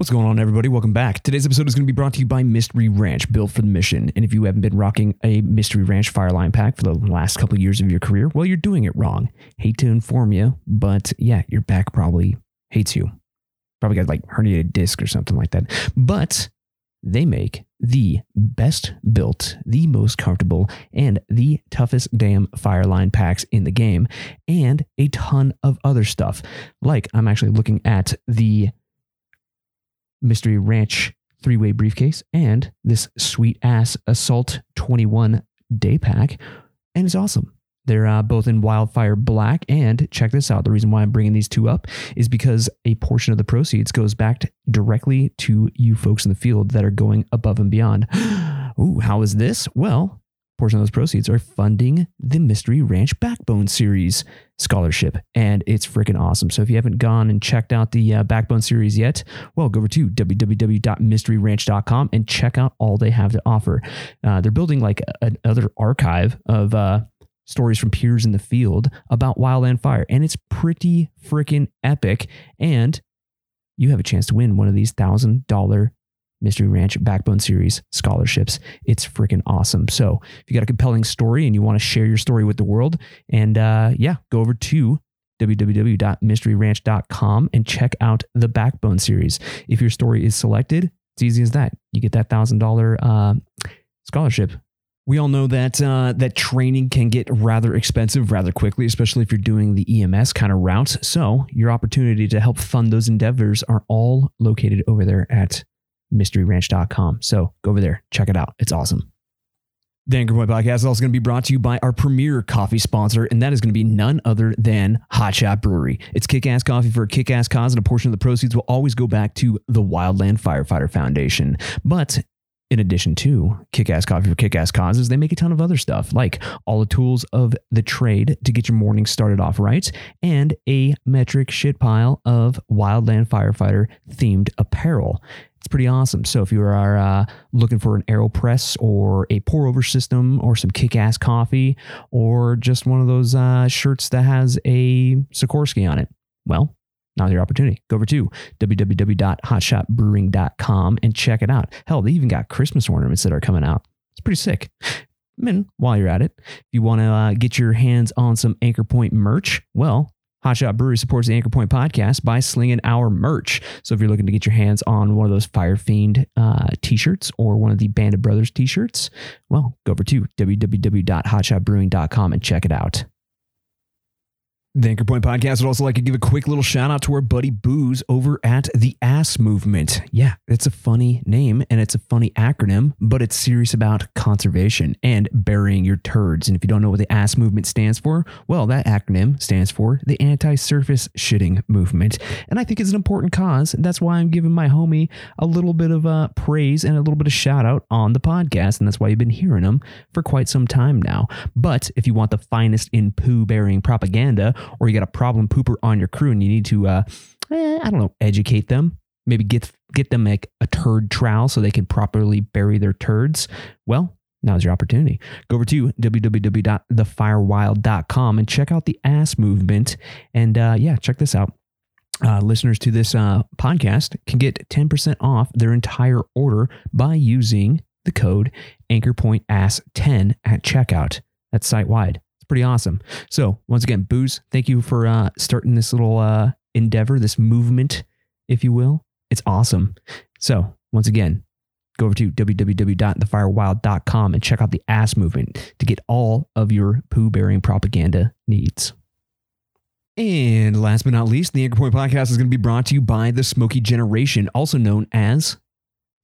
What's going on, everybody? Welcome back. Today's episode is going to be brought to you by Mystery Ranch, built for the mission. And if you haven't been rocking a Mystery Ranch Fireline pack for the last couple of years of your career, well, you're doing it wrong. Hate to inform you, but yeah, your back probably hates you. Probably got like herniated disc or something like that. But they make the best built, the most comfortable, and the toughest damn Fireline packs in the game, and a ton of other stuff. Like I'm actually looking at the Mystery Ranch three way briefcase and this sweet ass Assault 21 day pack. And it's awesome. They're uh, both in Wildfire Black. And check this out the reason why I'm bringing these two up is because a portion of the proceeds goes back to, directly to you folks in the field that are going above and beyond. Ooh, how is this? Well, portion of those proceeds are funding the Mystery Ranch Backbone series scholarship. And it's freaking awesome. So if you haven't gone and checked out the uh, Backbone series yet, well, go over to www.mysteryranch.com and check out all they have to offer. Uh, they're building like another archive of uh, stories from peers in the field about Wildland Fire. And it's pretty freaking epic. And you have a chance to win one of these $1,000 Mystery Ranch Backbone Series scholarships. It's freaking awesome. So if you got a compelling story and you want to share your story with the world, and uh, yeah, go over to www.mysteryranch.com and check out the Backbone Series. If your story is selected, it's easy as that. You get that thousand dollar uh, scholarship we all know that uh, that training can get rather expensive rather quickly, especially if you're doing the EMS kind of route. So your opportunity to help fund those endeavors are all located over there at mysteryranch.com. So go over there, check it out. It's awesome. The Anchor Point Podcast is also going to be brought to you by our premier coffee sponsor, and that is going to be none other than Hot Shot Brewery. It's kick ass coffee for a kick ass cause, and a portion of the proceeds will always go back to the Wildland Firefighter Foundation. But in addition to kick ass coffee for kick ass causes, they make a ton of other stuff like all the tools of the trade to get your morning started off right and a metric shit pile of wildland firefighter themed apparel. It's pretty awesome. So if you are uh, looking for an AeroPress or a pour over system or some kick ass coffee or just one of those uh, shirts that has a Sikorsky on it, well, now's your opportunity. Go over to www.hotshotbrewing.com and check it out. Hell, they even got Christmas ornaments that are coming out. It's pretty sick. And while you're at it, if you want to uh, get your hands on some Anchor Point merch, well, Hotshot Brewery supports the Anchor Point podcast by slinging our merch. So if you're looking to get your hands on one of those Fire Fiend uh, t-shirts or one of the Band of Brothers t-shirts, well, go over to www.hotshotbrewing.com and check it out. The Anchor Point Podcast would also like to give a quick little shout out to our buddy Booze over at the Ass Movement. Yeah, it's a funny name and it's a funny acronym, but it's serious about conservation and burying your turds. And if you don't know what the Ass Movement stands for, well, that acronym stands for the Anti Surface Shitting Movement. And I think it's an important cause. That's why I'm giving my homie a little bit of uh, praise and a little bit of shout out on the podcast. And that's why you've been hearing him for quite some time now. But if you want the finest in poo burying propaganda, or you got a problem pooper on your crew and you need to, uh, eh, I don't know, educate them. Maybe get get them like a turd trowel so they can properly bury their turds. Well, now's your opportunity. Go over to www.thefirewild.com and check out the ass movement. And uh, yeah, check this out. Uh, listeners to this uh, podcast can get 10% off their entire order by using the code anchorpointass10 at checkout. That's site wide pretty awesome. So once again, Booze, thank you for uh, starting this little uh, endeavor, this movement, if you will. It's awesome. So once again, go over to www.thefirewild.com and check out the ass movement to get all of your poo bearing propaganda needs. And last but not least, the Anchor Point Podcast is going to be brought to you by the Smokey Generation, also known as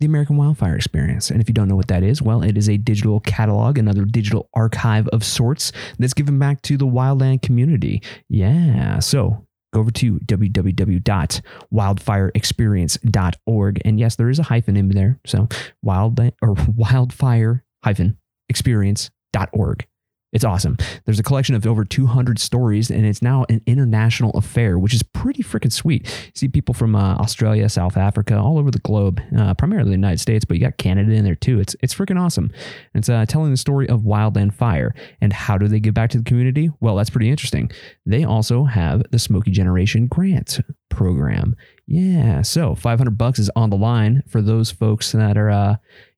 the American Wildfire Experience. And if you don't know what that is, well, it is a digital catalog, another digital archive of sorts that's given back to the wildland community. Yeah. So go over to www.wildfireexperience.org. And yes, there is a hyphen in there. So wild or wildfire hyphen experience.org. It's awesome. There's a collection of over 200 stories, and it's now an international affair, which is pretty freaking sweet. You see people from uh, Australia, South Africa, all over the globe, uh, primarily the United States, but you got Canada in there too. It's it's freaking awesome. It's uh, telling the story of wildland fire and how do they give back to the community? Well, that's pretty interesting. They also have the Smokey Generation grant program. Yeah, so 500 bucks is on the line for those folks that are uh,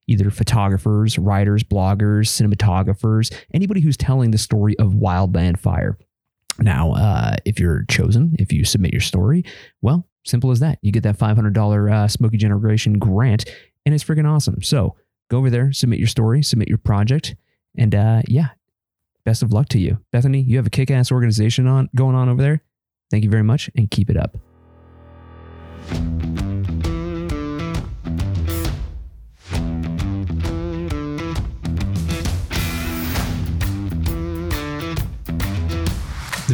either photographers, writers, bloggers, cinematographers, anybody who's telling the story of Wildland Fire. Now, uh, if you're chosen, if you submit your story, well, simple as that. You get that $500 uh, Smokey Generation grant, and it's freaking awesome. So go over there, submit your story, submit your project, and uh, yeah, best of luck to you. Bethany, you have a kick ass organization on going on over there. Thank you very much, and keep it up.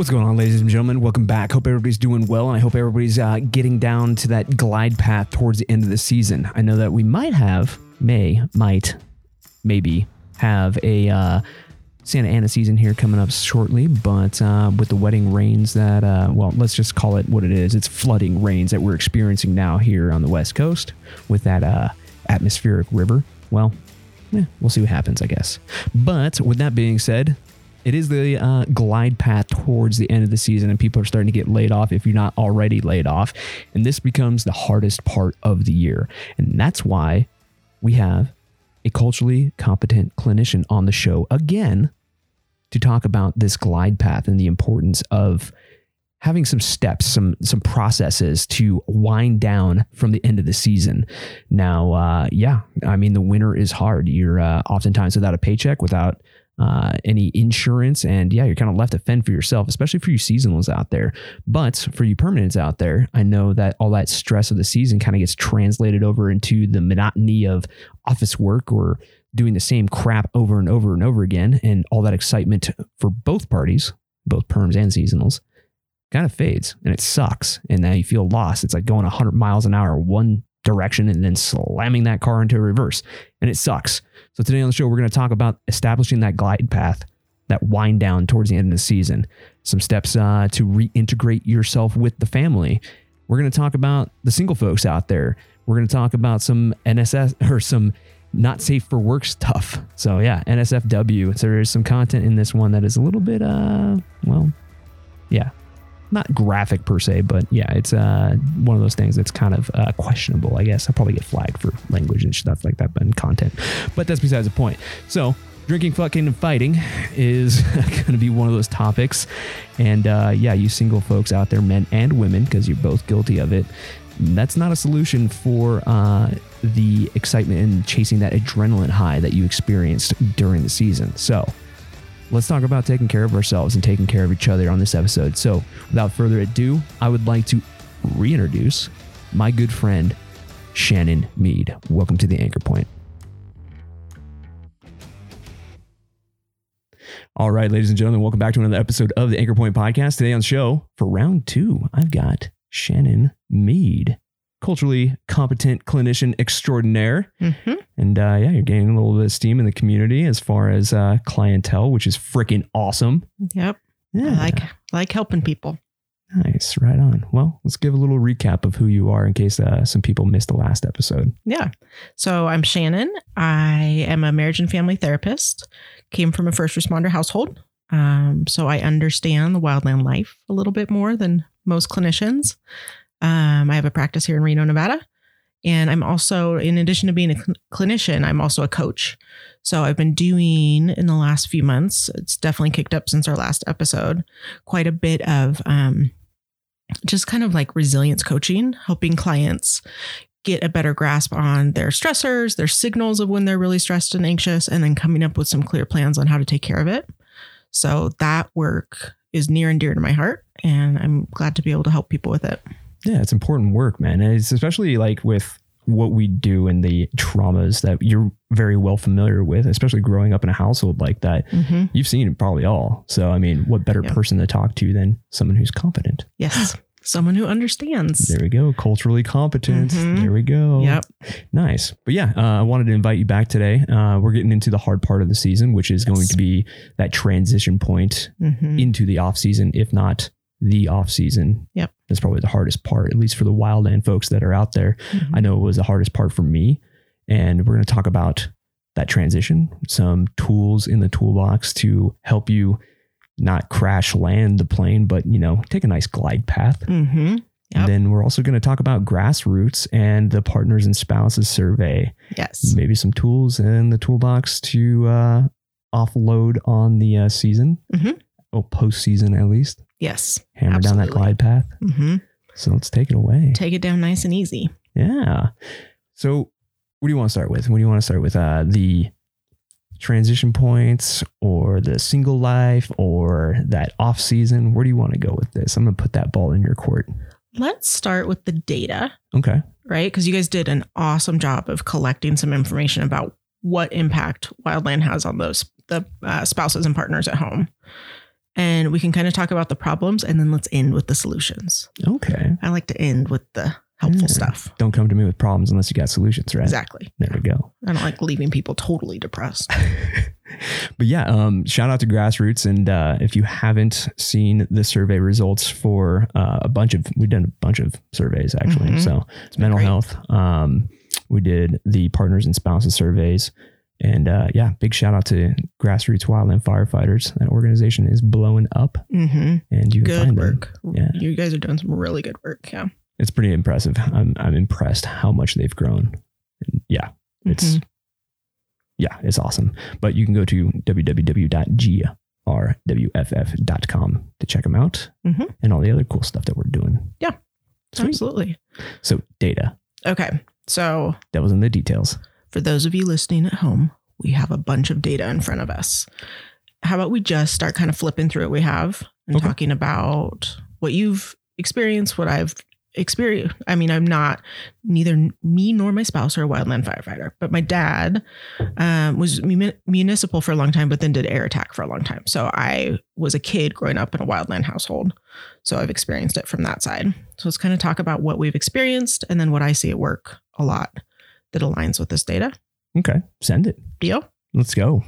What's going on, ladies and gentlemen? Welcome back. Hope everybody's doing well, and I hope everybody's uh, getting down to that glide path towards the end of the season. I know that we might have, may, might, maybe have a uh, Santa Ana season here coming up shortly, but uh, with the wetting rains that, uh, well, let's just call it what it is. It's flooding rains that we're experiencing now here on the West Coast with that uh, atmospheric river. Well, yeah, we'll see what happens, I guess. But with that being said, it is the uh, glide path towards the end of the season, and people are starting to get laid off if you're not already laid off. And this becomes the hardest part of the year. And that's why we have a culturally competent clinician on the show again to talk about this glide path and the importance of having some steps, some some processes to wind down from the end of the season. Now, uh, yeah, I mean the winter is hard. You're uh, oftentimes without a paycheck, without uh, any insurance, and yeah, you're kind of left to fend for yourself, especially for you seasonals out there. But for you permanents out there, I know that all that stress of the season kind of gets translated over into the monotony of office work or doing the same crap over and over and over again, and all that excitement for both parties, both perms and seasonals, kind of fades and it sucks. And now you feel lost. It's like going 100 miles an hour one direction and then slamming that car into reverse, and it sucks. So today on the show, we're going to talk about establishing that glide path, that wind down towards the end of the season, some steps uh, to reintegrate yourself with the family. We're going to talk about the single folks out there. We're going to talk about some NSS or some not safe for work stuff. So yeah, NSFW. So there is some content in this one that is a little bit, uh, well, yeah, not graphic per se, but yeah, it's uh, one of those things that's kind of uh, questionable. I guess I'll probably get flagged for language and stuff like that, in content. But that's besides the point. So drinking, fucking, and fighting is going to be one of those topics. And uh, yeah, you single folks out there, men and women, because you're both guilty of it. That's not a solution for uh, the excitement and chasing that adrenaline high that you experienced during the season. So, let's talk about taking care of ourselves and taking care of each other on this episode. So, without further ado, I would like to reintroduce my good friend, Shannon Mead. Welcome to the Anchor Point. All right, ladies and gentlemen, welcome back to another episode of the Anchor Point podcast. Today on the show, for round two, I've got Shannon Mead, culturally competent clinician extraordinaire. Mm-hmm. And uh, yeah, you're gaining a little bit of steam in the community as far as uh, clientele, which is freaking awesome. Yep. Yeah. I like like helping people. Nice. Right on. Well, let's give a little recap of who you are in case uh, some people missed the last episode. Yeah. So I'm Shannon. I am a marriage and family therapist. Came from a first responder household. Um, so I understand the wildland life a little bit more than most clinicians. Um, I have a practice here in Reno, Nevada. And I'm also, in addition to being a cl- clinician, I'm also a coach. So I've been doing in the last few months, it's definitely kicked up since our last episode, quite a bit of um, just kind of like resilience coaching, helping clients get a better grasp on their stressors, their signals of when they're really stressed and anxious, and then coming up with some clear plans on how to take care of it. So that work is near and dear to my heart, and I'm glad to be able to help people with it. Yeah, it's important work, man. And it's especially like with what we do and the traumas that you're very well familiar with, especially growing up in a household like that. hmm You've seen it probably all. So, I mean, what better Yeah. person to talk to than someone who's competent? Yes. Someone who understands. There we go. Culturally competent. Mhm. There we go. Yep. Nice. But yeah, uh, I wanted to invite you back today. Uh, we're getting into the hard part of the season, which is going to be that transition point hmm into the off season, if not the off season. Yep. That's probably the hardest part, at least for the wildland folks that are out there. Mm-hmm. I know it was the hardest part for me. And we're going to talk about that transition, some tools in the toolbox to help you not crash land the plane, but, you know, take a nice glide path. hmm Yep. And then we're also going to talk about grassroots and the partners and spouses survey. Yes. Maybe some tools in the toolbox to uh, offload on the uh, season, Mhm. or postseason at least. Yes. Hammer down that glide path. hmm So let's take it away. Take it down nice and easy. Yeah. So, what do you want to start with? What do you want to start with? Uh, the transition points, or the single life, or that off season? Where do you want to go with this? I'm gonna put that ball in your court. Let's start with the data, Okay. right? Because you guys did an awesome job of collecting some information about what impact wildland has on those the uh, spouses and partners at home. And we can kind of talk about the problems and then let's end with the solutions. Okay. I like to end with the helpful Yeah. stuff. Don't come to me with problems unless you got solutions, right? Exactly. There we go. I don't like leaving people totally depressed. but yeah, um, shout out to Grassroots. And uh, if you haven't seen the survey results for uh, a bunch of, we've done a bunch of surveys actually. Mhm. So it's mental great. health. Um, we did the partners and spouses surveys. And uh, yeah, big shout out to Grassroots Wildland Firefighters. That organization is blowing up, hmm and you can Good find them. work. Yeah. You guys are doing some really good work. Yeah. It's pretty impressive. I'm I'm impressed how much they've grown. And yeah, it's Mhm. yeah, it's awesome. But you can go to www.grwff.com to check them out Mhm. and all the other cool stuff that we're doing. Yeah. Sweet. Absolutely. So data, Okay. So devil's in the details. For those of you listening at home, we have a bunch of data in front of us. How about we just start kind of flipping through what we have and Okay. talking about what you've experienced, what I've experienced. I mean, I'm not neither me nor my spouse are a wildland firefighter, but my dad um, was municipal for a long time, but then did air attack for a long time. So I was a kid growing up in a wildland household. So I've experienced it from that side. So let's kind of talk about what we've experienced and then what I see at work a lot that aligns with this data. Okay, send it. Deal? Let's go.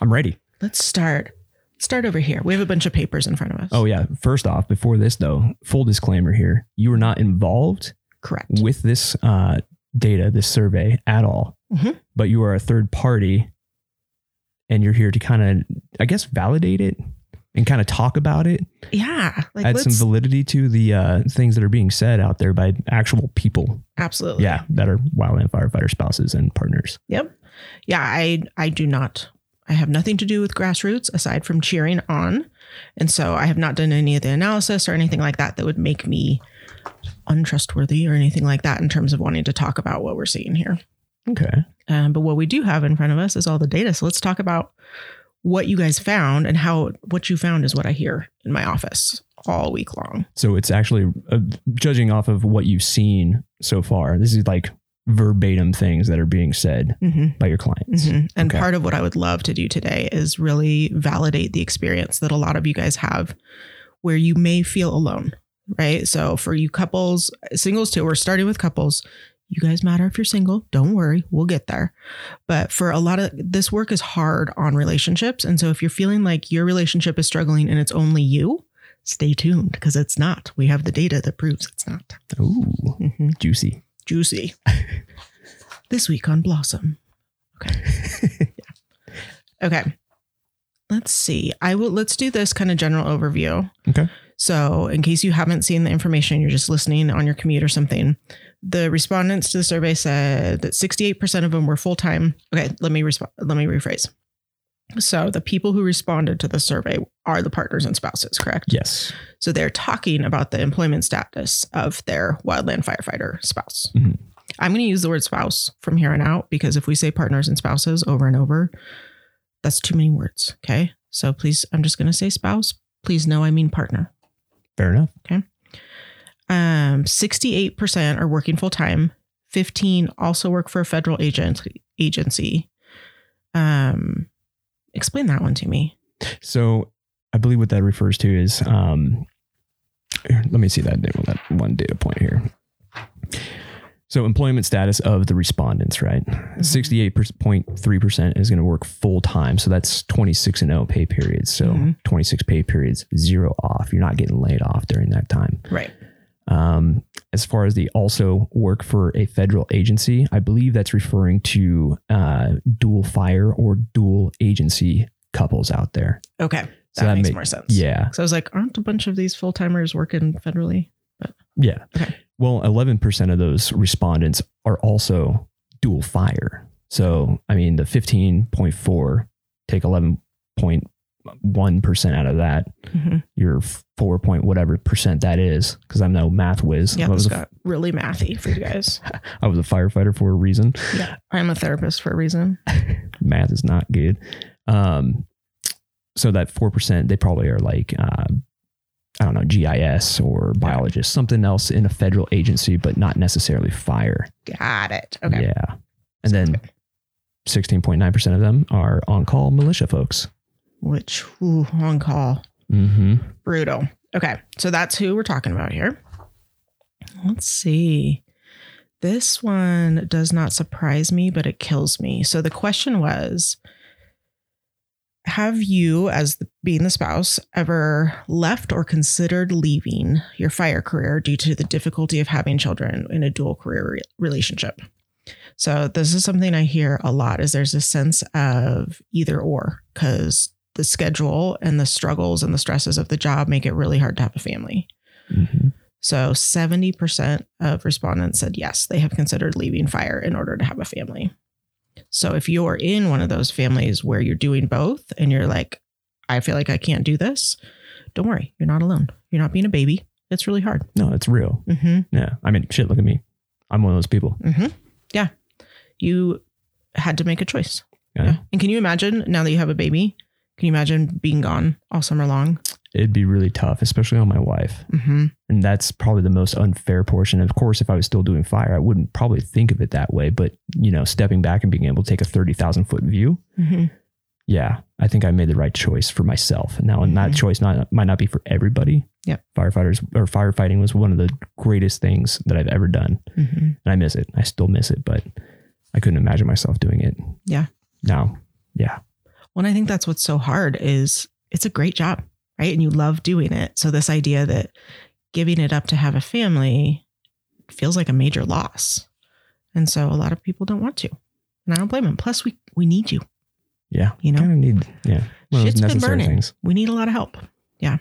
I'm ready. Let's start. Start over here. We have a bunch of papers in front of us. Oh yeah. First off, before this though, full disclaimer here: you were not involved correct. with this uh, data, this survey at all, Mhm. but you are a third party and you're here to kind of, I guess, validate it and kind of talk about it, Yeah. Like add some validity to the uh, things that are being said out there by actual people. absolutely. Yeah, that are wildland firefighter spouses and partners. Yep. Yeah. I I do not. I have nothing to do with grassroots aside from cheering on, and so I have not done any of the analysis or anything like that that would make me untrustworthy or anything like that in terms of wanting to talk about what we're seeing here. Okay. Um, but what we do have in front of us is all the data. So let's talk about what you guys found and how what you found is what I hear in my office all week long. So it's actually uh, judging off of what you've seen so far. This is like verbatim things that are being said Mm-hmm. by your clients. Mhm. And Okay. part of what I would love to do today is really validate the experience that a lot of you guys have where you may feel alone, right? So for you couples, singles too, we're starting with couples. You guys matter if you're single. Don't worry, we'll get there. But for a lot of this work is hard on relationships. And so if you're feeling like your relationship is struggling and it's only you, stay tuned because it's not. We have the data that proves it's not. Ooh, Mhm. juicy. Juicy. this week on Blossom. Okay. Okay. Let's see. I will let's do this kind of general overview. Okay. So, in case you haven't seen the information, you're just listening on your commute or something. The respondents to the survey said that 68% of them were full-time. Okay, let me resp- let me rephrase. So, the people who responded to the survey are the partners and spouses, correct? Yes. So they're talking about the employment status of their wildland firefighter spouse. Mhm. I'm going to use the word spouse from here on out because if we say partners and spouses over and over, that's too many words. Okay. So please, I'm just going to say spouse. Please know I mean partner. Fair enough. Um, 68% are working full time, 15 also work for a federal agent agency. Um, explain that one to me. So I believe what that refers to is um, let me see that, that one data point here. So employment status of the respondents, right? 68.3% is going to work full time. So that's 26 and 0 pay periods. So Mhm. 26 pay periods, zero off. You're not getting laid off during that time. Right. Um, as far as the also work for a federal agency, I believe that's referring to uh, dual fire or dual agency couples out there. Okay. That, So that makes make- more sense. Yeah. So I was like, aren't a bunch of these full timers working federally? But Yeah. Okay. Well, 11% of those respondents are also dual fire. So, I mean, the 15.4, take 11.1% out of that, Mhm. your 4 point whatever percent that is, because I'm no math whiz. Yeah, this got really mathy for you guys. I was a firefighter for a reason. yeah. I'm a therapist for a reason. Math is not good. Um, so that 4%, they probably are like, uh, I don't know, GIS or biologists, something else in a federal agency, but not necessarily fire. Got it. Okay. Yeah. And then 16.9% of them are on call militia folks. Which, ooh, on call. Mm-hmm. Brutal. Okay. So that's who we're talking about here. Let's see. This one does not surprise me, but it kills me. So the question was Have you, as the, being the spouse, ever left or considered leaving your fire career due to the difficulty of having children in a dual career re- relationship? So this is something I hear a lot is there's a sense of either or because the schedule and the struggles and the stresses of the job make it really hard to have a family. Mm-hmm. So 70% of respondents said yes, they have considered leaving fire in order to have a family. So if you're in one of those families where you're doing both and you're like, I feel like I can't do this, don't worry, you're not alone. You're not being a baby. It's really hard. No, it's real. Mm-hmm. Yeah. I mean, shit, look at me. I'm one of those people. Mm-hmm. Yeah. You had to make a choice. Yeah. Yeah. And can you imagine now that you have a baby? Can you imagine being gone all summer long? It'd be really tough, especially on my wife. Mm-hmm. And that's probably the most unfair portion. Of course, if I was still doing fire, I wouldn't probably think of it that way. But, you know, stepping back and being able to take a 30,000 foot view, Mm-hmm. yeah, I think I made the right choice for myself. And now, and that Mhm. choice not, might not be for everybody. Yeah. Firefighters or firefighting was one of the greatest things that I've ever done. Mm-hmm. And I miss it. I still miss it, but I couldn't imagine myself doing it. Yeah. Now, yeah. Well, and I think that's what's so hard is it's a great job, right? And you love doing it. So this idea that giving it up to have a family feels like a major loss. And so a lot of people don't want to. And I don't blame them. Plus we we need you. Yeah. You know? kind of need, yeah. One Shit's been burning. things. We need a lot of help. Yeah.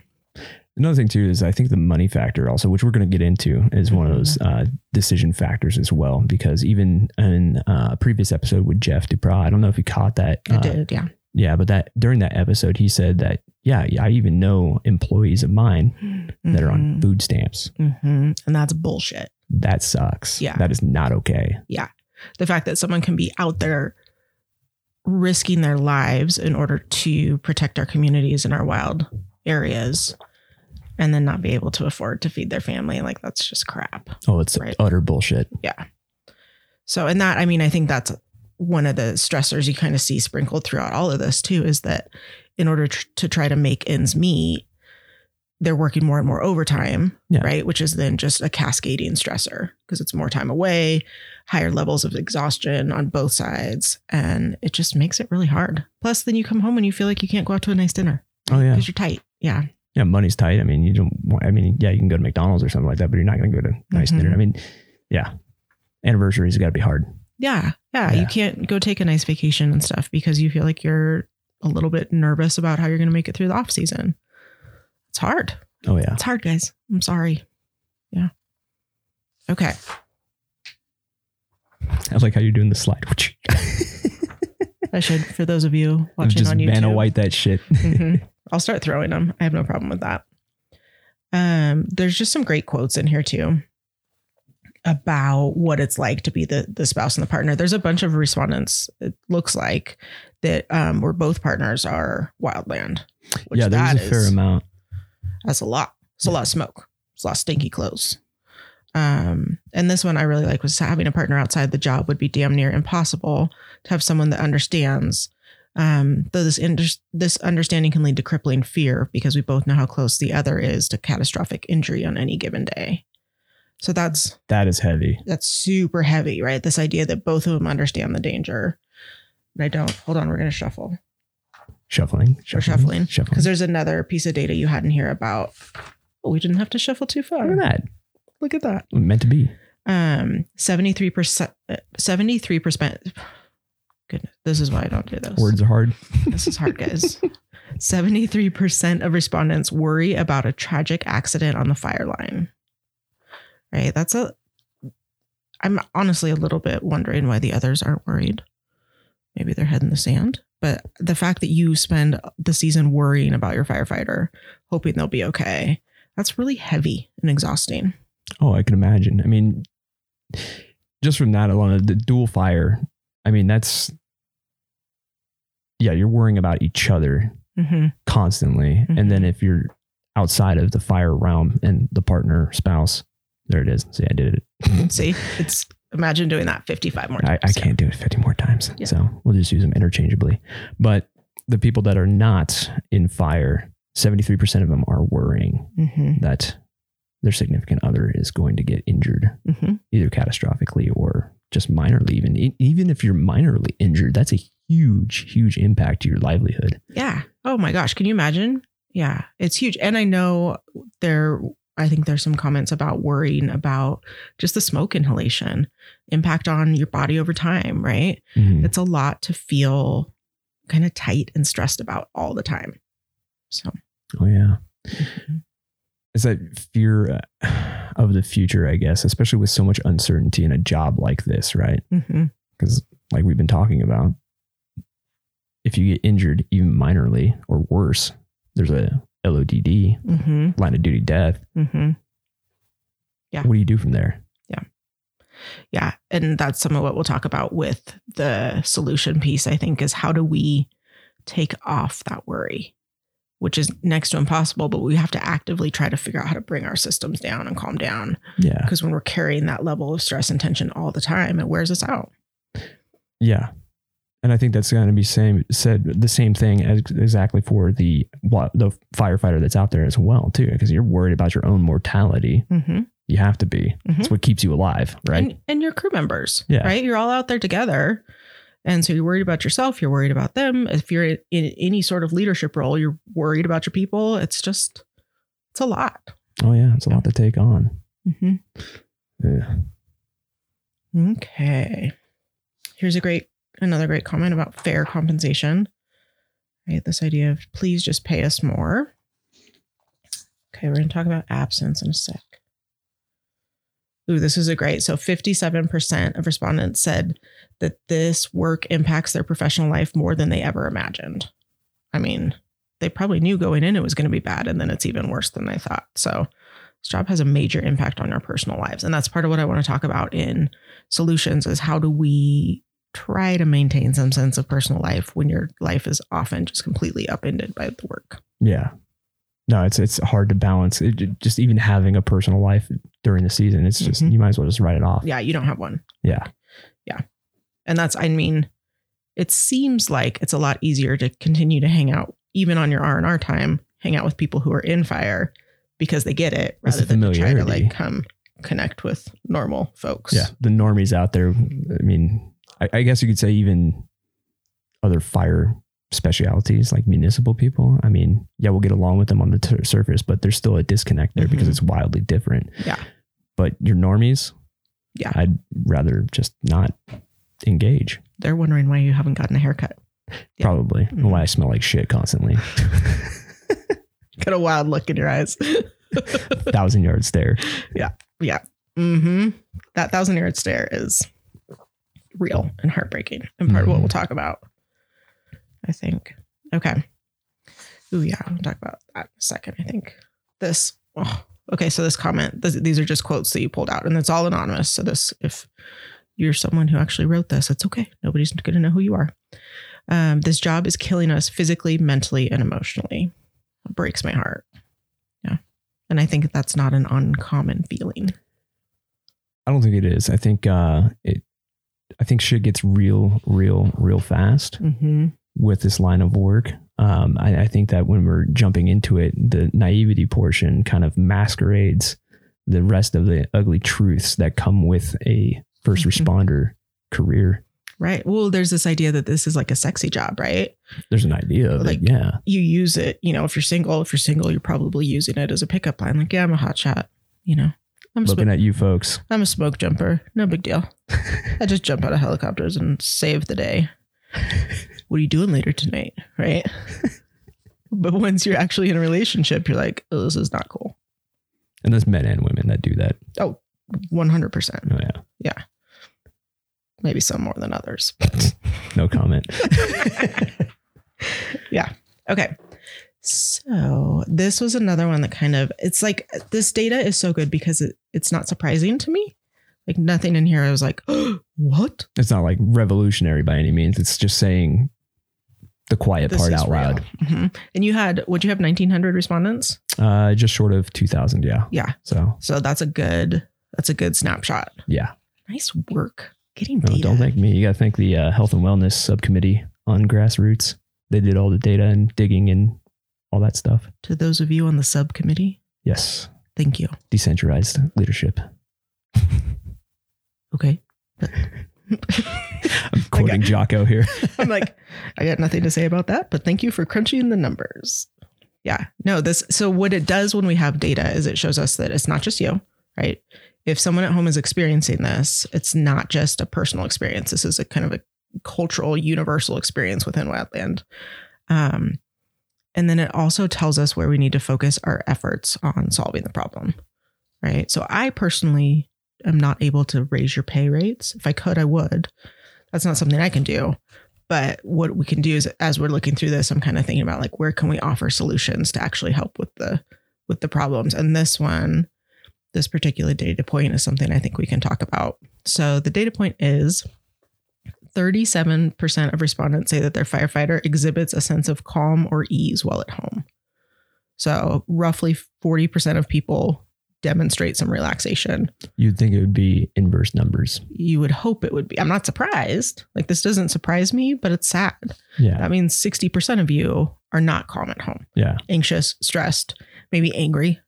Another thing too is I think the money factor also, which we're going to get into, is one of those Mm-hmm. uh, decision factors as well. Because even in uh, a previous episode with Jeff Duprat, I don't know if you caught that. I uh, did, yeah. Yeah, but that during that episode, he said that yeah, I even know employees of mine that are on food stamps. hmm And that's bullshit. That sucks. Yeah. that is not okay. Yeah. The fact that someone can be out there risking their lives in order to protect our communities and our wild areas and then not be able to afford to feed their family like that's just crap Oh, it's Right. utter bullshit. yeah so and that i mean i think that's one of the stressors you kind of see sprinkled throughout all of this too is that in order tr- to try to make ends meet they're working more and more overtime Yeah. right which is then just a cascading stressor because it's more time away higher levels of exhaustion on both sides and it just makes it really hard plus then you come home and you feel like you can't go out to a nice dinner Oh yeah, because you're tight yeah yeah. Money's tight. I mean, you don't. want- I mean, yeah, you can go to McDonald's or something like that, but you're not going to go to a nice Mhm. dinner. I mean, yeah, anniversaries got to be hard. Yeah, yeah. Yeah. You can't go take a nice vacation and stuff because you feel like you're a little bit nervous about how you're going to make it through the off season. It's hard. Oh yeah. It's hard, guys. I'm sorry. Yeah. Okay. I like how you're doing the slide. Which I should, for those of you watching Just on YouTube, Vanna White that shit. Mhm. I'll start throwing them. I have no problem with that. Um, there's just some great quotes in here too about what it's like to be the the spouse and the partner. There's a bunch of respondents. It looks like that um, where both partners are wildland. Which yeah, there's that a fair amount. That's a lot. It's a lot of smoke. It's a lot of stinky clothes. Um, and this one I really like was having a partner outside the job would be damn near impossible to have someone that understands. Um, though this inter- this understanding can lead to crippling fear because we both know how close the other is to catastrophic injury on any given day. So that's That is heavy. that's super heavy, right? This idea that both of them understand the danger. And I don't. Hold on, we're gonna shuffle Shuffling. Shuffling Shuffling. because there's another piece of data you hadn't here about. Oh, we didn't have to shuffle too far. Look at that. Look at that. Meant to be. Um, seventy three percent. Seventy three percent. Goodness, this is why I don't do this. Words are hard. This is hard, guys. 73% of respondents worry about a tragic accident on the fire line. Right? That's a. I'm honestly a little bit wondering why the others aren't worried. Maybe their head in the sand. But the fact that you spend the season worrying about your firefighter, hoping they'll be okay, that's really heavy and exhausting. Oh, I can imagine. I mean, just from that alone, the dual fire. I mean, that's yeah. You're worrying about each other Mm-hmm. constantly, and then if you're outside of the fire realm and the partner spouse, there it is. See, I did it. See, it's imagine doing that 55 more I, times. I can't do it 50 more times. Yeah. So we'll just use them interchangeably. But the people that are not in fire, 73% of them are worrying Mm-hmm. that their significant other is going to get injured, Mm-hmm. either catastrophically or just minorly. Even, even if you're minorly injured, that's a huge, huge impact to your livelihood. Yeah. Oh my gosh. Can you imagine? Yeah. It's huge. And I know there, I think there's some comments about worrying about just the smoke inhalation impact on your body over time, right? Mhm. It's a lot to feel kind of tight and stressed about all the time. So, Oh, yeah. mhm. It's that fear uh, of the future, I guess, especially with so much uncertainty in a job like this, right? Because like we've been talking about if you get injured even minorly or worse there's a lodd Mhm. line of duty death Mhm. Yeah. what do you do from there Yeah. Yeah. And that's some of what we'll talk about with the solution piece, I think, is how do we take off that worry, which is next to impossible, but we have to actively try to figure out how to bring our systems down and calm down. yeah Because when we're carrying that level of stress and tension all the time, it wears us out. yeah and i think that's going to be same said the same thing as exactly for the what the firefighter that's out there as well too because you're worried about your own mortality Mm-hmm. you have to be it's what keeps you alive right And, and your crew members, Yeah. right? You're all out there together. And so you're worried about yourself, you're worried about them. If you're in, in any sort of leadership role, you're worried about your people. It's just, it's a lot. oh yeah it's a lot to take on Mm-hmm. yeah. Okay. Here's a great, another great comment about fair compensation. Right. This idea of please just pay us more. Okay. We're going to talk about absence in a sec. Ooh, this is a great. So 57% of respondents said that this work impacts their professional life more than they ever imagined. I mean, they probably knew going in it was going to be bad, and then it's even worse than they thought. So this job has a major impact on our personal lives. And that's part of what I want to talk about in solutions is how do we try to maintain some sense of personal life when your life is often just completely upended by the work. Yeah. No, it's it's hard to balance. It, just even having a personal life during the season, it's just Mhm. you might as well just write it off. Yeah, you don't have one. Yeah. Yeah. And that's I mean, it seems like it's a lot easier to continue to hang out even on your R&R time, hang out with people who are in fire because they get it rather than to try to like come connect with normal folks. Yeah. The normies out there. I mean, I, I guess you could say even other fire specialities like municipal people. I mean, yeah, we'll get along with them on the t- surface, but there's still a disconnect there because Mhm. it's wildly different. Yeah. But your normies, Yeah. I'd rather just not engage. They're wondering why you haven't gotten a haircut. Yeah. Probably. Mhm. Why I smell like shit constantly. Got a wild look in your eyes. Thousand yard stare. Yeah. Yeah. Mm-hmm. That thousand yard stare is real and heartbreaking and part of what we'll talk about. I think. Okay. Ooh, yeah, I'll talk about that in a second. I think this. Oh, okay, so this comment, this, these are just quotes that you pulled out, and it's all anonymous. So this, if you're someone who actually wrote this, it's okay. Nobody's going to know who you are. Um, this job is killing us physically, mentally, and emotionally. It breaks my heart. Yeah, and I think that's not an uncommon feeling. I don't think it is. I think uh, it. I think shit gets real, real, real fast Mm-hmm. with this line of work. Um, I, I think that when we're jumping into it, the naivety portion kind of masquerades the rest of the ugly truths that come with a 1st Mhm. responder career. Right. Well, there's this idea that this is like a sexy job, right? There's an idea of Like- it, yeah. You use it, you know, if you're single, if you're single, you're probably using it as a pickup line. Like, yeah, I'm a hot shot, you know. I'm Looking at you folks. I'm a smoke jumper. No big deal. I just jump out of helicopters and save the day. What are you doing later tonight? Right. but once you're actually in a relationship, you're like, oh, this is not cool. And there's men and women that do that. Oh, 100%. Oh yeah. yeah. Maybe some more than others. No comment. yeah. Okay. So this was another one that kind of it's like this data is so good because it, it's not surprising to me. Like nothing in here I was like, what? it's not like revolutionary by any means. It's just saying the quiet This part is out loud. real. Mhm. And you had would you have 1900 respondents? Uh, just short of 2000. Yeah. Yeah. So So that's a good that's a good snapshot. yeah. Nice work getting No, data. don't thank me. You got to thank the uh, health and wellness subcommittee on grassroots. They did all the data and digging and all that stuff. to those of you on the subcommittee, Yes. thank you. Decentralized leadership. Okay. I'm quoting Jocko here. I'm like, I got nothing to say about that, but thank you for crunching the numbers. Yeah. No, this so what it does when we have data is it shows us that it's not just you, right? If someone at home is experiencing this, it's not just a personal experience. This is a kind of a cultural, universal experience within Wildland. Um, and then it also tells us where we need to focus our efforts on solving the problem, right? So I personally am not able to raise your pay rates. If I could, I would. That's not something I can do. But what we can do is as we're looking through this, I'm kind of thinking about like where can we offer solutions to actually help with the with the problems. And this one, this particular data point is something I think we can talk about. So the data point is 37% of respondents say that their firefighter exhibits a sense of calm or ease while at home. So roughly 40% of people demonstrate some relaxation You'd think it would be inverse numbers. you would hope it would be. I'm not surprised. Like this doesn't surprise me, but it's sad. Yeah. That means 60% of you are not calm at home, Yeah. anxious, stressed, maybe angry.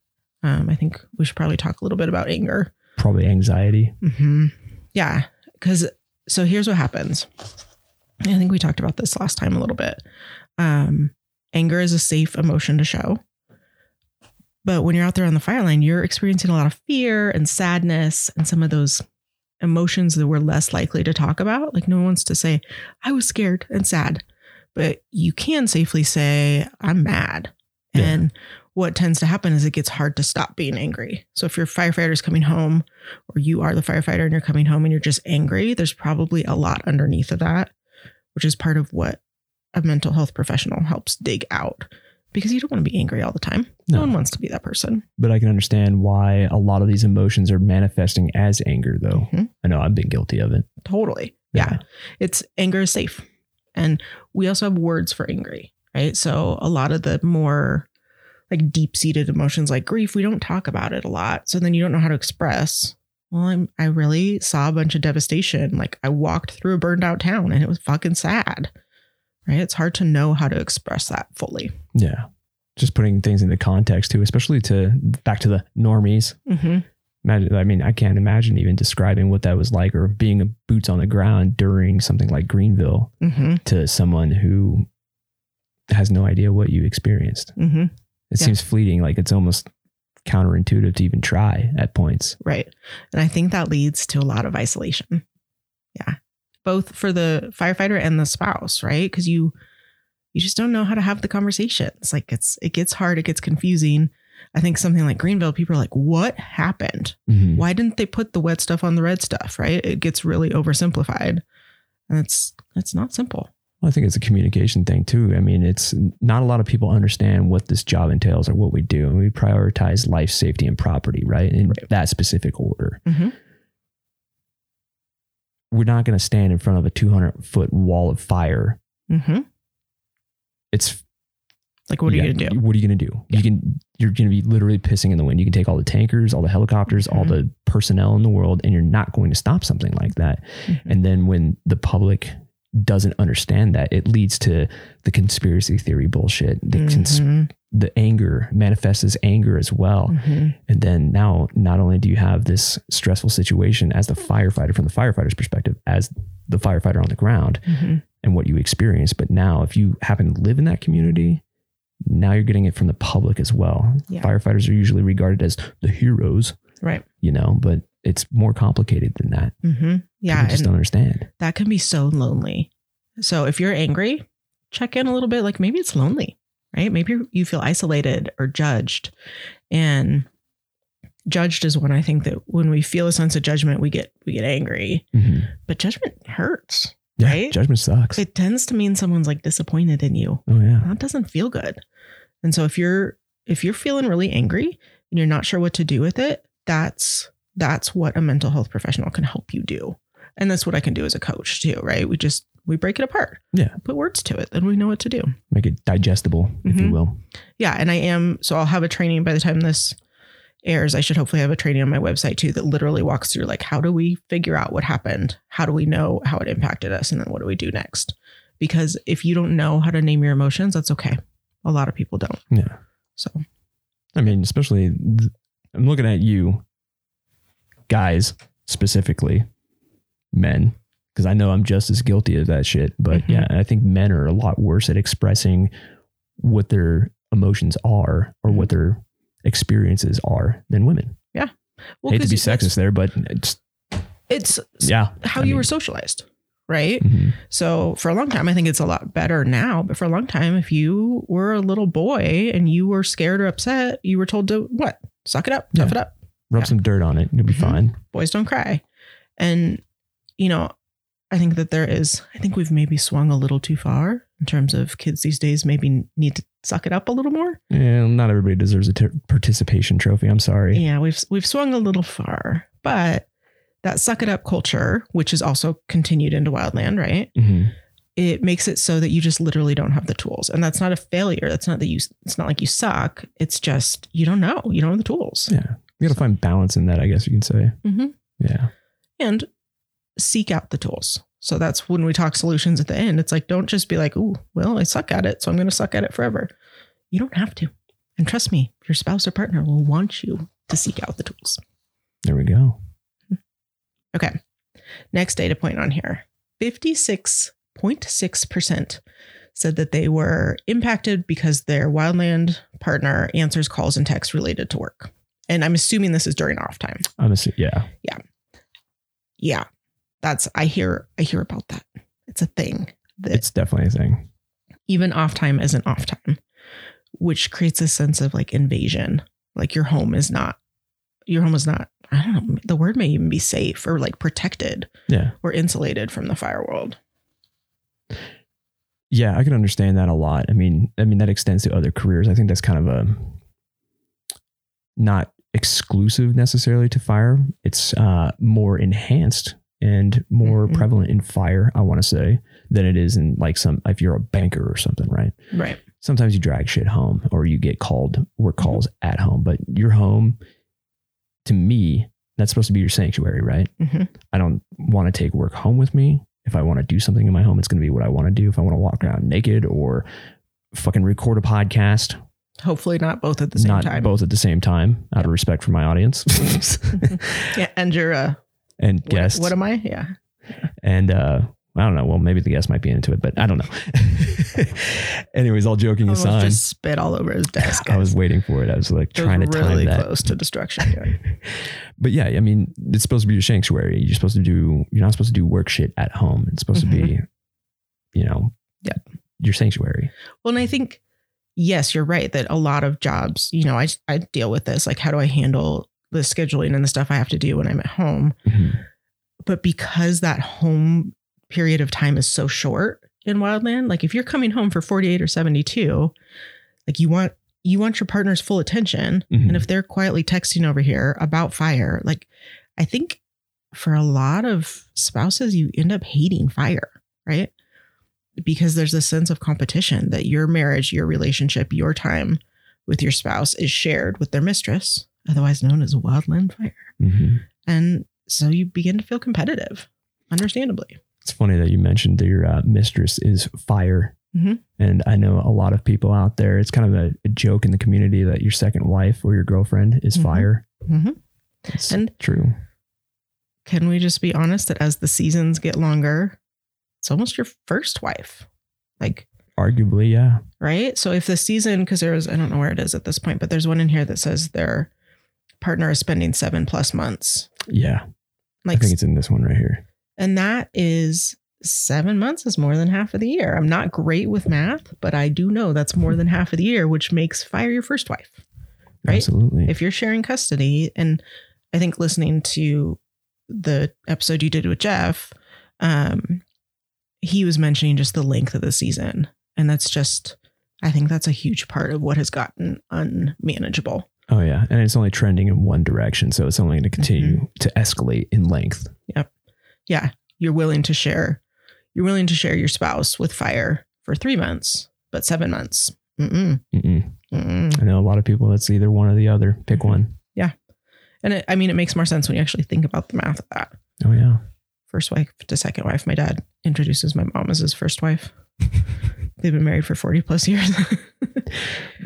Um, I think we should probably talk a little bit about anger. Probably anxiety. hmm Yeah. Because so here's what happens. I think we talked about this last time a little bit. Um, anger is a safe emotion to show. But when you're out there on the fire line, you're experiencing a lot of fear and sadness and some of those emotions that we're less likely to talk about. Like, no one wants to say, I was scared and sad. But you can safely say, I'm mad. Yeah. And what tends to happen is it gets hard to stop being angry. So if your firefighter is coming home or you are the firefighter and you're coming home and you're just angry, there's probably a lot underneath of that, which is part of what a mental health professional helps dig out because you don't want to be angry all the time. No, No. one wants to be that person. But I can understand why a lot of these emotions are manifesting as anger, though. Mhm. I know I've been guilty of it. Totally. Yeah. It's anger is safe. And we also have words for angry, right? So a lot of the more like deep seated emotions like grief, we don't talk about it a lot. So then you don't know how to express. Well, I'm, I really saw a bunch of devastation. Like I walked through a burned out town and it was fucking sad, right? It's hard to know how to express that fully. Yeah. Just putting things into context too, especially to back to the normies. Mm-hmm. Imagine, I mean, I can't imagine even describing what that was like or being a boots on the ground during something like Greenville Mm-hmm. to someone who has no idea what you experienced. Mm-hmm. It Yeah. seems fleeting, like it's almost counterintuitive to even try at points. Right. And I think that leads to a lot of isolation. Yeah. Both for the firefighter and the spouse, right? Because you you just don't know how to have the conversations. Like it's it gets hard, it gets confusing. I think something like Greenville, people are like, what happened? Mhm. Why didn't they put the wet stuff on the red stuff? Right. It gets really oversimplified. And it's it's not simple. Well, I think it's a communication thing too. I mean, it's not a lot of people understand what this job entails or what we do. And we prioritize life, safety, and property, right? In Right. that specific order. Mhm. We're not going to stand in front of a 200 foot wall of fire. Mm-hmm. It's Like what are you got- gonna do? What are you going to do? You can you're going to be literally pissing in the wind. You can take all the tankers, all the helicopters, all Mhm. the personnel in the world, and you're not going to stop something like that. Mhm. And then when the public doesn't understand that, it leads to the conspiracy theory bullshit. The, cons- Mhm. the anger manifests as anger as well. Mhm. And then now, not only do you have this stressful situation as the firefighter from the firefighter's perspective, as the firefighter on the ground, Mhm. And what you experience, but now if you happen to live in that community, now you're getting it from the public as well. Yeah. Firefighters are usually regarded as the heroes, Right. you know, but it's more complicated than that. hmm Yeah. People just don't understand. that can be so lonely. So if you're angry, check in a little bit. Like maybe it's lonely, right? Maybe you're- feel isolated or judged. And judged is when I think that when we feel a sense of judgment, we get we get angry. Mhm. But judgment hurts. Yeah, Right? judgment sucks. It tends to mean someone's like disappointed in you. oh yeah, That doesn't feel good. And so if you're if you're feeling really angry and you're not sure what to do with it, that's that's what a mental health professional can help you do. And that's what I can do as a coach too, right? We just we break it apart. Yeah. Put words to it, then we know what to do. make it digestible, if you Mhm. will. Yeah, and I am so I'll have a training by the time this airs. I should hopefully have a training on my website too that literally walks through like how do we figure out what happened? How do we know how it impacted us and then what do we do next? Because if you don't know how to name your emotions, that's okay. A lot of people don't. Yeah. So I mean, especially th- I'm looking at you guys specifically, men, because I know I'm just as guilty of that shit. But Mhm. yeah, I think men are a lot worse at expressing what their emotions are or what their experiences are than women. Yeah. Well, Hate to be sexist there, but it's It's yeah. how I you mean, were socialized, right? mhm. So for a long time, I think it's a lot better now. But for a long time, if you were a little boy and you were scared or upset, you were told to what? Suck it up, tough Yeah. it up. Rub Yeah. some dirt on it. You'll be Mhm. fine. Boys don't cry. And, you know, I think that there is, I think we've maybe swung a little too far in terms of kids these days maybe need to suck it up a little more. Yeah, not everybody deserves a ter- participation trophy. I'm sorry. Yeah, we've we've swung a little far. But that suck it up culture, which is also continued into wildland, right? Mhm. it makes it so that you just literally don't have the tools. And that's not a failure. That's not that you, it's not like you suck. It's just, you don't know. You don't have the tools. Yeah. You got to find balance in that, I guess you can say. hmm Yeah. And seek out the tools. So that's when we talk solutions at the end. It's like, don't just be like, oh, well, I suck at it. So I'm going to suck at it forever. You don't have to. And trust me, your spouse or partner will want you to seek out the tools. There we go. Okay. Next data point on here 56.6% said that they were impacted because their wildland partner answers calls and texts related to work. And I'm assuming this is during off time. I'm assu- yeah. Yeah. That's I hear I hear about that. It's a thing. That It's definitely a thing. even off time isn't off time, which creates a sense of like invasion. Like your home is not your home is not, I don't know, the word may even be safe or like protected Yeah. or insulated from the fire world. Yeah, I can understand that a lot. I mean, I mean that extends to other careers. I think that's kind of a not exclusive necessarily to fire. It's uh, more enhanced and more Mhm. prevalent in fire, I want to say, than it is in like some if you're a banker or something, right? Right. Sometimes you drag shit home or you get called work calls at home, but your home to me, that's supposed to be your sanctuary, right? Mhm. I don't want to take work home with me. If I want to do something in my home, it's going to be what I want to do. If I want to walk around naked or fucking record a podcast, Hopefully not both at the same not time. both at the same time, out of respect for my audience Yeah. And you're uh and what, guests. what am I? Yeah. and uh, I don't know. Well, maybe the guest might be into it, but I don't know. Anyways, all joking aside, just spit all over his desk. I was waiting for it. I was like It was trying to time really that. close to destruction. Yeah. but yeah, I mean, it's supposed to be your sanctuary. You're supposed to do. You're not supposed to do work shit at home. It's supposed to be, you know, Yeah. your sanctuary. Well, and I think, yes, you're right that a lot of jobs, you know, I, I deal with this. Like, how do I handle the scheduling and the stuff I have to do when I'm at home? Mhm. But because that home period of time is so short in wildland, like if you're coming home for 48 or 72, like you want, you want your partner's full attention. Mhm. And if they're quietly texting over here about fire, like I think for a lot of spouses, you end up hating fire, right? Because there's a sense of competition that your marriage, your relationship, your time with your spouse is shared with their mistress, otherwise known as a wildland fire. hmm And so you begin to feel competitive, understandably. It's funny that you mentioned that your uh, mistress is fire. Mhm. And I know a lot of people out there, it's kind of a, a joke in the community that your second wife or your girlfriend is Mhm. fire. Mhm. It's And- true. Can we just be honest that as the seasons get longer, it's almost your first wife? Like, Arguably, yeah. right? So if the season, because there was, I don't know where it is at this point, but there's one in here that says their partner is spending seven plus months. Yeah. Like, I think it's in this one right here. and that is seven months is more than half of the year. I'm not great with math, but I do know that's more than half of the year, which makes fire your first wife. Right? Absolutely. If you're sharing custody, and I think listening to the episode you did with Jeff, um, he was mentioning just the length of the season. And that's just, I think that's a huge part of what has gotten unmanageable. Oh, yeah. And it's only trending in one direction. So it's only going to continue Mm-hmm. to escalate in length. Yep. Yeah. You're willing to share, you're willing to share your spouse with fire for three months, but seven months. Mm-mm, Mm-mm. mm-mm. I know a lot of people, That's either one or the other. Pick one. Yeah, And it, I mean, it makes more sense when you actually think about the math of that. Oh, yeah. First wife to second wife. My dad introduces my mom as his first wife. They've been married for 40 plus years.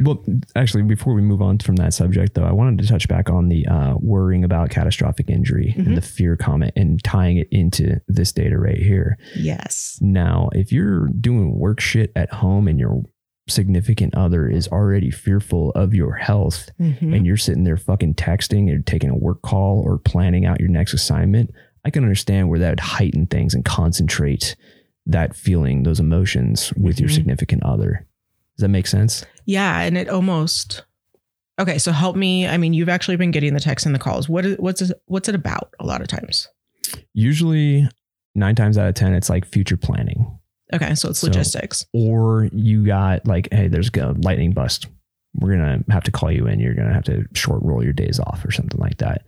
Well, actually, before we move on from that subject, though, I wanted to touch back on the uh, worrying about catastrophic injury Mhm. and the fear comment and tying it into this data right here. yes. Now, if you're doing work shit at home and your significant other is already fearful of your health Mhm. and you're sitting there fucking texting or taking a work call or planning out your next assignment, I can understand where that would heighten things and concentrate that feeling, those emotions with your Mhm. significant other. Does that make sense? Yeah. And it almost, okay. So help me. I mean, you've actually been getting the texts and the calls. What is, what's, it- what's it about a lot of times? Usually, nine times out of 10, it's like future planning. Okay. So it's So- logistics. Or you got like, hey, there's a lightning bust. We're going to have to call you in. You're going to have to short roll your days off or something like that.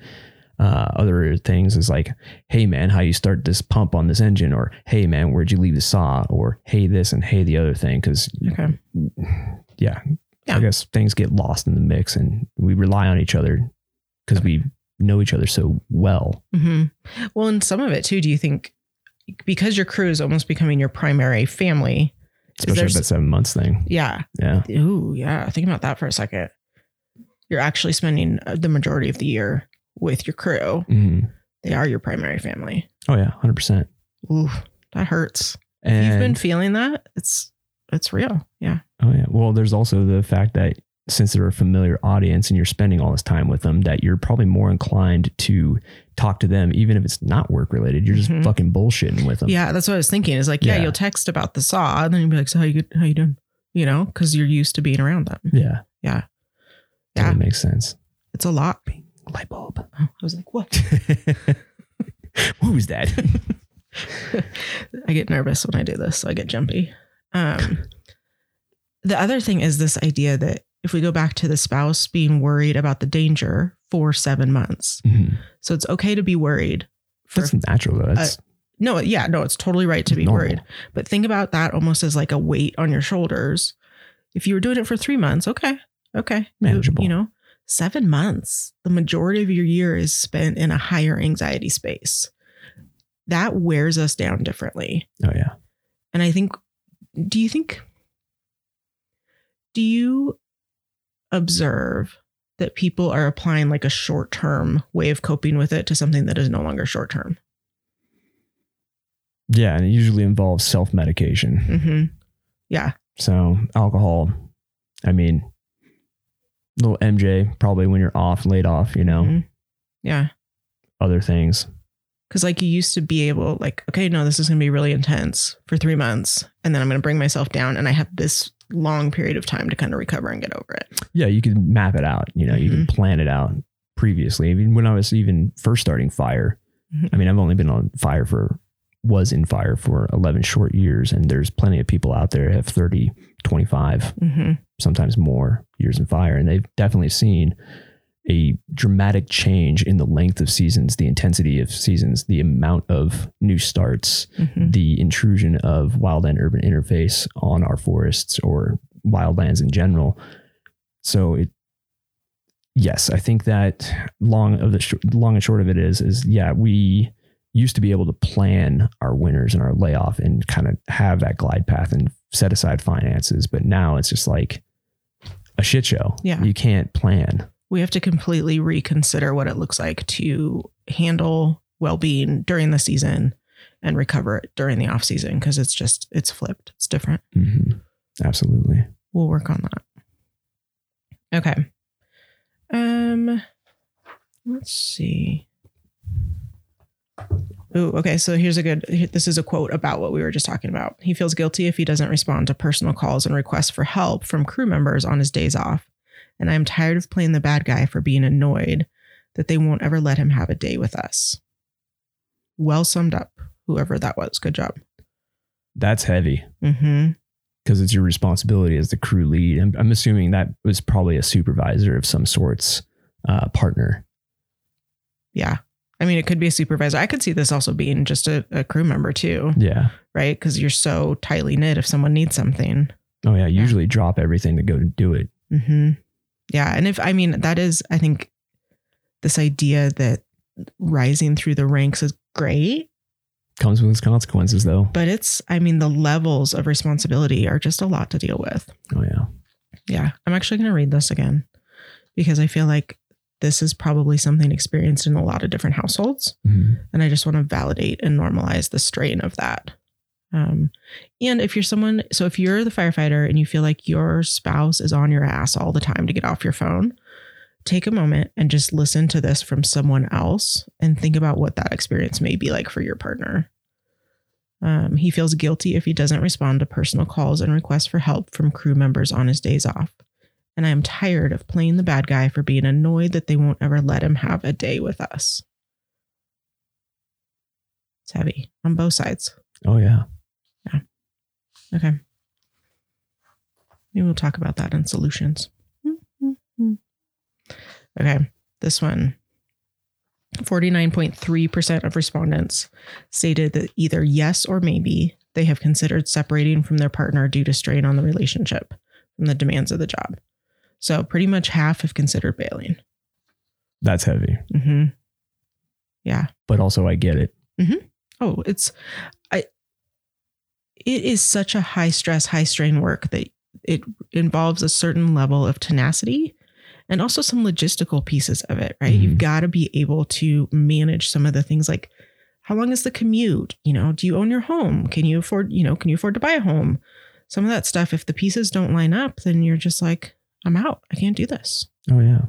Uh, other things is like, hey man, how you start this pump on this engine, or hey man, where'd you leave the saw, or hey this and hey the other thing, because Okay. yeah, Yeah. I guess things get lost in the mix, and we rely on each other because we know each other so well. hmm Well, and some of it too, do you think because your crew is almost becoming your primary family? Especially that seven months thing. Yeah. Yeah, Ooh, yeah. Think about that for a second. You're actually spending uh, the majority of the year with your crew. hmm They are your primary family. oh yeah, hundred percent. Ooh, that hurts. If And you've been feeling that, it's it's real. Yeah. Oh yeah. Well, there's also the fact that since they're a familiar audience and you're spending all this time with them, that you're probably more inclined to talk to them, even if it's not work related. You're just Mhm. fucking bullshitting with them. Yeah, that's what I was thinking. Is like, yeah, Yeah. you'll text about the saw, and then you'll be like, "So how you how you doing?" You know, because you're used to being around them. Yeah. Yeah. Totally Yeah. makes sense. It's a lot. Light bulb. I was like, "What?" what was that? I get nervous when I do this, so I get jumpy. Um, the other thing is this idea that if we go back to the spouse being worried about the danger for seven months, Mhm. so it's okay to be worried. For, That's natural though. That's no, yeah, no, it's totally right to be normal. worried. But think about that almost as like a weight on your shoulders. If you were doing it for three months, okay, okay, You- Manageable. You know, seven months, the majority of your year is spent in a higher anxiety space. That wears us down differently. Oh yeah. And I think, do you think, do you observe that people are applying like a short term way of coping with it to something that is no longer short term? Yeah, and it usually involves self medication. Mm-hmm. Yeah. So alcohol. I mean, little MJ probably when you're off, laid off. You know, Mhm. Yeah. other things. Cause like you used to be able, like, okay, no, this is going to be really intense for three months. And then I'm going to bring myself down and I have this long period of time to kind of recover and get over it. yeah, you can map it out. You know, you can plan it out previously. Even when I was even first starting fire, Mhm. I mean, I've only been on fire for, was in fire for 11 short years. And there's plenty of people out there have 30, 25, Mm-hmm. sometimes more years in fire. And they've definitely seen a dramatic change in the length of seasons, the intensity of seasons, the amount of new starts, Mm-hmm. the intrusion of wildland urban interface on our forests or wildlands in general so it yes i think that long of the sh- long and short of it is is yeah we used to be able to plan our winners and our layoff and kind of have that glide path and set aside finances but now it's just like a shit show. Yeah. you can't plan. We have to completely reconsider what it looks like to handle well-being during the season and recover it during the off season because it's just it's flipped. It's different. Hmm absolutely. We'll work on that. Okay. Um let's see Ooh, okay. So here's a good. This is a quote about what we were just talking about. He feels guilty if he doesn't respond to personal calls and requests for help from crew members on his days off. And I'm tired of playing the bad guy for being annoyed that they won't ever let him have a day with us. Well summed up, whoever that was. Good job. that's heavy Mm-hmm. because it's your responsibility as the crew lead. I'm, I'm assuming that was probably a supervisor of some sorts, uh, partner. Yeah. I mean, it could be a supervisor. I could see this also being just a, a crew member too, Yeah. right? Because you're so tightly knit if someone needs something. Oh yeah. Usually drop everything to go to do it. hmm Yeah. And if, I mean, that is, I think, this idea that rising through the ranks is great, Comes with its consequences though. but it's, I mean, the levels of responsibility are just a lot to deal with. Oh yeah. Yeah. I'm actually going to read this again because I feel like this is probably something experienced in a lot of different households. Mhm. And I just want to validate and normalize the strain of that. Um, and if you're someone, so if you're the firefighter and you feel like your spouse is on your ass all the time to get off your phone, take a moment and just listen to this from someone else and think about what that experience may be like for your partner. Um, he feels guilty if he doesn't respond to personal calls and requests for help from crew members on his days off. And I am tired of playing the bad guy for being annoyed that they won't ever let him have a day with us. It's heavy on both sides. Oh yeah. Yeah. Okay. Maybe we'll talk about that in solutions. Okay. This one 49.3% of respondents stated that either yes or maybe they have considered separating from their partner due to strain on the relationship from the demands of the job. So pretty much half have considered bailing. That's heavy. hmm Yeah. But also I get it. Oh, it's I it is such a high stress, high strain work that it involves a certain level of tenacity and also some logistical pieces of it, right? Mhm. You've got to be able to manage some of the things like how long is the commute? You know, do you own your home? Can you afford, you know, can you afford to buy a home? Some of that stuff, if the pieces don't line up, then you're just like, I'm out. I can't do this. Oh yeah.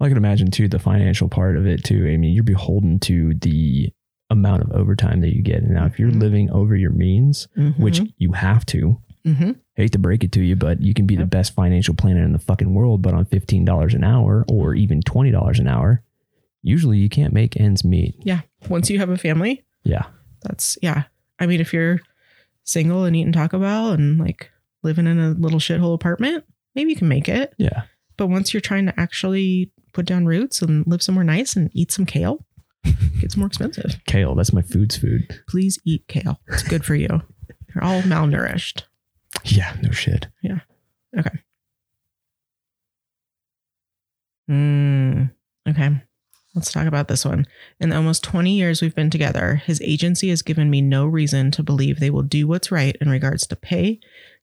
I can imagine too the financial part of it too. I mean, you're beholden to the amount of overtime that you get. And now if you're Mhm. living over your means, which you have to, hmm hate to break it to you, but you can be the best financial planner in the fucking world, but on $15 an hour or even $20 an hour, usually you can't make ends meet. Yeah. Once you have a family, Yeah. that's yeah. I mean, if you're single and eating Taco Bell and like living in a little shithole apartment, maybe you can make it. Yeah. But once you're trying to actually put down roots and live somewhere nice and eat some kale, it gets more expensive. Kale, that's my food's food. Please eat kale. It's good for you. You're all malnourished. Yeah, no shit. Yeah. Okay. Mm, okay. Let's talk about this one. In the almost 20 years we've been together, his agency has given me no reason to believe they will do what's right in regards to pay,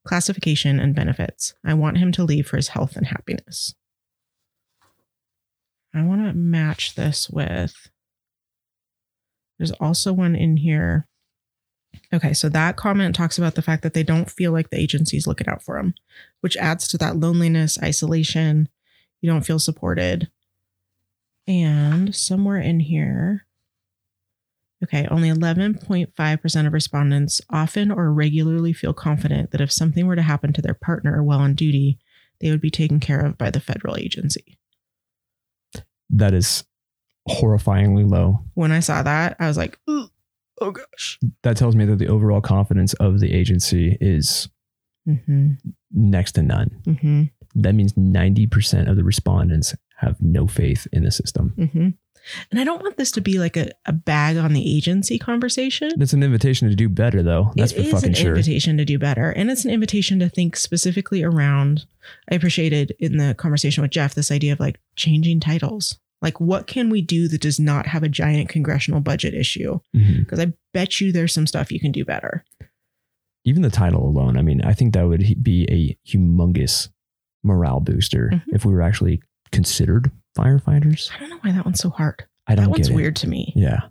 classification, and benefits. I want him to leave for his health and happiness. I want to match this with. There's also one in here. Okay, so that comment talks about the fact that they don't feel like the agency's looking out for them, which adds to that loneliness, isolation. You don't feel supported. And somewhere in here, okay, only 11.5% of respondents often or regularly feel confident that if something were to happen to their partner while on duty, they would be taken care of by the federal agency. That is horrifyingly low. When I saw that, I was like, oh gosh. That tells me that the overall confidence of the agency is Mm-hmm. next to none. Mm-hmm. That means 90% of the respondents have no faith in the system. Mm-hmm. And I don't want this to be like a, a bag on the agency conversation. It's an invitation to do better, though. That's It for is fucking an sure. invitation to do better. And it's an invitation to think specifically around, I appreciated in the conversation with Jeff this idea of like changing titles. Like, what can we do that does not have a giant congressional budget issue? Mhm. Because I bet you there's some stuff you can do better. Even the title alone, I mean, I think that would be a humongous morale booster Mhm. if we were actually considered firefighters. I don't know why that one's so hard. I don't That one's it. weird to me. Yeah.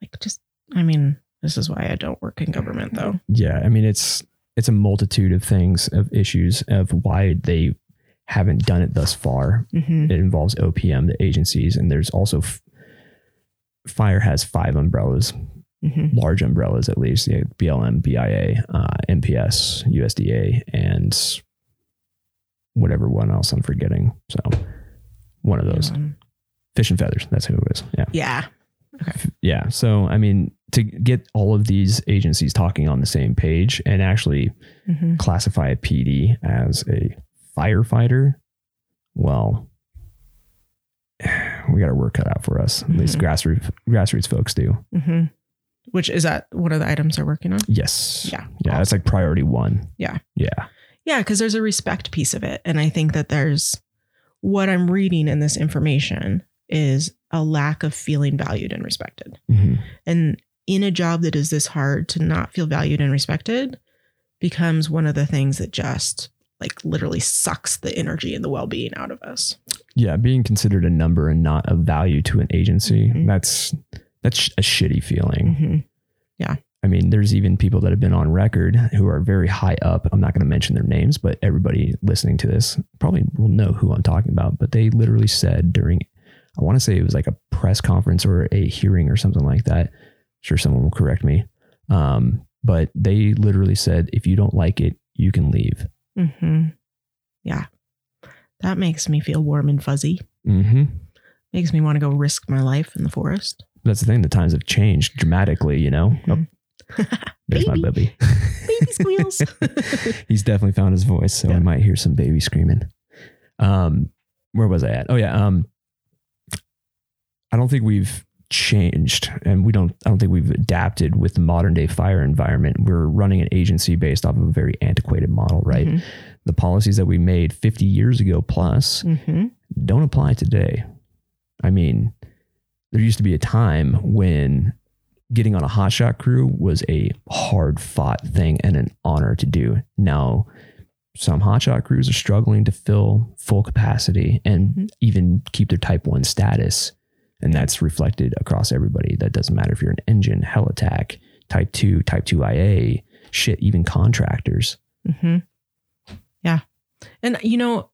Like, just, I mean, this is why I don't work in government though. Yeah. I mean, it's it's a multitude of things, of issues, of why they haven't done it thus far. hmm It involves OPM, the agencies, and there's also f- fire has five umbrellas, hmm large umbrellas at least. Yeah, BLM, BIA, uh, NPS, USDA, and whatever one else I'm forgetting. So one of those. Um, Fish and feathers. That's who it is. Yeah. yeah. Yeah. So, I mean, to get all of these agencies talking on the same page and actually hmm classify a PD as a firefighter, well, we got our work cut out for us. At least Mhm. grassroots grassroots folks do. hmm Which is that one of the items they're working on? Yes. Yeah. Yeah. That's like priority one. Yeah. Yeah. Yeah, because there's a respect piece of it. And I think that there's what I'm reading in this information is a lack of feeling valued and respected. Mhm. And in a job that is this hard to not feel valued and respected becomes one of the things that just like literally sucks the energy and the well being out of us. Yeah. Being considered a number and not of value to an agency, Mhm. that's that's a shitty feeling. Mhm. I mean, there's even people that have been on record who are very high up. I'm not going to mention their names, but everybody listening to this probably will know who I'm talking about. But they literally said during, I want to say it was like a press conference or a hearing or something like that. I'm Sure, someone will correct me. Um, but they literally said, if you don't like it, you can leave. Mm-hmm. Yeah. That makes me feel warm and fuzzy. Mm-hmm. Makes me want to go risk my life in the forest. That's the thing. The times have changed dramatically, you know? Oh, there's my Baby. baby. Baby squeals. He's definitely found his voice, so Yeah. I might hear some baby screaming. Um, where was I at? Oh yeah. Um, I don't think we've changed, and we don't. I don't think we've adapted with the modern day fire environment. We're running an agency based off of a very antiquated model, right? Mhm. The policies that we made 50 years ago plus Mhm. don't apply today. I mean, there used to be a time when getting on a hotshot crew was a hard fought thing and an honor to do. Now, some hotshot crews are struggling to fill full capacity and Mhm. even keep their type one status. And that's reflected across everybody. That doesn't matter if you're an engine, helitack, type two, type two IA, shit, even contractors. hmm Yeah. And you know,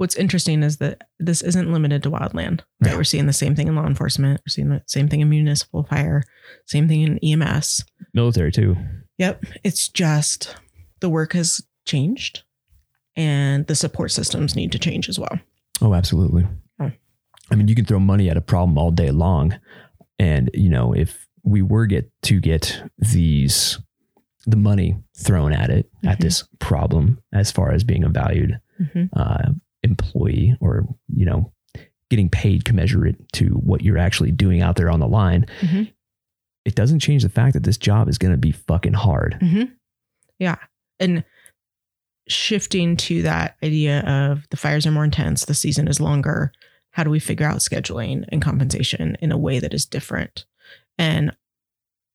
what's interesting is that this isn't limited to wildland. Right? We're seeing the same thing in law enforcement. We're seeing the same thing in municipal fire, same thing in EMS. Military too. Yep. It's just the work has changed and the support systems need to change as well. Oh, absolutely. Oh. I mean, you can throw money at a problem all day long. And, you know, if we were get to get these the money thrown at it at Mhm. this problem as far as being a valued hmm uh, employee or, you know, getting paid commensurate to what you're actually doing out there on the line, Mhm. it doesn't change the fact that this job is going to be fucking hard. hmm Yeah. And shifting to that idea of the fires are more intense, the season is longer. How do we figure out scheduling and compensation in a way that is different? And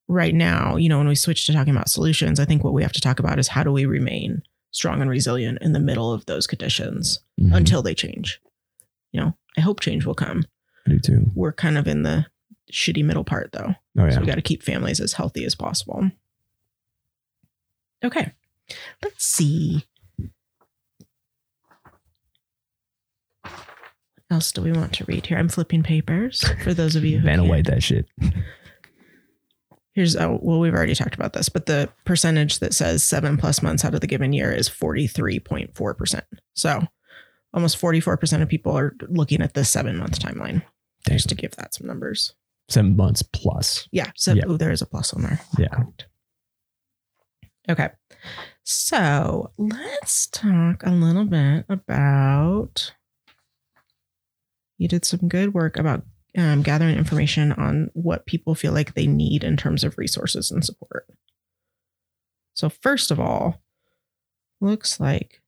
right now, you know, when we switch to talking about solutions, I think what we have to talk about is how do we remain strong and resilient in the middle of those conditions Mhm. until they change. You know, I hope change will come. I do too. We're kind of in the shitty middle part though. Oh, yeah. So we got to keep families as healthy as possible. Okay. Let's see. What else do we want to read here? I'm flipping papers for those of you who Vanna. White that shit. Here's oh well, we've already talked about this, but the percentage that says seven plus months out of the given year is 43.4%. So almost 44% of people are looking at the seven month timeline. Dang. Just to give that some numbers. Seven months plus. Yeah. So Yeah. oh, there is a plus on there. Yeah. Okay. So let's talk a little bit about. You did some good work about um, gathering information on what people feel like they need in terms of resources and support. So, first of all, looks like,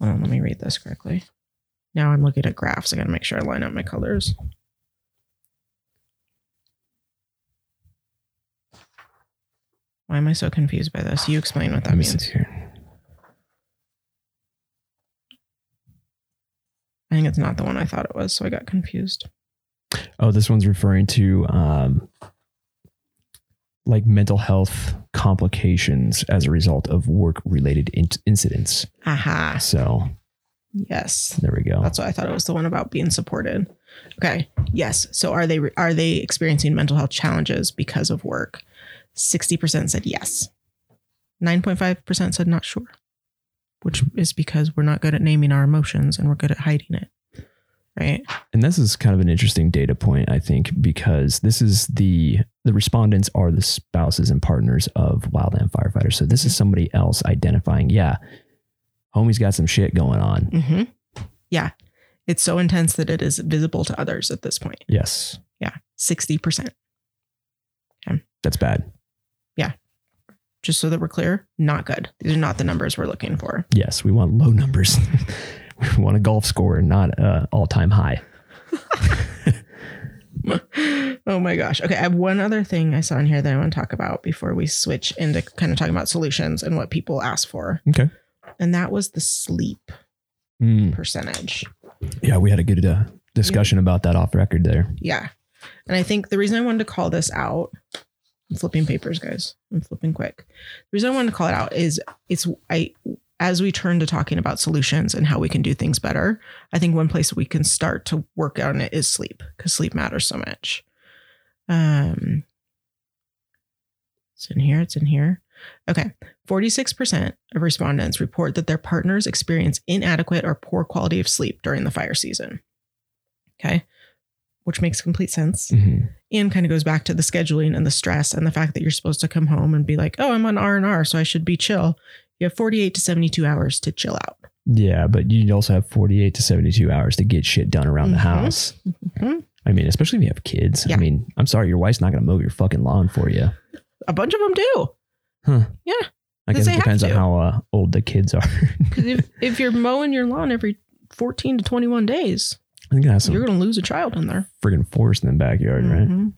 hold on, let me read this correctly. Now I'm looking at graphs. I got to make sure I line up my colors. Why am I so confused by this? You explain what that Let me means. here. I think it's not the one I thought it was, so I got confused. Oh, this one's referring to um, like mental health complications as a result of work related in- incidents. Aha. So Yes. there we go. That's why I thought it was the one about being supported. Okay. Yes. So are they are they experiencing mental health challenges because of work? 60% said yes. 9.5% said not sure. Which is because we're not good at naming our emotions and we're good at hiding it. Right? And this is kind of an interesting data point, I think, because this is the the respondents are the spouses and partners of wildland firefighters. So this is somebody else identifying, yeah, homie's got some shit going on. Mhm. Yeah. It's so intense that it is visible to others at this point. Yes, Yeah. 60%. that's bad. Yeah. Just so that we're clear, not good. These are not the numbers we're looking for. Yes, we want low numbers. we want a golf score, not uh, all time high. oh my gosh. Okay. I have one other thing I saw in here that I want to talk about before we switch into kind of talking about solutions and what people ask for. Okay. And that was the sleep Mm, percentage. yeah, we had a good uh, discussion about that off record there. Yeah. And I think the reason I wanted to call this out, I'm flipping papers, guys. I'm flipping quick. The reason I wanted to call it out is it's I as we turn to talking about solutions and how we can do things better, I think one place we can start to work on it is sleep because sleep matters so much. Um, it's in here. It's in here. Okay. 46% of respondents report that their partners experience inadequate or poor quality of sleep during the fire season. Okay. Which makes complete sense Mhm. and kind of goes back to the scheduling and the stress and the fact that you're supposed to come home and be like, oh, I'm on R and R, so I should be chill. You have 48 to 72 hours to chill out. Yeah, but you also have 48 to 72 hours to get shit done around the Mhm. house. Mhm. I mean, especially if you have kids. Yeah. I mean, I'm sorry, your wife's not going to mow your fucking lawn for you. A bunch of them do. Huh. Yeah, I guess it depends on how uh, old the kids are. Because if, if you're mowing your lawn every 14 to 21 days, I think that's you're going to lose a child in there. friggin' forest in the backyard, right? Mhm.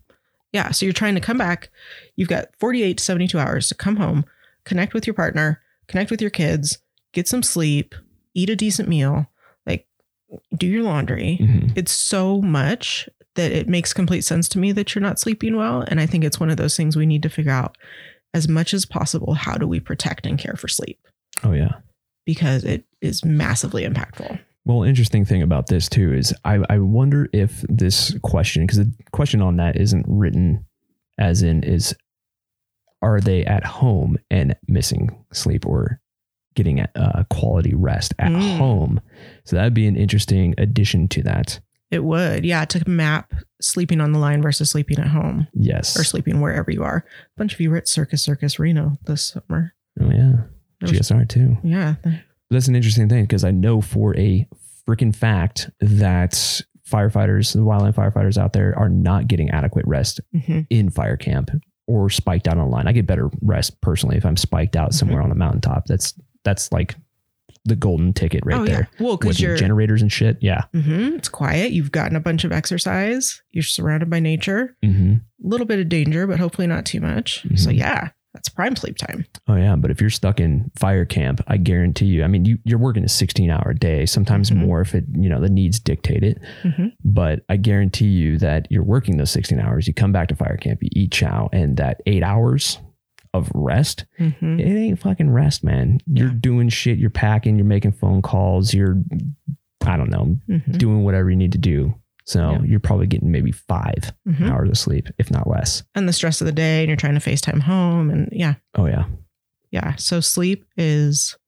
Yeah. So you're trying to come back. You've got 48 to 72 hours to come home, connect with your partner, connect with your kids, get some sleep, eat a decent meal, like do your laundry. Mhm. It's so much that it makes complete sense to me that you're not sleeping well. And I think it's one of those things we need to figure out as much as possible. How do we protect and care for sleep? Oh, yeah. Because it is massively impactful. Well, interesting thing about this too is I, I wonder if this question, because the question on that isn't written as in is are they at home and missing sleep or getting uh, quality rest at Mm. home? So that'd be an interesting addition to that. It would, yeah, to map sleeping on the line versus sleeping at home Yes. or sleeping wherever you are. A bunch of you were at Circus Circus Reno this summer. Oh yeah. Was- GSR too. Yeah. That's an interesting thing because I know for a freaking fact that firefighters, the wildland firefighters out there, are not getting adequate rest Mhm. in fire camp or spiked out on line. I get better rest personally if I'm spiked out somewhere on a mountaintop. That's that's like the golden ticket right oh, there. yeah. Well, because With you're, generators and shit. Yeah. Mhm, it's quiet. You've gotten a bunch of exercise. You're surrounded by nature. A little bit of danger, but hopefully not too much. So, Mhm. yeah, that's prime sleep time. Oh yeah. But if you're stuck in fire camp, I guarantee you. I mean, you you're working a 16 hour day, sometimes Mhm. more if it you know the needs dictate it. Mhm. But I guarantee you that you're working those 16 hours. You come back to fire camp, you eat chow, and that eight hours of rest, Mhm. it ain't fucking rest, man. You're Yeah. doing shit. You're packing. You're making phone calls. You're, I don't know, Mhm. doing whatever you need to do. So Yeah. you're probably getting maybe 5 Mhm. hours of sleep, if not less. And the stress of the day, and you're trying to FaceTime home. And yeah, Oh yeah. yeah. So, sleep is,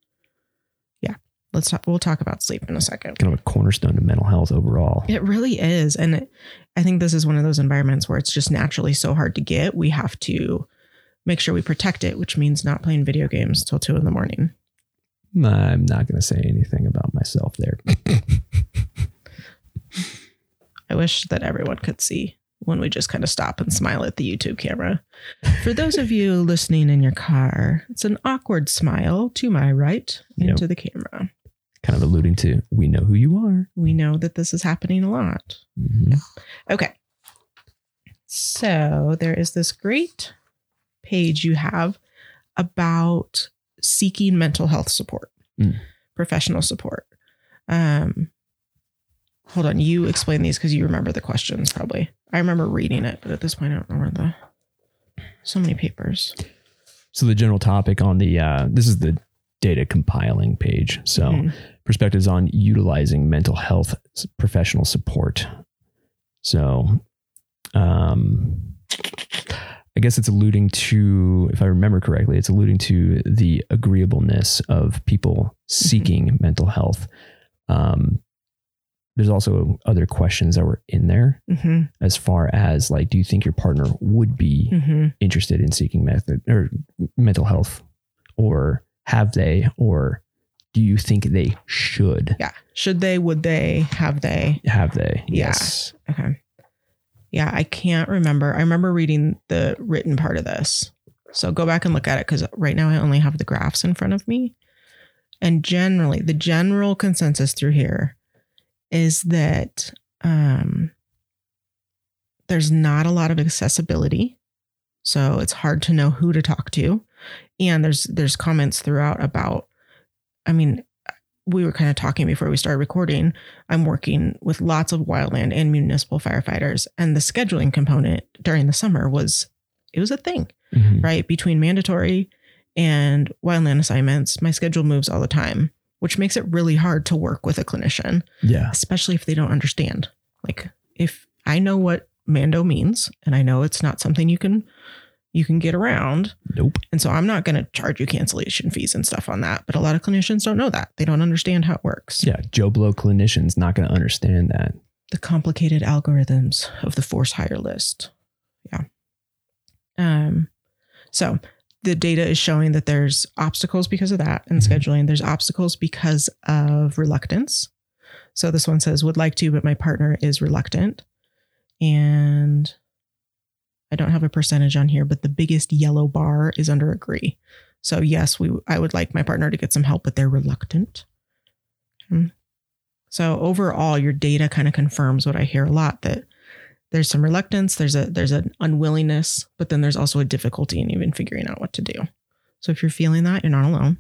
yeah, let's talk. We'll talk about sleep in a second. Kind of a cornerstone to mental health overall. It really is. And it, I think this is one of those environments where it's just naturally so hard to get. We have to make sure we protect it, which means not playing video games till two in the morning. I'm not going to say anything about myself there. I wish that everyone could see when we just kind of stop and smile at the YouTube camera. For those of you listening in your car, it's an awkward smile to my right Yep. into the camera. Kind of alluding to we know who you are. We know that this is happening a lot. Mhm. Okay. So there is this great page you have about seeking mental health support, Mm. professional support. Um, hold on, you explain these because you remember the questions probably. I remember reading it, but at this point, I don't remember the so many papers. So the general topic on the uh, this is the data compiling page. So Mhm. perspectives on utilizing mental health professional support. So, um, I guess it's alluding to, if I remember correctly, it's alluding to the agreeableness of people seeking mental health. Um, there's also other questions that were in there Mhm. as far as like, do you think your partner would be Mhm. interested in seeking method or mental health or have they or do you think they should Yeah. Should they? Would they? Have they? have they Yeah. yes Okay. Yeah, I can't remember. I remember reading the written part of this. So go back and look at it because right now I only have the graphs in front of me. And generally, the general consensus through here is that um, there's not a lot of accessibility. So it's hard to know who to talk to. And there's there's comments throughout about, I mean, we were kind of talking before we started recording I'm working with lots of wildland and municipal firefighters, and the scheduling component during the summer was it was a thing, Mhm. right? Between mandatory and wildland assignments, my schedule moves all the time, which makes it really hard to work with a clinician, yeah especially if they don't understand. Like if I know what mando means and I know it's not something you can you can get around, nope and so I'm not going to charge you cancellation fees and stuff on that, but a lot of clinicians don't know that. They don't understand how it works. yeah joe blow clinician's not going to understand that the complicated algorithms of the force hire list. Yeah. Um, so the data is showing that there's obstacles because of that in Mhm. scheduling. There's obstacles because of reluctance. So this one says, would like to, but my partner is reluctant. And I don't have a percentage on here, but the biggest yellow bar is under agree. So yes, we I would like my partner to get some help, but they're reluctant. Hmm. So overall, your data kind of confirms what I hear a lot that there's some reluctance, there's a there's an unwillingness, but then there's also a difficulty in even figuring out what to do. So if you're feeling that, you're not alone.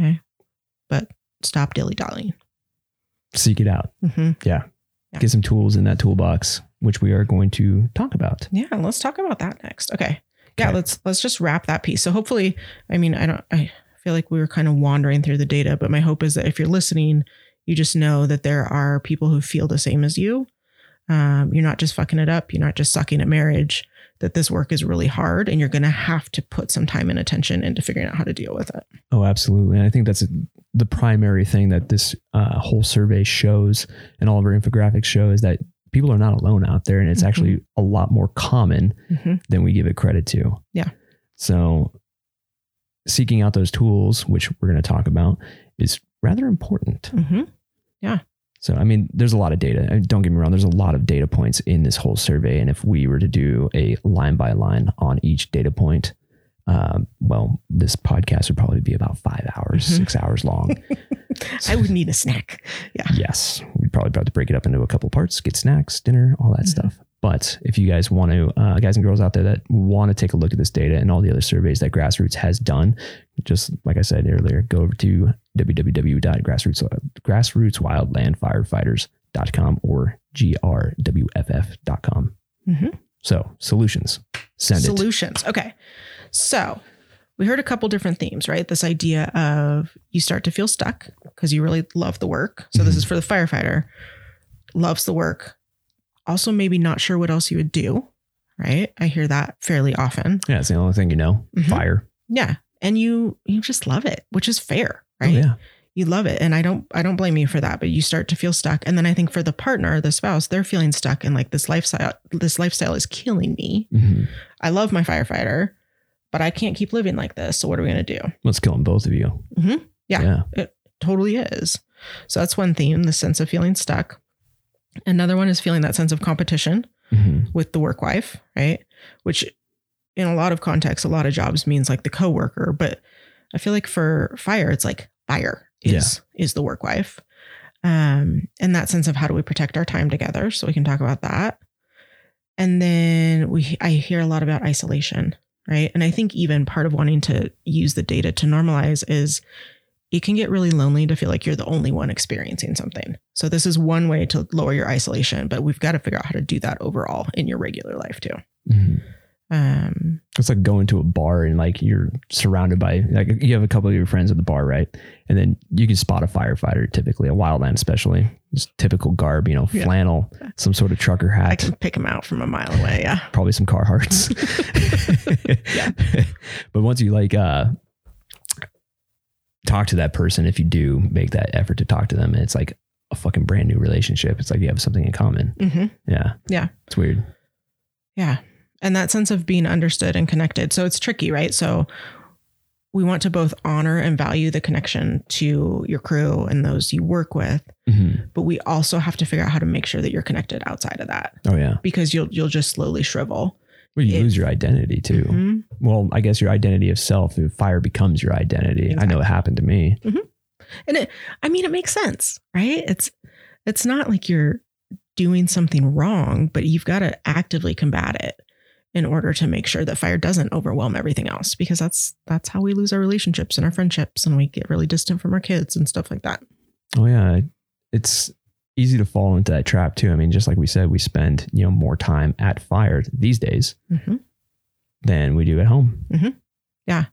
Okay. But stop dilly dallying. seek it out hmm Yeah. get some tools in that toolbox which we are going to talk about Yeah, let's talk about that next. Okay. Yeah, Okay. let's let's just wrap that piece. So hopefully, I mean, I don't I feel like we were kind of wandering through the data, but my hope is that if you're listening, you just know that there are people who feel the same as you. Um, you're not just fucking it up, you're not just sucking at marriage, that this work is really hard and you're gonna have to put some time and attention into figuring out how to deal with it. oh absolutely and i think that's the primary thing that this uh, whole survey shows and all of our infographics show is that people are not alone out there and it's Mhm. actually a lot more common Mhm. than we give it credit to. Yeah. So seeking out those tools, which we're going to talk about, is rather important. Mhm. So, I mean, there's a lot of data. Don't get me wrong, there's a lot of data points in this whole survey. And if we were to do a line by line on each data point, um, well, this podcast would probably be about five hours, Mhm. six hours long. I would need a snack. Yeah. yes, we'd probably have to break it up into a couple parts, get snacks, dinner, all that Mhm. stuff. But if you guys want to, uh, guys and girls out there that want to take a look at this data and all the other surveys that Grassroots has done, just like I said earlier, go over to www.grassroots grassrootswildlandfirefighters.com or grwff.com. Mhm. So solutions, send it. solutions. Okay. So we heard a couple different themes, right? This idea of you start to feel stuck because you really love the work. So this Mhm. is for the firefighter, loves the work, also maybe not sure what else you would do, right? I hear that fairly often. Yeah, it's the only thing you know. Mhm. Fire. Yeah. And you you just love it, which is fair, Oh, right? yeah. You love it. And I don't I don't blame you for that, but you start to feel stuck. And then I think for the partner, the spouse, they're feeling stuck and like this lifestyle this lifestyle is killing me. Mhm. I love my firefighter, but I can't keep living like this. So what are we going to do? Let's kill them both of you. Mhm. Yeah. Yeah. It totally is. So that's one theme, the sense of feeling stuck. Another one is feeling that sense of competition Mhm. with the work wife, right? Which in a lot of contexts, a lot of jobs means like the coworker, but I feel like for fire, it's like fire is is the work wife. Um, and that sense of how do we protect our time together. So we can talk about that. And then we I hear a lot about isolation, right? And I think even part of wanting to use the data to normalize is it can get really lonely to feel like you're the only one experiencing something. So this is one way to lower your isolation, but we've got to figure out how to do that overall in your regular life too. Mhm. Um, It's like going to a bar and like you're surrounded by like you have a couple of your friends at the bar, right? And then you can spot a firefighter, typically a wildland, especially just typical garb, you know, Yeah. flannel, some sort of trucker hat. I can pick them out from a mile away. Yeah. probably some Carhartts. Yeah. but once you like uh talk to that person, if you do make that effort to talk to them, And it's like a fucking brand new relationship. It's like you have something in common. hmm Yeah. Yeah. It's weird. Yeah. And that sense of being understood and connected. So it's tricky, right? So we want to both honor and value the connection to your crew and those you work with, Mhm. but we also have to figure out how to make sure that you're connected outside of that Oh yeah. because you'll you'll just slowly shrivel. Well, you lose your identity too. Mhm. Well, I guess your identity of self, fire becomes your identity. I know it happened to me. And it I mean it makes sense, right? It's it's not like you're doing something wrong, but you've got to actively combat it in order to make sure that fire doesn't overwhelm everything else because that's that's how we lose our relationships and our friendships and we get really distant from our kids and stuff like that. Oh yeah, it's easy to fall into that trap too. I mean, just like we said, we spend you know more time at fire these days Mhm. than we do at home. Yeah.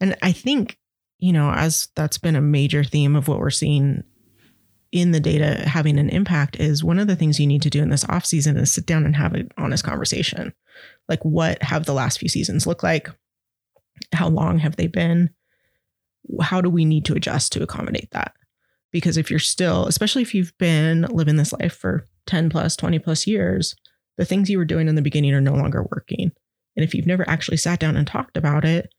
And I think, you know, as that's been a major theme of what we're seeing in the data having an impact is one of the things you need to do in this off season is sit down and have an honest conversation. Like what have the last few seasons looked like? How long have they been? How do we need to adjust to accommodate that? Because if you're still, especially if you've been living this life for 10 plus, 20 plus years, the things you were doing in the beginning are no longer working. And if you've never actually sat down and talked about it,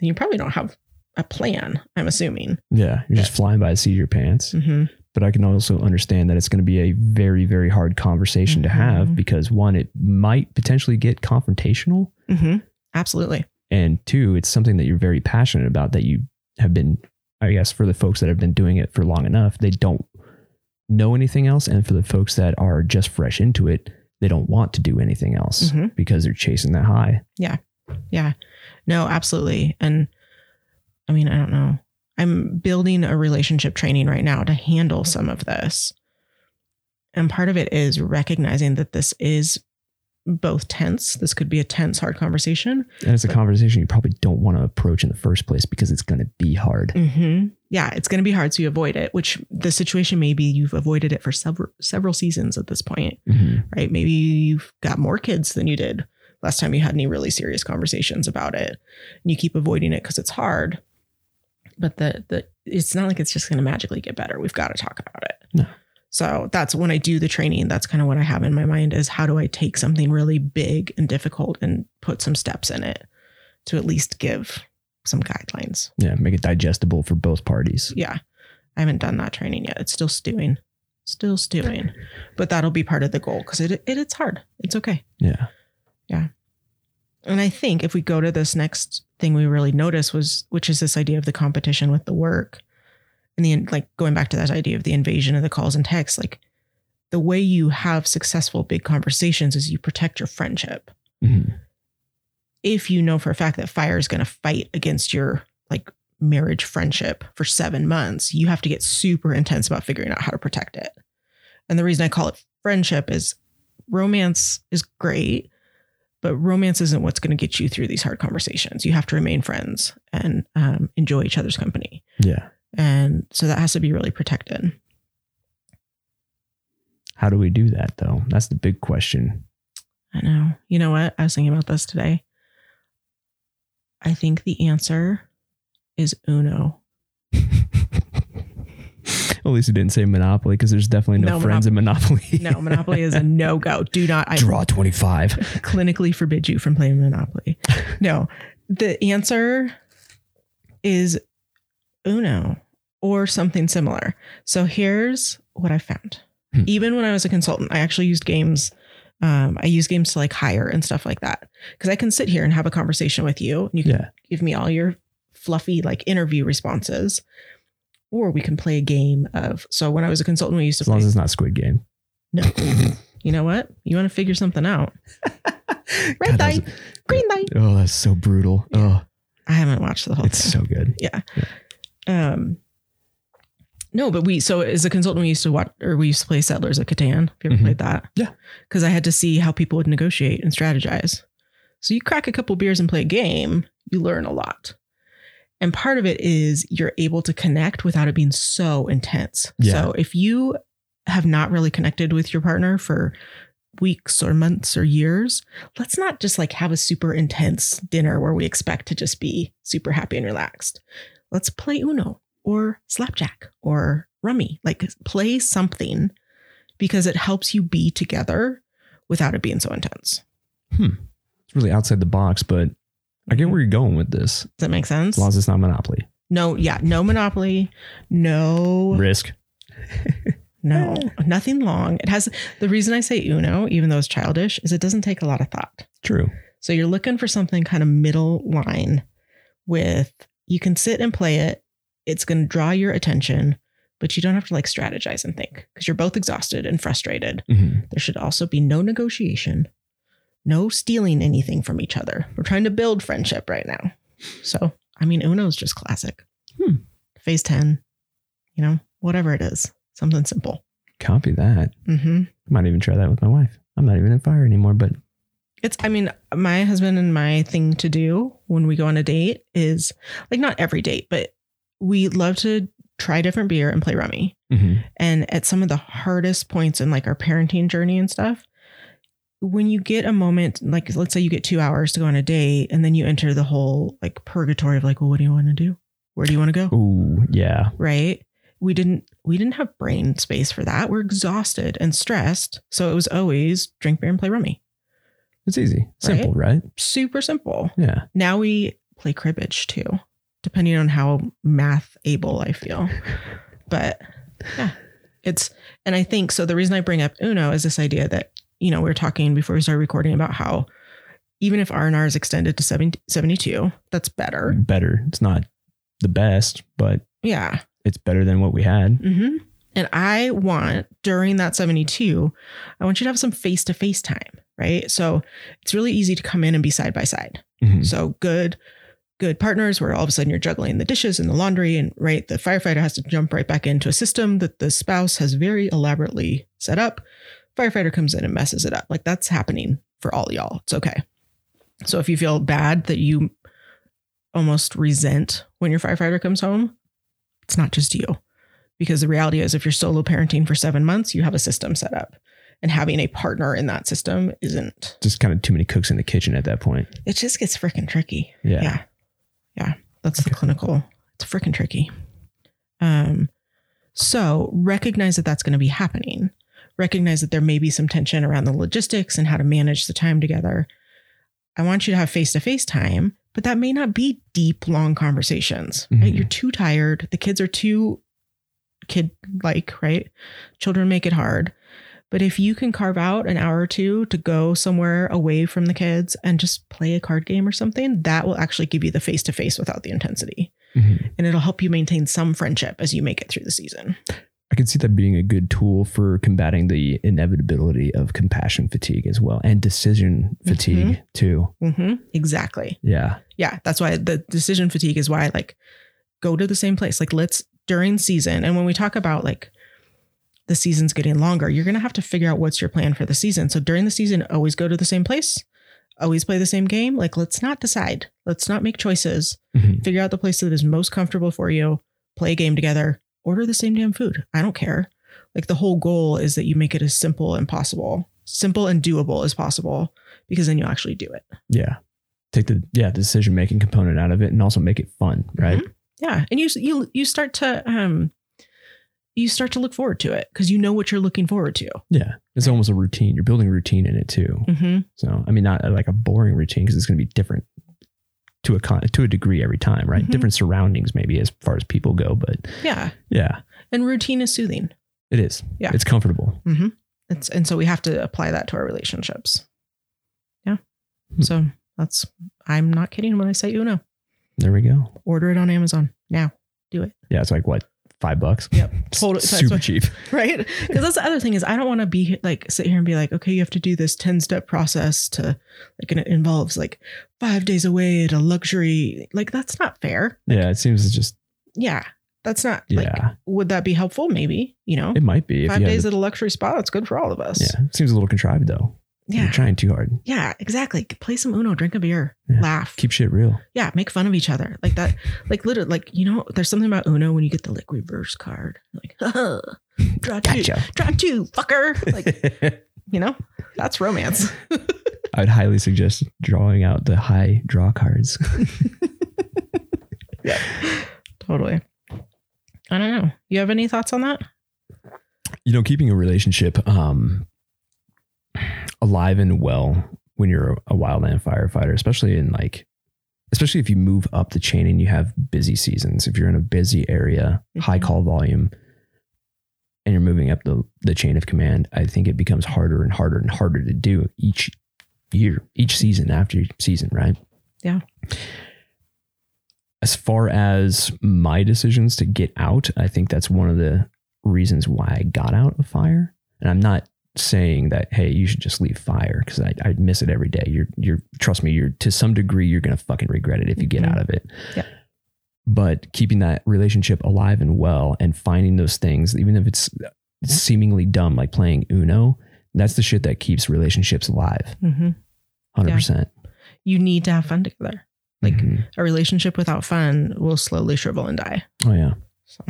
then you probably don't have a plan, I'm assuming. Yeah, you're just flying by the seat of your pants. hmm But I can also understand that it's going to be a very, very hard conversation to have Mhm. because one, it might potentially get confrontational, hmm Absolutely. and two, it's something that you're very passionate about that you have been. I guess for the folks that have been doing it for long enough, they don't know anything else, and for the folks that are just fresh into it, they don't want to do anything else Mhm. because they're chasing that high. Yeah. Yeah. No, absolutely. And I mean, I don't know. I'm building a relationship training right now to handle some of this. And part of it is recognizing that this is both tense. This could be a tense, hard conversation. And it's a conversation you probably don't want to approach in the first place because it's going to be hard. hmm Yeah, it's going to be hard, so you avoid it. Which the situation may be you've avoided it for several several seasons at this point, Mhm. right? Maybe you've got more kids than you did last time you had any really serious conversations about it, and you keep avoiding it because it's hard. But the the it's not like it's just going to magically get better. We've got to talk about it. No. So that's when I do the training. That's kind of what I have in my mind is how do I take something really big and difficult and put some steps in it to at least give some guidelines. Yeah, make it digestible for both parties. Yeah. I haven't done that training yet. It's still stewing. Still stewing. But that'll be part of the goal because it, it it's hard. It's okay. Yeah. Yeah. And I think if we go to this next thing we really noticed was which is this idea of the competition with the work and the like going back to that idea of the invasion of the calls and texts, like the way you have successful big conversations is you protect your friendship. Mhm. if you know for a fact that fire is going to fight against your like marriage friendship for seven months, you have to get super intense about figuring out how to protect it. And the reason I call it friendship is romance is great, but romance isn't what's going to get you through these hard conversations. You have to remain friends and um, enjoy each other's company. Yeah. And so that has to be really protected. How do we do that though? That's the big question. I know. You know what? I was thinking about this today. I think the answer is Uno. At least you didn't say Monopoly because there's definitely no, No, friends in Monopoly. No, Monopoly is a no go. Do not. I Draw 25. clinically forbid you from playing Monopoly. No, the answer is Uno or something similar. So here's what I found. Hmm. Even when I was a consultant, I actually used games. Um, I use games to like hire and stuff like that because I can sit here and have a conversation with you, and you can Yeah. give me all your fluffy like interview responses, or we can play a game of. So when I was a consultant, we used to As long play. as it's not Squid Game. no, you know what? You want to figure something out? Red God, light, green light. Oh, that's so brutal. Oh, I haven't watched the whole it's thing. so good. Um, no, but we so as a consultant, we used to watch or we used to play Settlers of Catan. Have you ever Mhm. played that? Yeah. Because I had to see how people would negotiate and strategize. So you crack a couple beers and play a game, you learn a lot. And part of it is you're able to connect without it being so intense. Yeah. So if you have not really connected with your partner for weeks or months or years, let's not just like have a super intense dinner where we expect to just be super happy and relaxed. Let's play Uno or Slapjack or Rummy. Like play something because it helps you be together without it being so intense. Hmm. It's really outside the box, but I get where you're going with this. Does that make sense? As long as it's not Monopoly. No, yeah, no Monopoly, no, Risk. no, nothing long. It has the reason I say Uno, even though it's childish, is it doesn't take a lot of thought. True. So you're looking for something kind of middle line with you can sit and play it. It's going to draw your attention, but you don't have to like strategize and think because you're both exhausted and frustrated. Mhm. There should also be no negotiation, no stealing anything from each other. We're trying to build friendship right now. So, I mean, Uno's just classic. Hmm. Phase 10, you know, whatever it is, something simple. Copy that. hmm I might even try that with my wife. I'm not even in fire anymore, but It's, I mean, my husband and my thing to do when we go on a date is like not every date, but we love to try different beer and play rummy. Mhm. And at some of the hardest points in like our parenting journey and stuff, when you get a moment, like let's say you get two hours to go on a date and then you enter the whole like purgatory of like, well, what do you want to do? Where do you want to go? ooh, yeah. Right. We didn't we didn't have brain space for that. We're exhausted and stressed. So it was always drink beer and play rummy. It's easy. Simple, right? Super simple. Yeah. Now we play cribbage too, depending on how math able I feel. But yeah, it's, and I think so. The reason I bring up Uno is this idea that, you know, we were talking before we started recording about how even if R&R is extended to 70, 72, that's better. Better. It's not the best, but Yeah. it's better than what we had. hmm And I want during that 72, I want you to have some face to face time, right? So it's really easy to come in and be side by side. Mhm. So good, good partners where all of a sudden you're juggling the dishes and the laundry, and right, the firefighter has to jump right back into a system that the spouse has very elaborately set up. Firefighter comes in and messes it up. Like that's happening for all y'all. It's okay. So if you feel bad that you almost resent when your firefighter comes home, it's not just you. Because the reality is, if you're solo parenting for seven months, you have a system set up. And having a partner in that system isn't, Just kind of too many cooks in the kitchen at that point. it just gets freaking tricky. Yeah. Yeah. Yeah. That's the clinical. It's freaking tricky. Um, so recognize that that's going to be happening. Recognize that there may be some tension around the logistics and how to manage the time together. I want you to have face to face time, but that may not be deep, long conversations, right? Mhm. You're too tired. The kids are too kid like, right? Children make it hard. But if you can carve out an hour or two to go somewhere away from the kids and just play a card game or something, that will actually give you the face to face without the intensity. Mhm. And it'll help you maintain some friendship as you make it through the season. I can see that being a good tool for combating the inevitability of compassion fatigue as well and decision fatigue too. hmm Exactly. Yeah. Yeah. That's why the decision fatigue is why, I like, go to the same place. Like, let's during season. And when we talk about like the season's getting longer, you're going to have to figure out what's your plan for the season. So during the season, always go to the same place, always play the same game. Like, let's not decide, let's not make choices. Mhm. figure out the place that is most comfortable for you, play a game together, order the same damn food. I don't care. Like the whole goal is that you make it as simple and possible, simple and doable as possible, because then you'll actually do it. Yeah. Take the yeah, the decision making component out of it and also make it fun, right? Yeah. And you you you start to um you start to look forward to it because you know what you're looking forward to. Yeah. It's almost a routine. You're building a routine in it too. Mm-hmm. So, I mean, not uh, like a boring routine because it's going to be different to a con- to a degree every time, right? Mhm. Different surroundings, maybe as far as people go, but Yeah. yeah, And routine is soothing. It is. Yeah. It's comfortable. Mm-hmm. It's and so we have to apply that to our relationships. Yeah. Hmm. So that's I'm not kidding when I say Uno. There we go. Order it on Amazon now. Do it. Yeah, it's like what five bucks. Yep. Totally- super what- cheap. right? Because that's the other thing is I don't want to be like sit here and be like, okay, you have to do this ten step process to like, and it involves like five days away at a luxury. Like that's not fair. Yeah, it seems it's just Yeah, that's not. yeah. Like, would that be helpful? Maybe you know, it might be if five you days at a luxury spa. It's good for all of us. yeah. It seems a little contrived though. You're yeah, trying too hard. yeah, exactly. Play some Uno, drink a beer, Yeah. laugh. Keep shit real. yeah, make fun of each other like that. Like literally, like you know, there's something about Uno when you get the like reverse card, like draw two, Gotcha. draw two, fucker. Like you know, that's romance. I would highly suggest drawing out the high draw cards. Yeah, totally. I don't know. You have any thoughts on that? you know, keeping a relationship um, alive and well when you're a wildland firefighter, especially in like, especially if you move up the chain and you have busy seasons. If you're in a busy area, high Mhm. call volume, and you're moving up the the chain of command, I think it becomes harder and harder and harder to do each year, each season after season, right? Yeah. As far as my decisions to get out, I think that's one of the reasons why I got out of fire. And I'm not saying that, hey, you should just leave fire because I, I miss it every day. You're, you're, trust me, you're to some degree, you're going to fucking regret it if you get Mhm. out of it. Yeah. But keeping that relationship alive and well and finding those things, even if it's seemingly dumb, like playing Uno, that's the shit that keeps relationships alive. Mm-hmm. 100%. You need to have fun together. Like Mhm. a relationship without fun will slowly shrivel and die. oh, yeah. So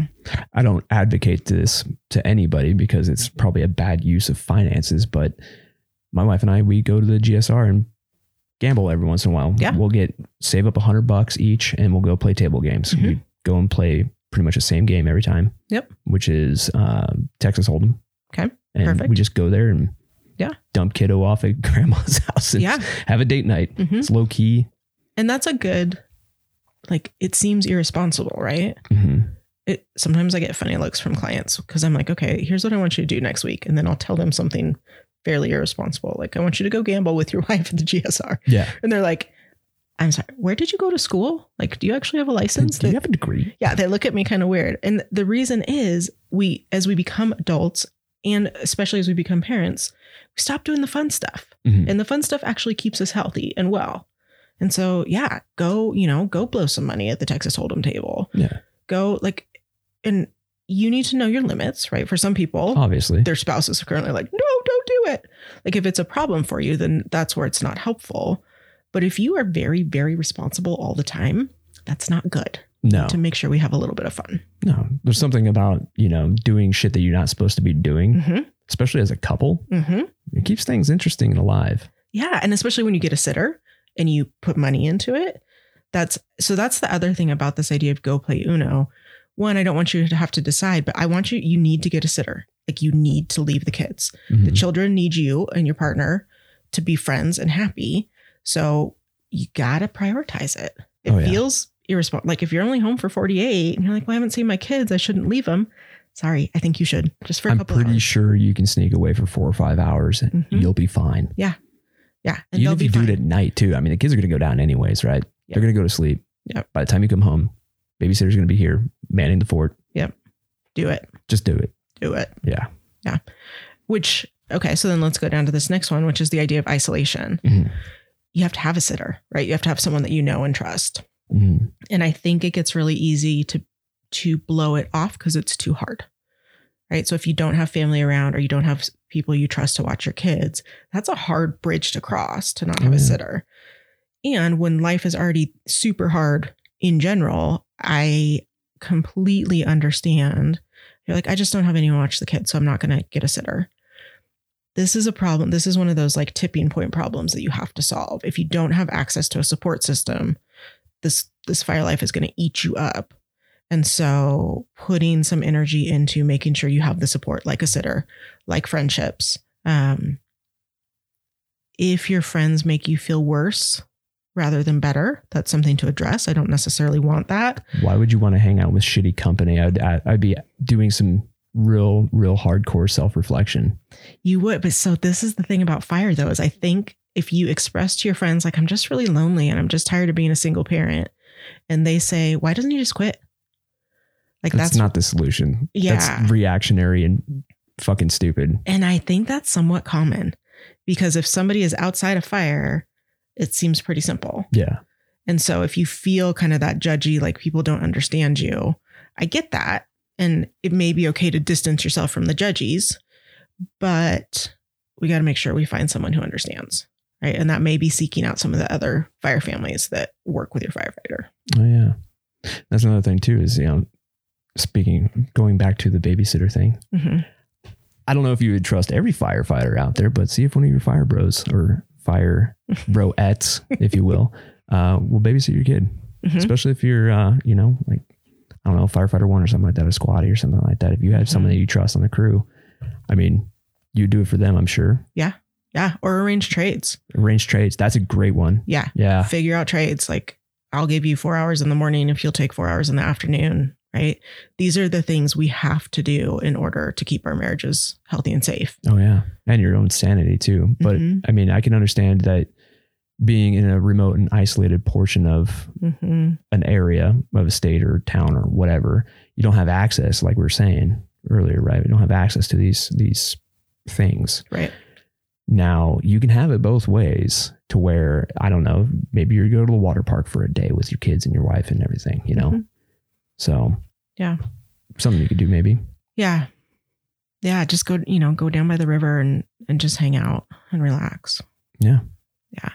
I don't advocate this to anybody because it's probably a bad use of finances, but my wife and I, we go to the GSR and gamble every once in a while. Yeah. We'll get save up a hundred bucks each and we'll go play table games. Mhm. We go and play pretty much the same game every time. Yep. Which is uh, Texas Hold'em. Okay. And Perfect. we just go there and Yeah. dump kiddo off at grandma's house and yeah, have a date night. Mhm. It's low key. and that's a good. Like it seems irresponsible, right? Mhm. It sometimes I get funny looks from clients because I'm like, okay, here's what I want you to do next week. And then I'll tell them something fairly irresponsible. Like, I want you to go gamble with your wife at the GSR. Yeah. And they're like, I'm sorry, where did you go to school? Like, do you actually have a license? Do you have a degree? yeah, they look at me kind of weird. And the reason is we, as we become adults and especially as we become parents, we stop doing the fun stuff. Mhm. And the fun stuff actually keeps us healthy and well. And so, yeah, go, you know, go blow some money at the Texas Hold'em table. Yeah. Go like, and you need to know your limits, right? For some people, Obviously. their spouses are currently like, no, don't do it. Like, if it's a problem for you, then that's where it's not helpful. But if you are very, very responsible all the time, that's not good No. to make sure we have a little bit of fun. No. There's something about, you know, doing shit that you're not supposed to be doing, Mm-hmm. especially as a couple. Mm-hmm. It keeps things interesting and alive. Yeah. And especially when you get a sitter and you put money into it. That's so that's the other thing about this idea of go play Uno. One, I don't want you to have to decide, but I want you, you need to get a sitter. Like you need to leave the kids. The Mhm. children need you and your partner to be friends and happy. So you got to prioritize it. It Oh, yeah. feels irresponsible. Like if you're only home for 48 and you're like, well, I haven't seen my kids, I shouldn't leave them. Sorry, I think you should just for a I'm couple pretty hours. sure you can sneak away for four or five hours and Mhm. you'll be fine. Yeah. Yeah. And Even if you do fine. it at night too. I mean, the kids are going to go down anyways, right? Yep. They're going to go to sleep. Yep. By the time you come home, babysitter's going to be here manning the fort. Yep. Do it. Just do it. Do it. Yeah. Yeah. Which, okay, so then let's go down to this next one, which is the idea of isolation. Mhm. You have to have a sitter, right? You have to have someone that you know and trust. Mhm. And I think it gets really easy to to blow it off because it's too hard. Right? So if you don't have family around or you don't have people you trust to watch your kids, that's a hard bridge to cross to not have Oh, a sitter. And when life is already super hard in general, I completely understand. You're like, I just don't have anyone to watch the kids, so I'm not going to get a sitter. This is a problem. This is one of those like tipping point problems that you have to solve. If you don't have access to a support system, this this fire life is going to eat you up. And so putting some energy into making sure you have the support like a sitter, like friendships. Um, if your friends make you feel worse rather than better, that's something to address. I don't necessarily want that. Why would you want to hang out with shitty company? I'd, I'd be doing some real, real hardcore self reflection. You would, but so this is the thing about fire though, is I think if you express to your friends, like, I'm just really lonely and I'm just tired of being a single parent, and they say, Why doesn't he just quit? Like That's, that's, not the solution. Yeah. That's reactionary and fucking stupid. and I think that's somewhat common because if somebody is outside of fire, it seems pretty simple. Yeah. And so if you feel kind of that judgy, like people don't understand you, I get that. And it may be okay to distance yourself from the judgies, but we got to make sure we find someone who understands. Right. And that may be seeking out some of the other fire families that work with your firefighter. Oh yeah. That's another thing too, is you know, speaking going back to the babysitter thing. Mhm. I don't know if you would trust every firefighter out there, but see if one of your fire bros or fire broettes, if you will, uh, will babysit your kid. Mhm. Especially if you're, uh, you know, like, I don't know, firefighter one or something like that, or squatty or something like that. If you have someone Mhm. that you trust on the crew, I mean, you do it for them, I'm sure. Yeah. Yeah. Or arrange trades. Arrange trades. That's a great one. Yeah. Yeah. Figure out trades. Like I'll give you four hours in the morning if you'll take four hours in the afternoon. Right. These are the things we have to do in order to keep our marriages healthy and safe. Oh yeah, and your own sanity too. But Mhm. I mean, I can understand that being in a remote and isolated portion of hmm an area of a state or town or whatever, you don't have access, like we were saying earlier, right? You don't have access to these these things. Right. Now you can have it both ways to where I don't know, maybe you go to the water park for a day with your kids and your wife and everything, you know. Mhm. So Yeah. something you could do maybe. Yeah. Yeah. Just go, you know, go down by the river and, and just hang out and relax. Yeah. Yeah.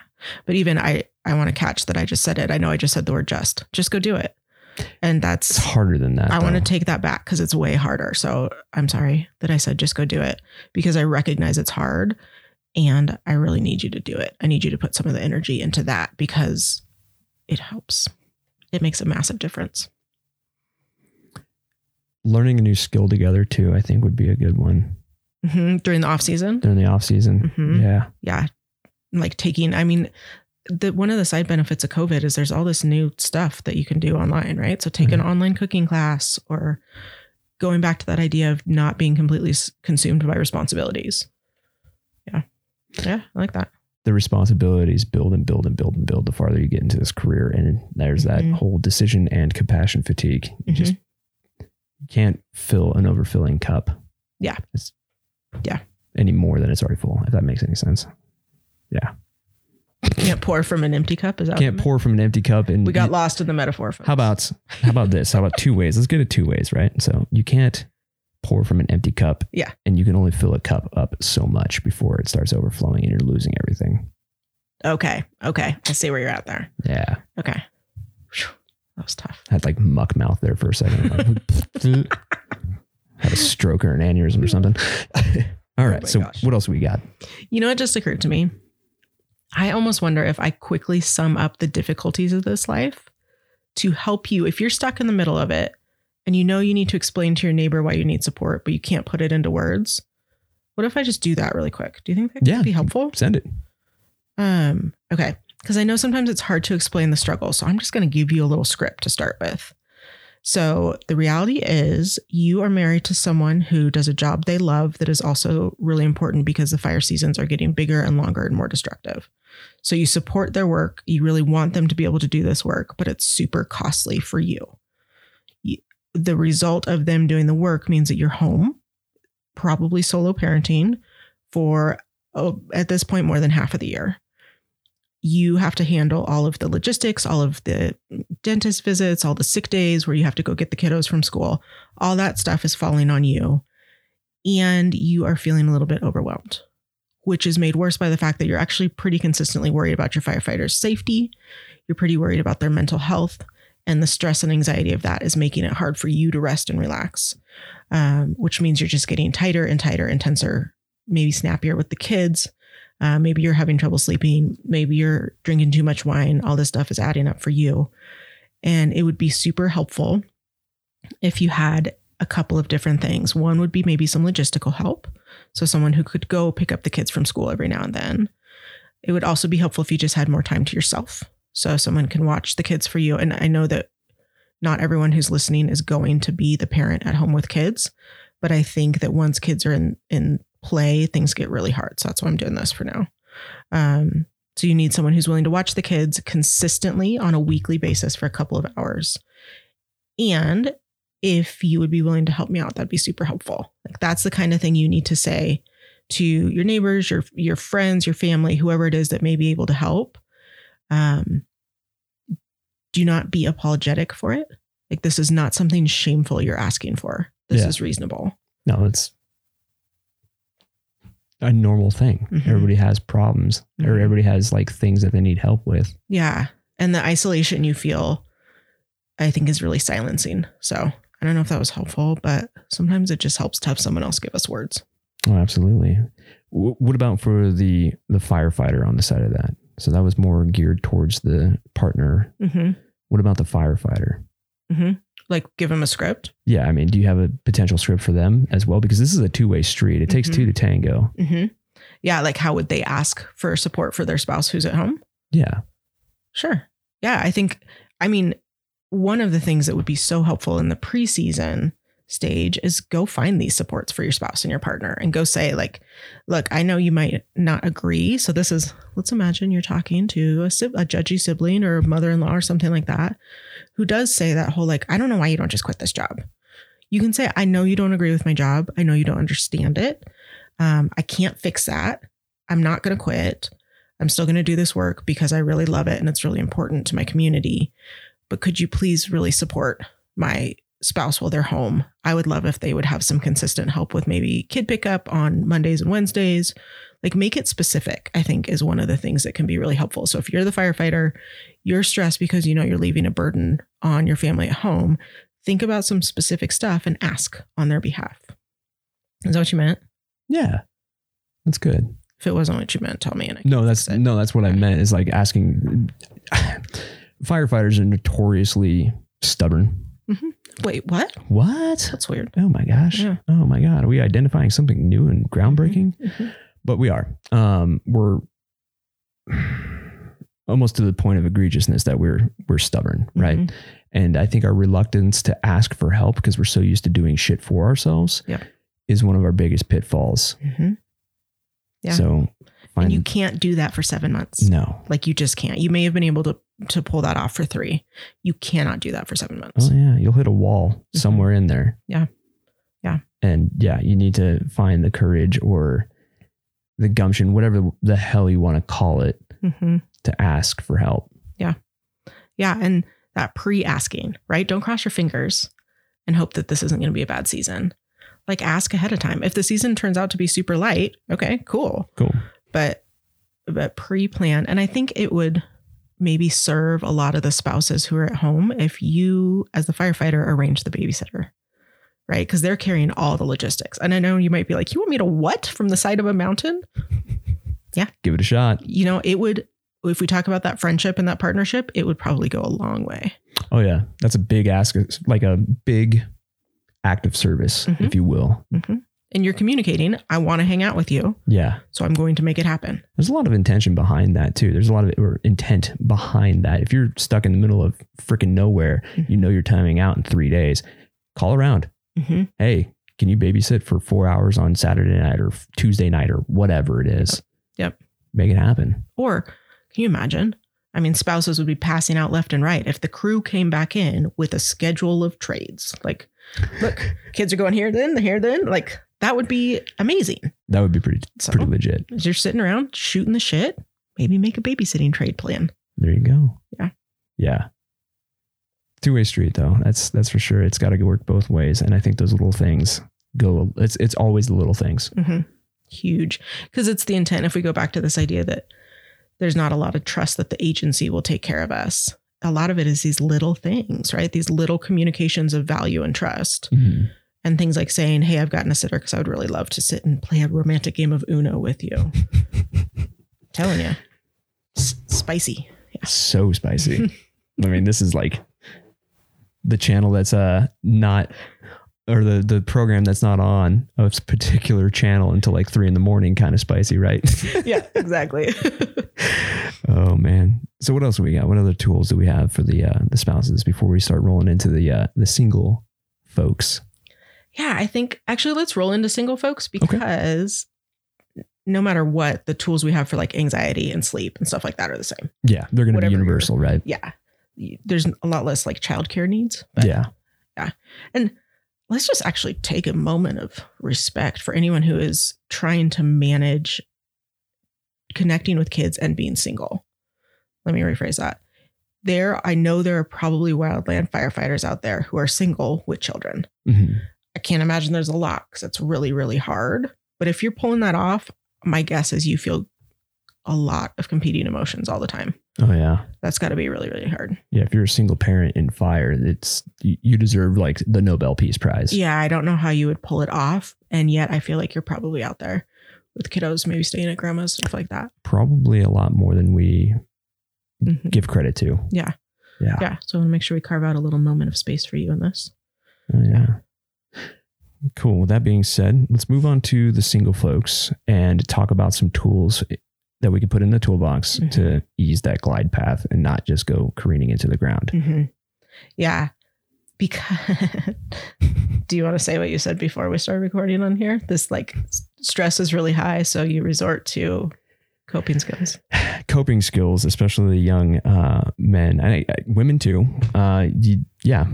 But even I, I want to catch that I just said it. I know I just said the word just. Just go do it. And that's It's harder than that. I want to take that back because it's way harder. So I'm sorry that I said just go do it because I recognize it's hard and I really need you to do it. I need you to put some of the energy into that because it helps. It makes a massive difference. Learning a new skill together too, I think would be a good one hmm During the off season. during the off season. Mhm. Yeah. yeah like taking i mean the one of the side benefits of covid is there's all this new stuff that you can do online right so take an online cooking class or going back to that idea of not being completely consumed by responsibilities yeah yeah i like that The responsibilities build and build and build and build the farther you get into this career. And there's that Mhm. whole decision and compassion fatigue. You just can't fill an overfilling cup. Yeah. It's, Yeah. Any more than it's already full, if that makes any sense. Yeah. can't pour from an empty cup is that Can't pour from an empty cup and we got lost in the metaphor folks. How about how about this? How about two ways? Let's get it two ways, right? So you can't pour from an empty cup. Yeah. And you can only fill a cup up so much before it starts overflowing and you're losing everything. okay okay i see where you're at there Yeah. okay Phew, that was tough Had like muck mouth there for a second. Like, had a stroke or an aneurysm or something. All right. Oh so gosh. what else we got? You know, it just occurred to me. I almost wonder if I quickly sum up the difficulties of this life to help you if you're stuck in the middle of it and you know you need to explain to your neighbor why you need support, but you can't put it into words. What if I just do that really quick? Do you think that could Yeah. be helpful? Send it. Um, okay. Because I know sometimes it's hard to explain the struggle. So I'm just going to give you a little script to start with. So the reality is, you are married to someone who does a job they love that is also really important because the fire seasons are getting bigger and longer and more destructive. So you support their work. You really want them to be able to do this work, but it's super costly for you. The result of them doing the work means that you're home, probably solo parenting for oh, at this point more than half of the year you have to handle all of the logistics, all of the dentist visits, all the sick days where you have to go get the kiddos from school. All that stuff is falling on you. And you are feeling a little bit overwhelmed, which is made worse by the fact that you're actually pretty consistently worried about your firefighters' safety. You're pretty worried about their mental health. And the stress and anxiety of that is making it hard for you to rest and relax, um, which means you're just getting tighter and tighter and tenser, maybe snappier with the kids. Uh, maybe you're having trouble sleeping. Maybe you're drinking too much wine. All this stuff is adding up for you. And it would be super helpful if you had a couple of different things. One would be maybe some logistical help. So, someone who could go pick up the kids from school every now and then. It would also be helpful if you just had more time to yourself. So, someone can watch the kids for you. And I know that not everyone who's listening is going to be the parent at home with kids, But I think that once kids are in in play, things get really hard. So that's why I'm doing this for now. Um, so you need someone who's willing to watch the kids consistently on a weekly basis for a couple of hours. And if you would be willing to help me out, that'd be super helpful. Like that's the kind of thing you need to say to your neighbors, your your friends, your family, whoever it is that may be able to help. Um, do not be apologetic for it. Like this is not something shameful you're asking for. This Yeah. is reasonable. No, it's a normal thing. Mhm. Everybody has problems, or Mhm. everybody has like things that they need help with. Yeah. And the isolation you feel, I think, is really silencing. So I don't know if that was helpful, but sometimes it just helps to have someone else give us words. Oh, absolutely. W- what about for the the firefighter on the side of that? So that was more geared towards the partner. Mm-hmm. What about the firefighter? Mm-hmm. Like give them a script. Yeah, I mean, do you have a potential script for them as well? Because this is a two way street. It takes Mhm. two to tango. Mm-hmm. Yeah. Like how would they ask for support for their spouse who's at home? Yeah. Sure. Yeah. I think, I mean, one of the things that would be so helpful in the preseason stage is go find these supports for your spouse and your partner and go say, like, look, I know you might not agree. So this is, let's imagine you're talking to a, a judgy sibling or a mother in law or something like that who does say that whole, like, I don't know why you don't just quit this job. You can say, I know you don't agree with my job. I know you don't understand it. Um, I can't fix that. I'm not going to quit. I'm still going to do this work because I really love it and it's really important to my community. But could you please really support my spouse while they're home? I would love if they would have some consistent help with maybe kid pickup on Mondays and Wednesdays. Like make it specific, I think is one of the things that can be really helpful. So if you're the firefighter, you're stressed because you know you're leaving a burden on your family at home, think about some specific stuff and ask on their behalf. Is that what you meant? Yeah. That's good. If it wasn't what you meant, tell me. And I No, that's it. no, that's what I meant is like asking firefighters are notoriously stubborn. Mm-hmm. Wait, what? What? That's weird. Oh my gosh. Yeah. Oh my god. Are we identifying something new and groundbreaking? Mhm. But we are. Um we're almost to the point of egregiousness that we're we're stubborn, right? Mhm. And I think our reluctance to ask for help because we're so used to doing shit for ourselves Yep. is one of our biggest pitfalls. Mhm. Yeah. So And you can't do that for seven months. no. Like you just can't. You may have been able to to pull that off for three. You cannot do that for seven months. Oh yeah, you'll hit a wall somewhere in there. Mm-hmm. Yeah. Yeah. And yeah, you need to find the courage or the gumption, whatever the hell you want to call it, hmm to ask for help. Yeah, yeah, and that pre-asking, right? Don't cross your fingers and hope that this isn't going to be a bad season. Like ask ahead of time. If the season turns out to be super light, okay, cool. Cool. But but pre-plan, and I think it would maybe serve a lot of the spouses who are at home if you, as the firefighter, arrange the babysitter. Right. Because they're carrying all the logistics. And I know you might be like, you want me to what from the side of a mountain? Yeah. Give it a shot. You know, it would, if we talk about that friendship and that partnership, it would probably go a long way. Oh yeah, that's a big ask, like a big act of service, Mhm. if you will. And you're communicating, I want to hang out with you. Yeah, So I'm going to make it happen. there's a lot of intention behind that too. There's a lot of or intent behind that. If you're stuck in the middle of freaking nowhere, you know you're timing out in three days. Call around. hmm Hey, can you babysit for four hours on Saturday night or Tuesday night or whatever it is? Yep. Make it happen. Or can you imagine? I mean, spouses would be passing out left and right if the crew came back in with a schedule of trades. Like, look, kids are going here, then here, then. Like, that would be amazing. That would be pretty So, pretty legit. as you're sitting around shooting the shit, maybe make a babysitting trade plan. There you go. Yeah. Yeah. Two way street though. That's that's for sure. It's got to work both ways, and I think those little things go. It's it's always the little things. hmm Huge. Because it's the intent. If we go back to this idea that there's not a lot of trust that the agency will take care of us, a lot of it is these little things, right? These little communications of value and trust. Mhm. And things like saying, Hey, I've gotten a sitter because I would really love to sit and play a romantic game of Uno with you. Telling you. S- spicy. So spicy. I mean, this is like the channel that's uh not or the the program that's not on of a particular channel until like three in the morning, kind of spicy, right? yeah, exactly. oh man. So what else do we got? What other tools do we have for the uh, the spouses before we start rolling into the uh, the single folks? Yeah, I think actually let's roll into single folks because no matter what, the tools we have for like anxiety and sleep and stuff like that are the same. Yeah, they're going to be universal, right? Yeah. There's a lot less like childcare needs. But Yeah. Yeah. And let's just actually take a moment of respect for anyone who is trying to manage connecting with kids and being single. Let me rephrase that. There, I know there are probably wildland firefighters out there who are single with children. Mhm. I can't imagine there's a lot because it's really, really hard. But if you're pulling that off, my guess is you feel a lot of competing emotions all the time. Oh yeah. That's got to be really, really hard. Yeah, if you're a single parent in fire, it's you deserve like the Nobel Peace Prize. Yeah, I don't know how you would pull it off. And yet I feel like you're probably out there with kiddos, maybe staying at grandma's, stuff like that. Probably a lot more than we Mhm. give credit to. Yeah. Yeah. Yeah. So I want to make sure we carve out a little moment of space for you in this. Oh, yeah. Cool. With that being said, let's move on to the single folks and talk about some tools that we can put in the toolbox Mhm. to ease that glide path and not just go careening into the ground. Mm-hmm. Yeah. Because do you want to say what you said before we started recording on here? This like stress is really high. So you resort to coping skills. Coping skills, especially the young uh, men, I, I, women too. Uh, you, yeah.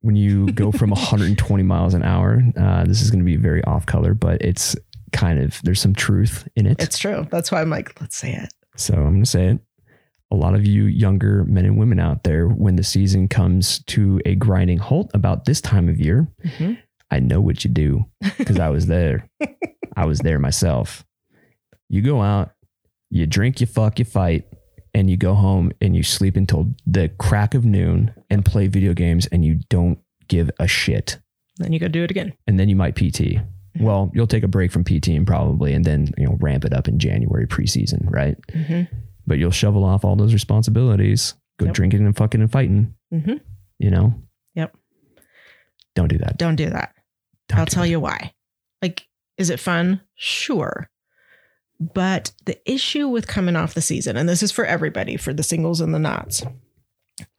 When you go from 120 miles an hour, uh, this is going to be very off color, but it's kind of, there's some truth in it. It's true. That's why I'm like, let's say it. So I'm going to say it. A lot of you younger men and women out there, when the season comes to a grinding halt about this time of year, Mhm. I know what you do because I was there. I was there myself. You go out, you drink, you fuck, you fight, and you go home and you sleep until the crack of noon and play video games and you don't give a shit. Then you go do it again. And then you might PT. Well, you'll take a break from PTing probably and then, you know, ramp it up in January preseason, right? Mm-hmm. but you'll shovel off all those responsibilities, go Yep. drinking and fucking and fighting, Mm-hmm. you know? Yep. Don't do that. Don't do that. Don't I'll do tell that. you why. Like, is it fun? Sure. But the issue with coming off the season, and this is for everybody, for the singles and the knots,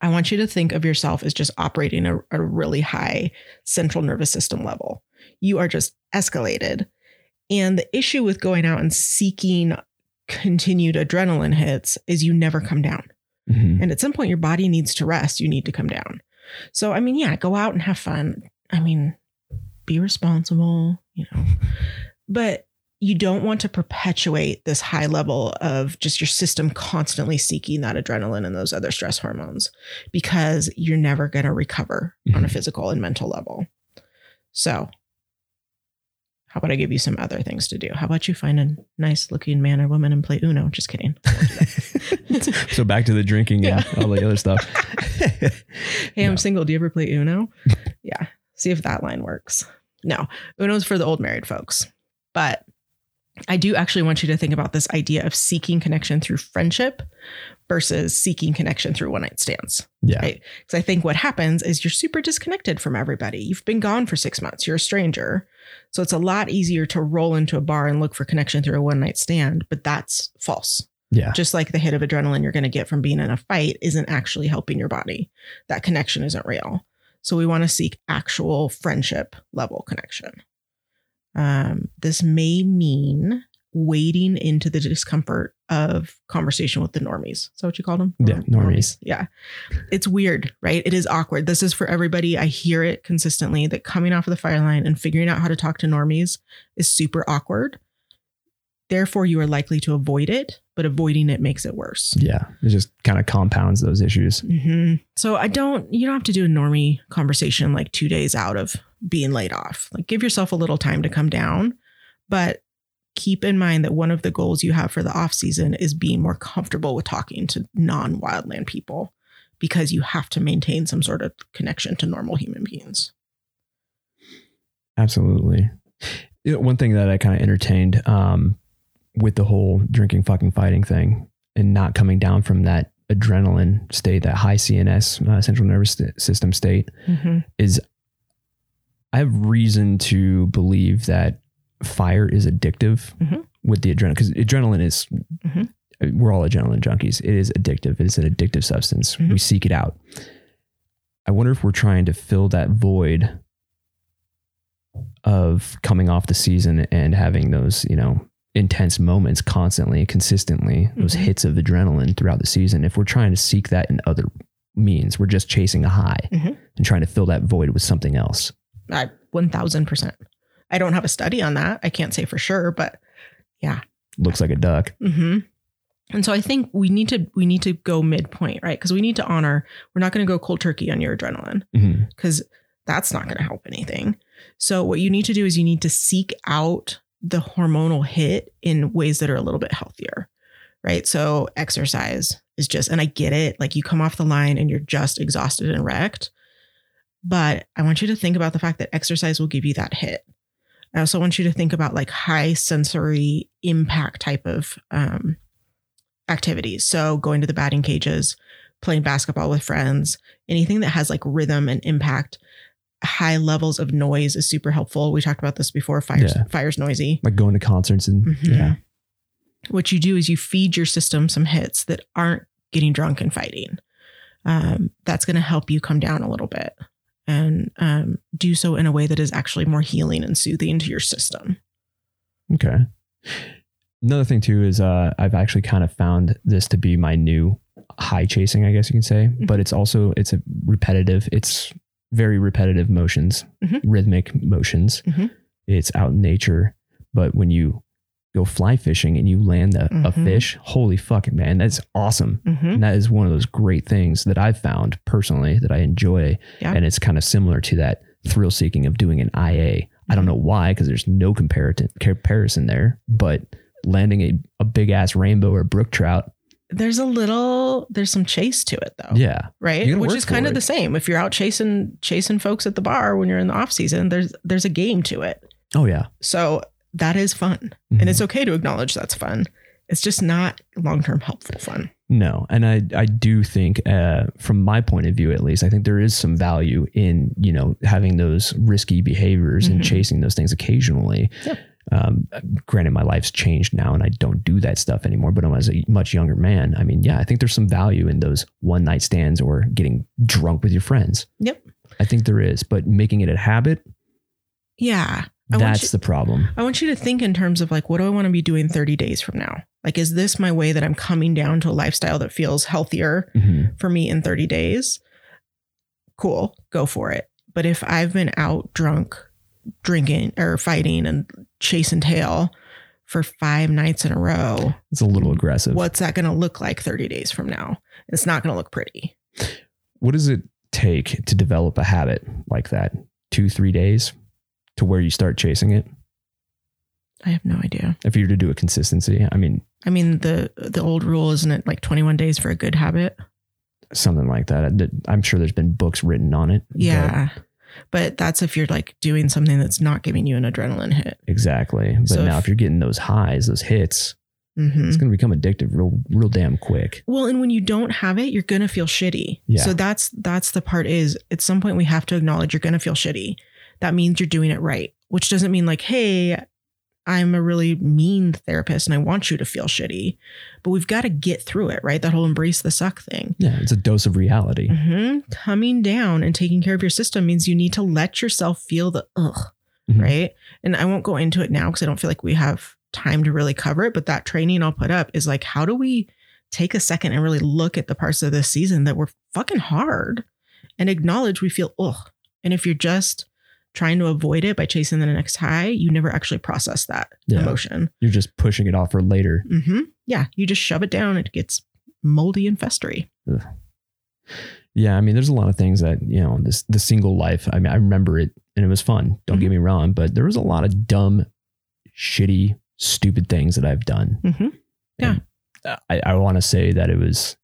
I want you to think of yourself as just operating a, a really high central nervous system level. You are just escalated. And the issue with going out and seeking continued adrenaline hits is you never come down. Mhm. And at some point, your body needs to rest. You need to come down. So, I mean, yeah, go out and have fun. I mean, be responsible, you know, but you don't want to perpetuate this high level of just your system constantly seeking that adrenaline and those other stress hormones because you're never going to recover on a Mhm. physical and mental level. So, how about I give you some other things to do? How about you find a nice looking man or woman and play Uno? Just kidding. so back to the drinking and Yeah. all the other stuff. Hey, I'm single. Do you ever play Uno? yeah. See if that line works. No, Uno's for the old married folks. But I do actually want you to think about this idea of seeking connection through friendship versus seeking connection through one night stands. yeah. Right. Because I think what happens is you're super disconnected from everybody. You've been gone for six months. You're a stranger. So it's a lot easier to roll into a bar and look for connection through a one night stand, but that's false Yeah. just like the hit of adrenaline you're going to get from being in a fight isn't actually helping your body. That connection isn't real. So we want to seek actual friendship level connection. Um, this may mean wading into the discomfort of conversation with the normies. Is that what you called them? Yeah, normies. Yeah. It's weird, right? It is awkward. This is for everybody. I hear it consistently that coming off of the fire line and figuring out how to talk to normies is super awkward. Therefore, you are likely to avoid it, but avoiding it makes it worse. Yeah. It just kind of compounds those issues. hmm So I don't, you don't have to do a normie conversation like two days out of being laid off. Like give yourself a little time to come down, but keep in mind that one of the goals you have for the off season is being more comfortable with talking to non wildland people because you have to maintain some sort of connection to normal human beings. Absolutely. You know, one thing that I kind of entertained um, with the whole drinking, fucking, fighting thing and not coming down from that adrenaline state, that high CNS, uh, central nervous st- system state, is I have reason to believe that fire is addictive Mhm. with the adrenaline because adrenaline is Mhm. we're all adrenaline junkies. It is addictive. It is an addictive substance. Mhm. We seek it out. I wonder if we're trying to fill that void of coming off the season and having those, you know, intense moments constantly, consistently, those Mhm. hits of adrenaline throughout the season. If we're trying to seek that in other means, we're just chasing a high Mhm. and trying to fill that void with something else. I 1000%. I don't have a study on that. I can't say for sure, but yeah. Looks like a duck. hmm And so I think we need to we need to go midpoint, right? Because we need to honor. We're not going to go cold turkey on your adrenaline because that's not going to help anything. So what you need to do is you need to seek out the hormonal hit in ways that are a little bit healthier, right? So exercise is just, and I get it, like you come off the line and you're just exhausted and wrecked. But I want you to think about the fact that exercise will give you that hit. I also want you to think about like high sensory impact type of um, activities. So going to the batting cages, playing basketball with friends, anything that has like rhythm and impact. High levels of noise is super helpful. We talked about this before. Fire's Yeah. fire's noisy. Like going to concerts and Mhm. yeah. What you do is you feed your system some hits that aren't getting drunk and fighting. Um, that's going to help you come down a little bit and um, do so in a way that is actually more healing and soothing to your system. Okay. Another thing too is uh, I've actually kind of found this to be my new high chasing, I guess you can say. Mm-hmm. But it's also it's a repetitive. It's very repetitive motions, Mhm. rhythmic motions. Mhm. It's out in nature, but when you go fly fishing and you land a, a Mhm. fish, holy fucking man, that's awesome. Mm-hmm. And that is one of those great things that I've found personally that I enjoy. Yeah. And it's kind of similar to that thrill seeking of doing an IA. I don't know why, because there's no comparison comparison there, but landing a, a big ass rainbow or brook trout, There's a little, there's some chase to it though. yeah. right which is kind of it. the same if you're out chasing chasing folks at the bar when you're in the off season there's there's a game to it Oh yeah. so that is fun Mhm. and it's okay to acknowledge that's fun it's just not long-term helpful fun No, and I I do think, uh, from my point of view at least, I think there is some value in you know having those risky behaviors and Mhm. chasing those things occasionally. Yep. Um, granted, my life's changed now, and I don't do that stuff anymore. But when I was a much younger man, I mean, yeah, I think there's some value in those one night stands or getting drunk with your friends. Yep. I think there is, but making it a habit, yeah I that's you- the problem. I want you to think in terms of like, what do I want to be doing 30 days from now? Like, is this my way that I'm coming down to a lifestyle that feels healthier Mhm. for me in 30 days? Cool, go for it. But if I've been out drunk, drinking or fighting and chasing tail for five nights in a row, It's a little aggressive. what's that going to look like 30 days from now? It's not going to look pretty. what does it take to develop a habit like that? Two, three days to where you start chasing it? I have no idea. If you were to do a consistency, I mean, I mean, the the old rule isn't it like 21 days for a good habit? something like that. I'm sure there's been books written on it. Yeah. But that's if you're like doing something that's not giving you an adrenaline hit. exactly. But So now, if- if you're getting those highs, those hits, hmm it's going to become addictive real, real damn quick. Well, and when you don't have it, you're gonna feel shitty. Yeah. So that's that's the part is at some point we have to acknowledge you're gonna feel shitty. That means you're doing it right, which doesn't mean like, hey, I'm a really mean therapist and I want you to feel shitty. But we've got to get through it, right? That whole embrace the suck thing. Yeah, it's a dose of reality. hmm Coming down and taking care of your system means you need to let yourself feel the ugh, Mhm. right? And I won't go into it now because I don't feel like we have time to really cover it. But that training I'll put up is like, how do we take a second and really look at the parts of this season that were fucking hard and acknowledge we feel ugh. And if you're just trying to avoid it by chasing the next high, you never actually process that Yeah. emotion. You're just pushing it off for later. hmm Yeah, you just shove it down. It gets moldy and festery. Yeah, I mean, there's a lot of things that you know. This the single life. I mean, I remember it, and it was fun. Don't Mm-hmm. get me wrong, but there was a lot of dumb, shitty, stupid things that I've done. hmm And I, I want to say that it was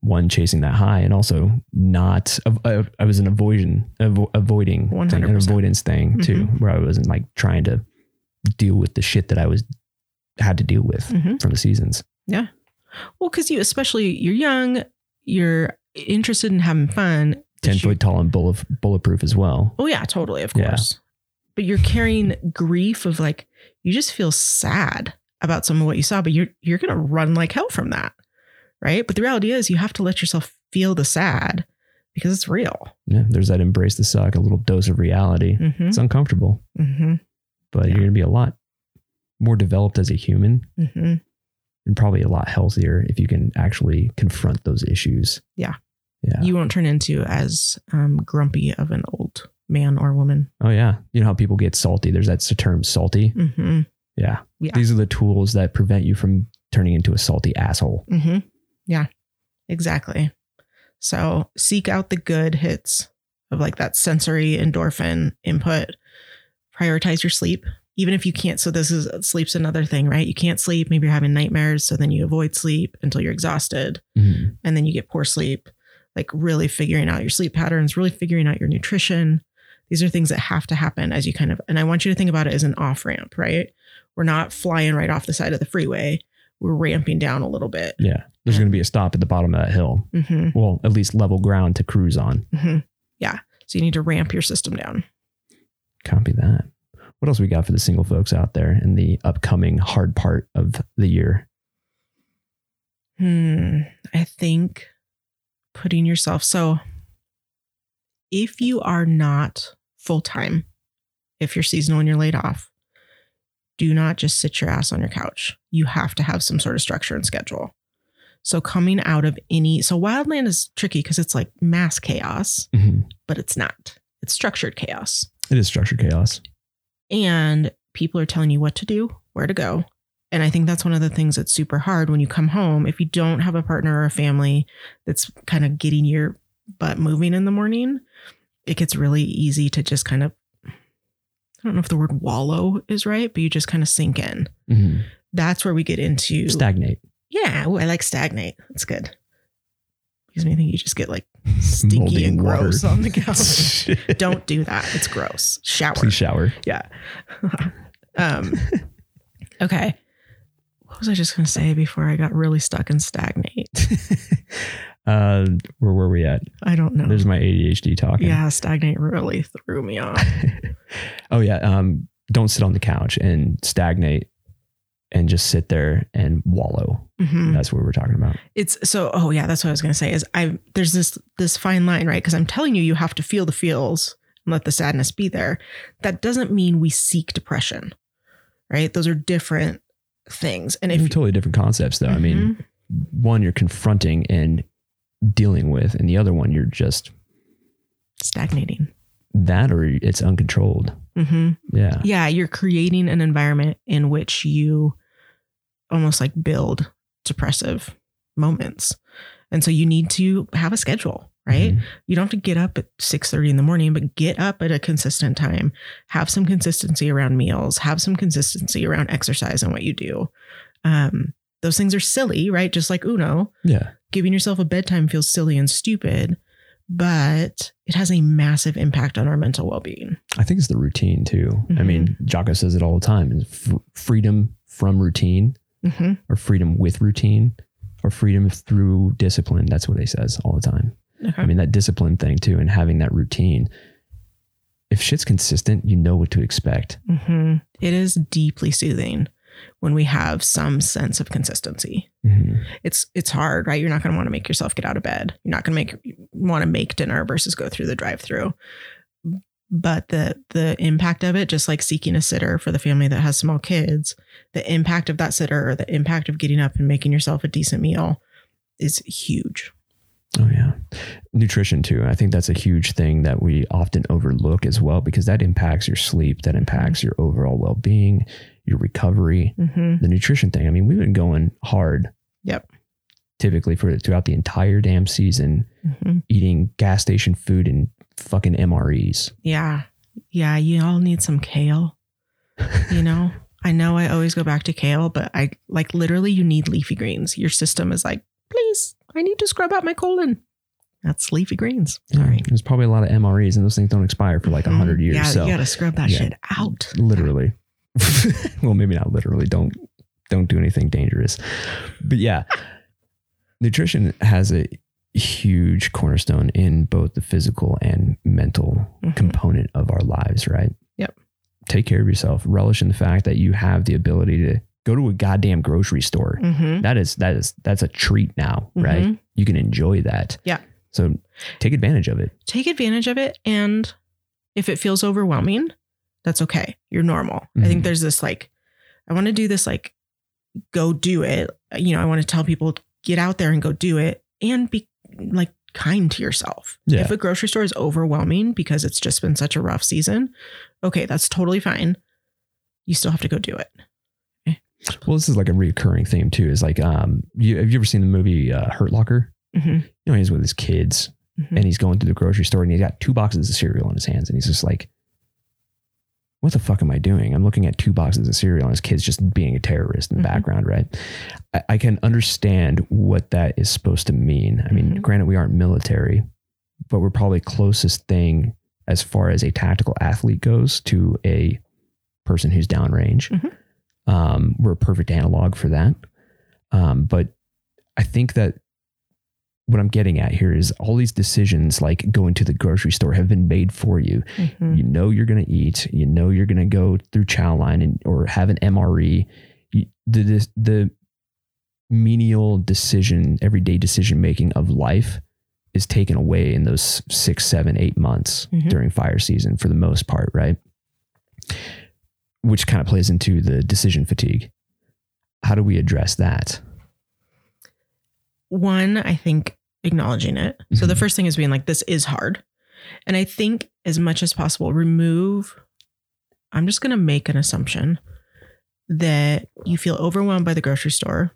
one chasing that high, and also not. I, I was an avoiding, avo- avoiding, thing, an avoidance thing too, Mhm. where I wasn't like trying to deal with the shit that I was had to deal with hmm from the seasons. Yeah. Well, because you, especially, you're young, you're interested in having fun. but Ten you- foot tall and bullet, bulletproof as well. Oh yeah, totally, of Yeah. course. But you're carrying grief of like you just feel sad about some of what you saw, but you're you're gonna run like hell from that, right? But the reality is, you have to let yourself feel the sad because it's real. Yeah, there's that embrace the suck, a little dose of reality. Mm-hmm. It's uncomfortable, Mm-hmm. but Yeah. you're going to be a lot more developed as a human Mm-hmm. and probably a lot healthier if you can actually confront those issues. Yeah. Yeah. You won't turn into as um, grumpy of an old man or woman. oh, yeah. You know how people get salty? There's that term salty. Mm-hmm. Yeah. Yeah. These are the tools that prevent you from turning into a salty asshole. Mm-hmm. Yeah, exactly. So seek out the good hits of like that sensory endorphin input. Prioritize your sleep, even if you can't. So this is sleep's another thing, right? You can't sleep. Maybe you're having nightmares, so then you avoid sleep until you're exhausted, Mhm. and then you get poor sleep. Like really figuring out your sleep patterns, really figuring out your nutrition. These are things that have to happen as you kind of. And I want you to think about it as an off ramp, right? We're not flying right off the side of the freeway. We're ramping down a little bit. Yeah. There's going to be a stop at the bottom of that hill. hmm Well, at least level ground to cruise on. hmm Yeah. So you need to ramp your system down. Copy that. What else we got for the single folks out there in the upcoming hard part of the year? Hmm. I think putting yourself so if you are not full time, if you're seasonal and you're laid off, do not just sit your ass on your couch. You have to have some sort of structure and schedule. So coming out of any so wildland is tricky because it's like mass chaos, Mhm. but it's not. It's structured chaos. It is structured chaos. and people are telling you what to do, where to go. And I think that's one of the things that's super hard when you come home. If you don't have a partner or a family that's kind of getting your butt moving in the morning, it gets really easy to just kind of, I don't know if the word wallow is right, but you just kind of sink in. Mhm. That's where we get into, Stagnate. Yeah, ooh, I like stagnate. That's good. Gives me think you just get like stinky Moldy and water. gross on the couch. don't do that. It's gross. Shower. Please shower. Yeah. um, okay. What was I just going to say before I got really stuck in stagnate? uh, where were we at? I don't know. There's my ADHD talking. yeah, stagnate really threw me off. oh yeah. Um, don't sit on the couch and stagnate and just sit there and wallow. Mhm. That's what we're talking about. It's so. Oh yeah, that's what I was going to say. Is I there's this this fine line, right? Because I'm telling you, you have to feel the feels and let the sadness be there. That doesn't mean we seek depression, right? Those are different things. And if They're totally different concepts though. I mean, Mhm. one you're confronting and dealing with, and the other one you're just stagnating. that or it's uncontrolled. hmm Yeah. yeah, you're creating an environment in which you almost like build depressive moments. And so you need to have a schedule, right? Mhm. You don't have to get up at 6:30 in the morning, but get up at a consistent time. Have some consistency around meals, have some consistency around exercise and what you do. Um, those things are silly, right? Just like Uno, Yeah. giving yourself a bedtime feels silly and stupid, but it has a massive impact on our mental well-being. I think it's the routine too. I Mhm. mean, Jocko says it all the time: f- freedom from routine, hmm or freedom with routine, or freedom through discipline. That's what he says all the time. Okay. I mean, that discipline thing too, and having that routine. If shit's consistent, you know what to expect. hmm It is deeply soothing when we have some sense of consistency. Mhm. It's it's hard, right? You're not going to want to make yourself get out of bed. You're not going to make want to make dinner versus go through the drive-through. But the the impact of it, just like seeking a sitter for the family that has small kids, the impact of that sitter or the impact of getting up and making yourself a decent meal is huge. Oh yeah, nutrition too. I think that's a huge thing that we often overlook as well because that impacts your sleep, that impacts your overall well-being, your recovery. hmm The nutrition thing. I mean, we've been going hard. Yep. Typically for throughout the entire damn season, hmm eating gas station food and fucking MREs. Yeah. Yeah. You all need some kale. You know, I know I always go back to kale, but I like literally you need leafy greens. Your system is like, please, I need to scrub out my colon. That's leafy greens. Sorry. There's probably a lot of MREs, and those things don't expire for like a Mhm. hundred years. Yeah, so you got to scrub that yeah. shit out. literally well maybe not literally don't don't do anything dangerous but yeah nutrition has a huge cornerstone in both the physical and mental Mhm. component of our lives right Yep. take care of yourself relish in the fact that you have the ability to go to a goddamn grocery store Mhm. that is that is that's a treat now right Mhm. you can enjoy that Yeah. So take advantage of it. take advantage of it. And if it feels overwhelming, that's okay. You're normal. I think there's this like, I want to do this, like, go do it. You know, I want to tell people, get out there and go do it and be like kind to yourself. Yeah. If a grocery store is overwhelming because it's just been such a rough season, okay, that's totally fine. You still have to go do it. Well, this is like a recurring theme too. Is like, um, you, have you ever seen the movie uh, Hurt Locker? Mhm. You know, he's with his kids Mhm. and he's going through the grocery store and he's got two boxes of cereal in his hands and he's just like, what the fuck am I doing? I'm looking at two boxes of cereal and his kid's just being a terrorist in the Mhm. background, right? I, I can understand what that is supposed to mean. I mean, Mhm. granted, we aren't military, but we're probably closest thing as far as a tactical athlete goes to a person who's downrange. Mhm. Um, we're a perfect analog for that. Um, but I think that what I'm getting at here is all these decisions, like going to the grocery store, have been made for you. Mhm. You know you're going to eat. You know you're going to go through chow line and or have an MRE. You, the the the menial decision, everyday decision making of life is taken away in those six, seven, eight months Mhm. during fire season for the most part, right? Which kind of plays into the decision fatigue. How do we address that? one, I think acknowledging it. So the Mhm. first thing is being like, this is hard. And I think as much as possible, remove, I'm just going to make an assumption that you feel overwhelmed by the grocery store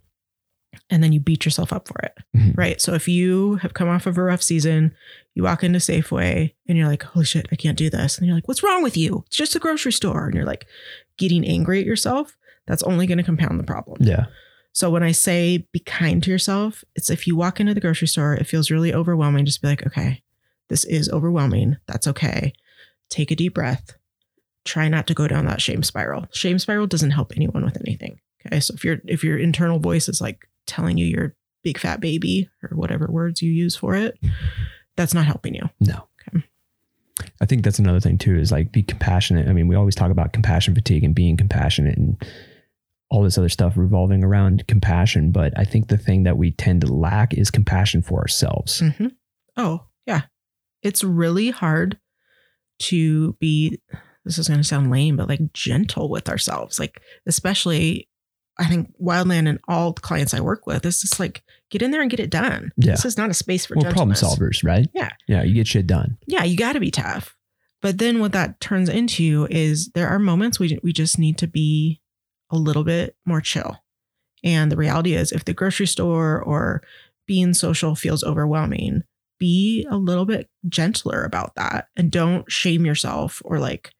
and then you beat yourself up for it. Mhm. Right. So if you have come off of a rough season, you walk into Safeway and you're like, holy shit, I can't do this. And you're like, what's wrong with you? It's just a grocery store. And you're like getting angry at yourself. That's only going to compound the problem. Yeah. So when I say be kind to yourself, it's if you walk into the grocery store, it feels really overwhelming. Just be like, okay, this is overwhelming. That's okay. Take a deep breath. Try not to go down that shame spiral. Shame spiral doesn't help anyone with anything. Okay. So if your if your internal voice is like telling you you're big fat baby or whatever words you use for it, that's not helping you. No. Okay. I think that's another thing too, is like be compassionate. I mean, we always talk about compassion fatigue and being compassionate and all this other stuff revolving around compassion. But I think the thing that we tend to lack is compassion for ourselves. hmm Oh, yeah. It's really hard to be, this is going to sound lame, but like gentle with ourselves. Like, especially, I think Wildland and all clients I work with, it's just like, get in there and get it done. Yeah. This is not a space for We're problem solvers, right? Yeah. Yeah. You get shit done. Yeah, you got to be tough. But then what that turns into is there are moments we, we just need to be a little bit more chill. And the reality is, if the grocery store or being social feels overwhelming, be a little bit gentler about that and don't shame yourself or like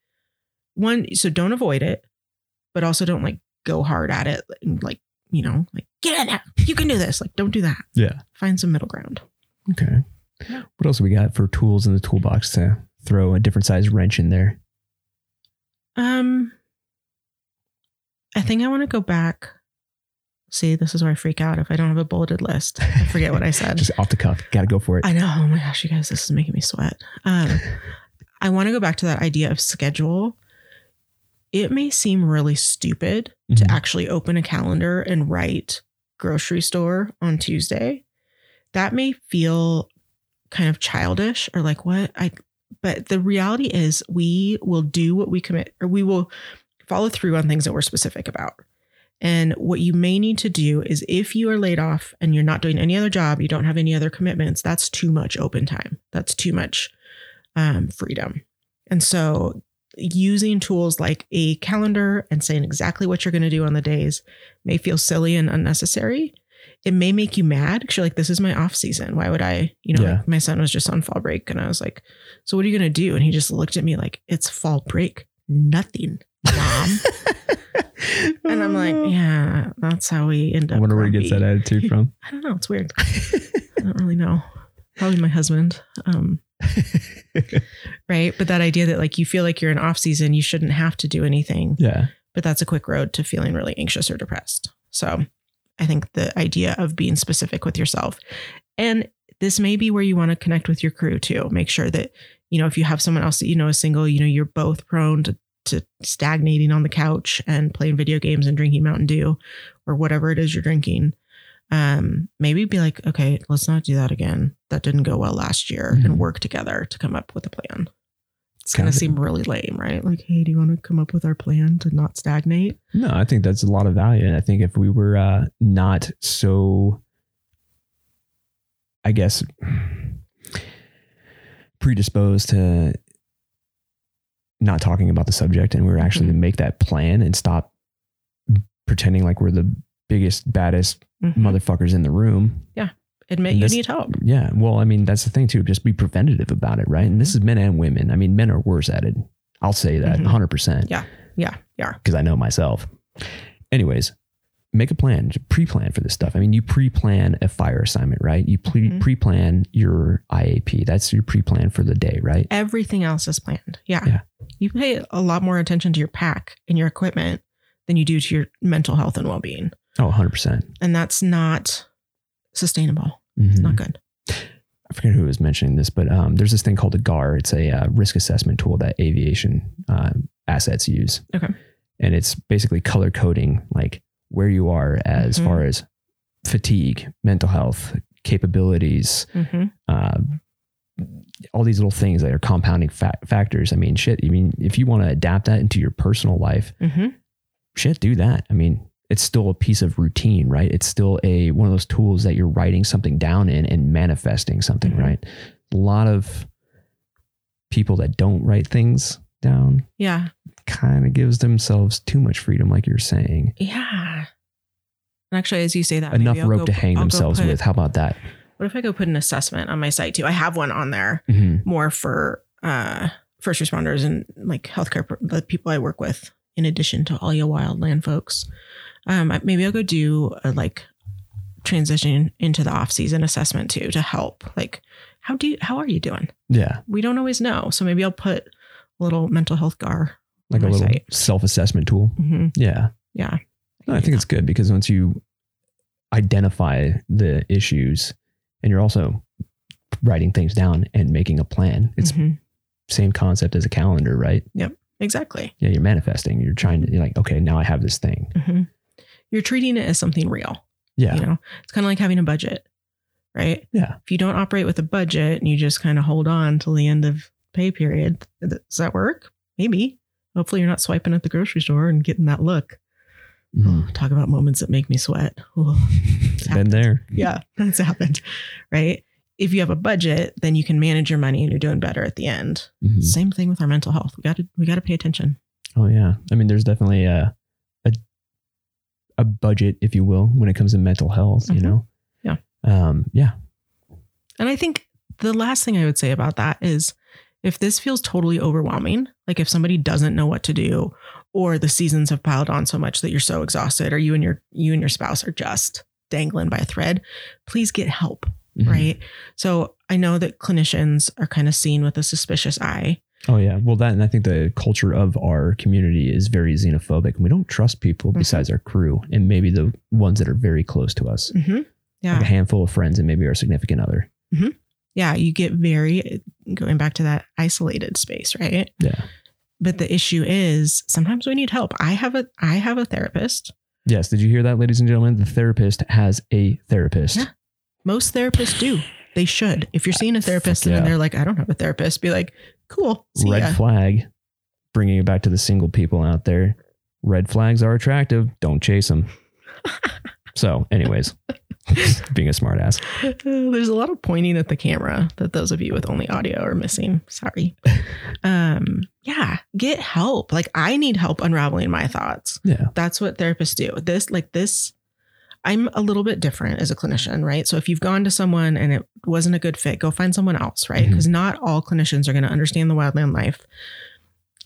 one. So don't avoid it, but also don't like go hard at it and like, you know, like get there. You can do this. Like, don't do that. Yeah. Find some middle ground. Okay. What else we got for tools in the toolbox to throw a different size wrench in there? Um, I think I want to go back. See, this is where I freak out if I don't have a bulleted list. I forget what I said. Just off the cuff. Got to go for it. I know. Oh my gosh, you guys, this is making me sweat. Um, I want to go back to that idea of schedule. It may seem really stupid Mhm. to actually open a calendar and write grocery store on Tuesday. That may feel kind of childish or like what I but the reality is we will do what we commit or we will follow through on things that we're specific about. And what you may need to do is if you are laid off and you're not doing any other job, you don't have any other commitments, that's too much open time. That's too much um, freedom. And so using tools like a calendar and saying exactly what you're going to do on the days may feel silly and unnecessary. It may make you mad because you're like, this is my off season. Why would I, you know, Yeah. like my son was just on fall break and I was like, so what are you going to do? And he just looked at me like, it's fall break. Nothing, mom. and I'm like, yeah, that's how we end up. I wonder where he gets that attitude from. I don't know. It's weird. I don't really know. Probably my husband. Um, right. But that idea that like you feel like you're in off season, you shouldn't have to do anything. yeah. But that's a quick road to feeling really anxious or depressed. So I think the idea of being specific with yourself and this may be where you want to connect with your crew too. Make sure that, you know, if you have someone else that you know is single, you know, you're both prone to, to stagnating on the couch and playing video games and drinking Mountain Dew or whatever it is you're drinking. Um, maybe be like, okay, let's not do that again. That didn't go well last year, Mhm. and work together to come up with a plan. It's gonna seem really lame, right? Like, hey, do you want to come up with our plan to not stagnate? No, I think that's a lot of value. And I think if we were uh, not so, I guess, predisposed to not talking about the subject and we were actually to make that plan and stop pretending like we're the biggest, baddest Mhm. motherfuckers in the room. Yeah. Admit And you this- need help. Yeah. Well, I mean, that's the thing too. Just be preventative about it, right? And this is men and women. I mean, men are worse at it. I'll say that Mhm. 100%. Yeah. Yeah. Yeah. because I know myself. Anyways, make a plan, pre-plan for this stuff. I mean, you pre-plan a fire assignment, right? You pre- Mhm. pre-plan your IAP. That's your pre-plan for the day, right? Everything else is planned. Yeah. Yeah. You pay a lot more attention to your pack and your equipment than you do to your mental health and well being. Oh, 100%. And that's not sustainable. Mhm. It's not good. I forget who was mentioning this, but um, there's this thing called a GAR. It's a uh, risk assessment tool that aviation uh, assets use. Okay. And it's basically color coding like where you are as Mhm. far as fatigue, mental health, capabilities, hmm uh, all these little things that are compounding fa- factors. I mean, shit. I mean, if you want to adapt that into your personal life, hmm shit, do that. I mean, it's still a piece of routine, right? It's still a one of those tools that you're writing something down in and manifesting something, Mhm. right? A lot of people that don't write things down Yeah. Kind of gives themselves too much freedom, like you're saying. Yeah. And actually, as you say that, Enough rope go- to hang I'll themselves put- with. How about that? What if I go put an assessment on my site too? I have one on there Mhm. more for uh, first responders and like healthcare, the people I work with, in addition to all your wildland folks. Um, maybe I'll go do a like transition into the off season assessment too to help. Like, how do you, how are you doing? Yeah, We don't always know. So maybe I'll put a little mental health gar. Like a little site. self-assessment tool. hmm Yeah. Yeah. No, I think it's good because once you identify the issues and you're also writing things down and making a plan, it's Mhm. same concept as a calendar, right? Yep. Exactly. Yeah, you're manifesting. You're trying to, you're like, okay, now I have this thing. hmm You're treating it as something real. Yeah. You know, it's kind of like having a budget, right? Yeah. If you don't operate with a budget and you just kind of hold on till the end of pay period, does that work? Maybe. Hopefully, you're not swiping at the grocery store and getting that look. Mhm. Talk about moments that make me sweat. Oh, it's Been happened. there. Yeah, that's happened, right? If you have a budget, then you can manage your money and you're doing better at the end. Mhm. Same thing with our mental health. We got to we got to pay attention. Oh yeah. I mean, there's definitely a, a, a budget, if you will, when it comes to mental health, you Mhm. know? Yeah. Um, yeah. And I think the last thing I would say about that is if this feels totally overwhelming, like if somebody doesn't know what to do or the seasons have piled on so much that you're so exhausted or you and your you and your spouse are just dangling by a thread, please get help, Mhm. right? So I know that clinicians are kind of seen with a suspicious eye. Oh yeah. Well, that and I think the culture of our community is very xenophobic, we don't trust people Mhm. besides our crew, and maybe the ones that are very close to us, Mm-hmm. Yeah. like a handful of friends, and maybe our significant other. Yeah. You get very going back to that isolated space, right? Yeah. But the issue is sometimes we need help. I have a I have a therapist Yes. Did you hear that, ladies and gentlemen? The therapist has a therapist. Yeah. Most therapists do. They should. If you're seeing a therapist Fuck and they're like, I don't have a therapist, be like, cool. See Red ya. flag. Bringing it back to the single people out there. Red flags are attractive. Don't chase them. so, anyways, being a smartass. There's a lot of pointing at the camera that those of you with only audio are missing. Sorry. Um, yeah, get help. Like I need help unraveling my thoughts. Yeah. That's what therapists do. This, like this, I'm a little bit different as a clinician, right? So if you've gone to someone and it wasn't a good fit, go find someone else, right? Mhm. Because not all clinicians are going to understand the wildland life.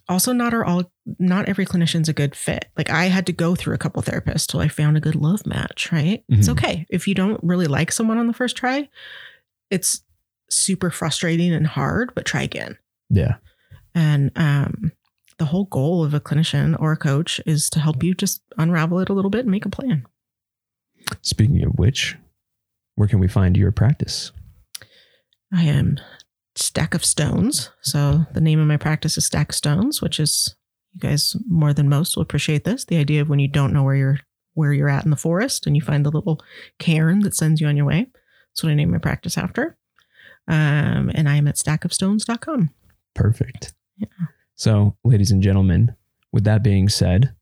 Also, not are all not every clinician's a good fit. Like I had to go through a couple therapists till I found a good love match, right? It's Mhm. okay. If you don't really like someone on the first try, it's super frustrating and hard, but try again. Yeah. And um, the whole goal of a clinician or a coach is to help you just unravel it a little bit and make a plan. Speaking of which, where can we find your practice? I am Stack of Stones. So the name of my practice is Stack Stones, which is you guys more than most will appreciate this. The idea of when you don't know where you're where you're at in the forest and you find the little cairn that sends you on your way. That's what I named my practice after. Um, and I am at stackofstones.com. Perfect. Yeah. So, ladies and gentlemen, with that being said,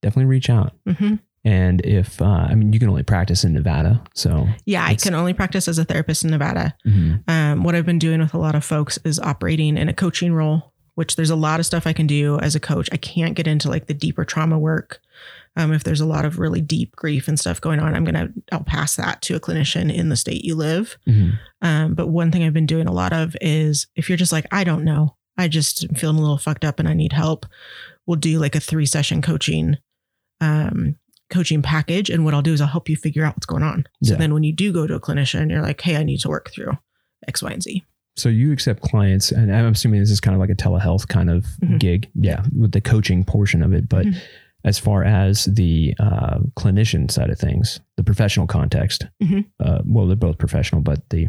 definitely reach out. hmm And if, uh, I mean, you can only practice in Nevada. So, Yeah, I can only practice as a therapist in Nevada. mhm, Um, what I've been doing with a lot of folks is operating in a coaching role, which there's a lot of stuff I can do as a coach. I can't get into like the deeper trauma work. Um, if there's a lot of really deep grief and stuff going on, I'm gonna I'll pass that to a clinician in the state you live. mhm. Um, but one thing I've been doing a lot of is if you're just like I don't know, I just am feeling a little fucked up and I need help, we'll do like a three session coaching. Um, coaching package and what I'll do is I'll help you figure out what's going on. So Yeah. then when you do go to a clinician, you're like, hey, I need to work through X, Y, and Z. So you accept clients, and I'm assuming this is kind of like a telehealth kind of Mhm. gig, yeah, with the coaching portion of it. But Mhm. as far as the uh, clinician side of things, the professional context, Mhm. uh, well, they're both professional, but the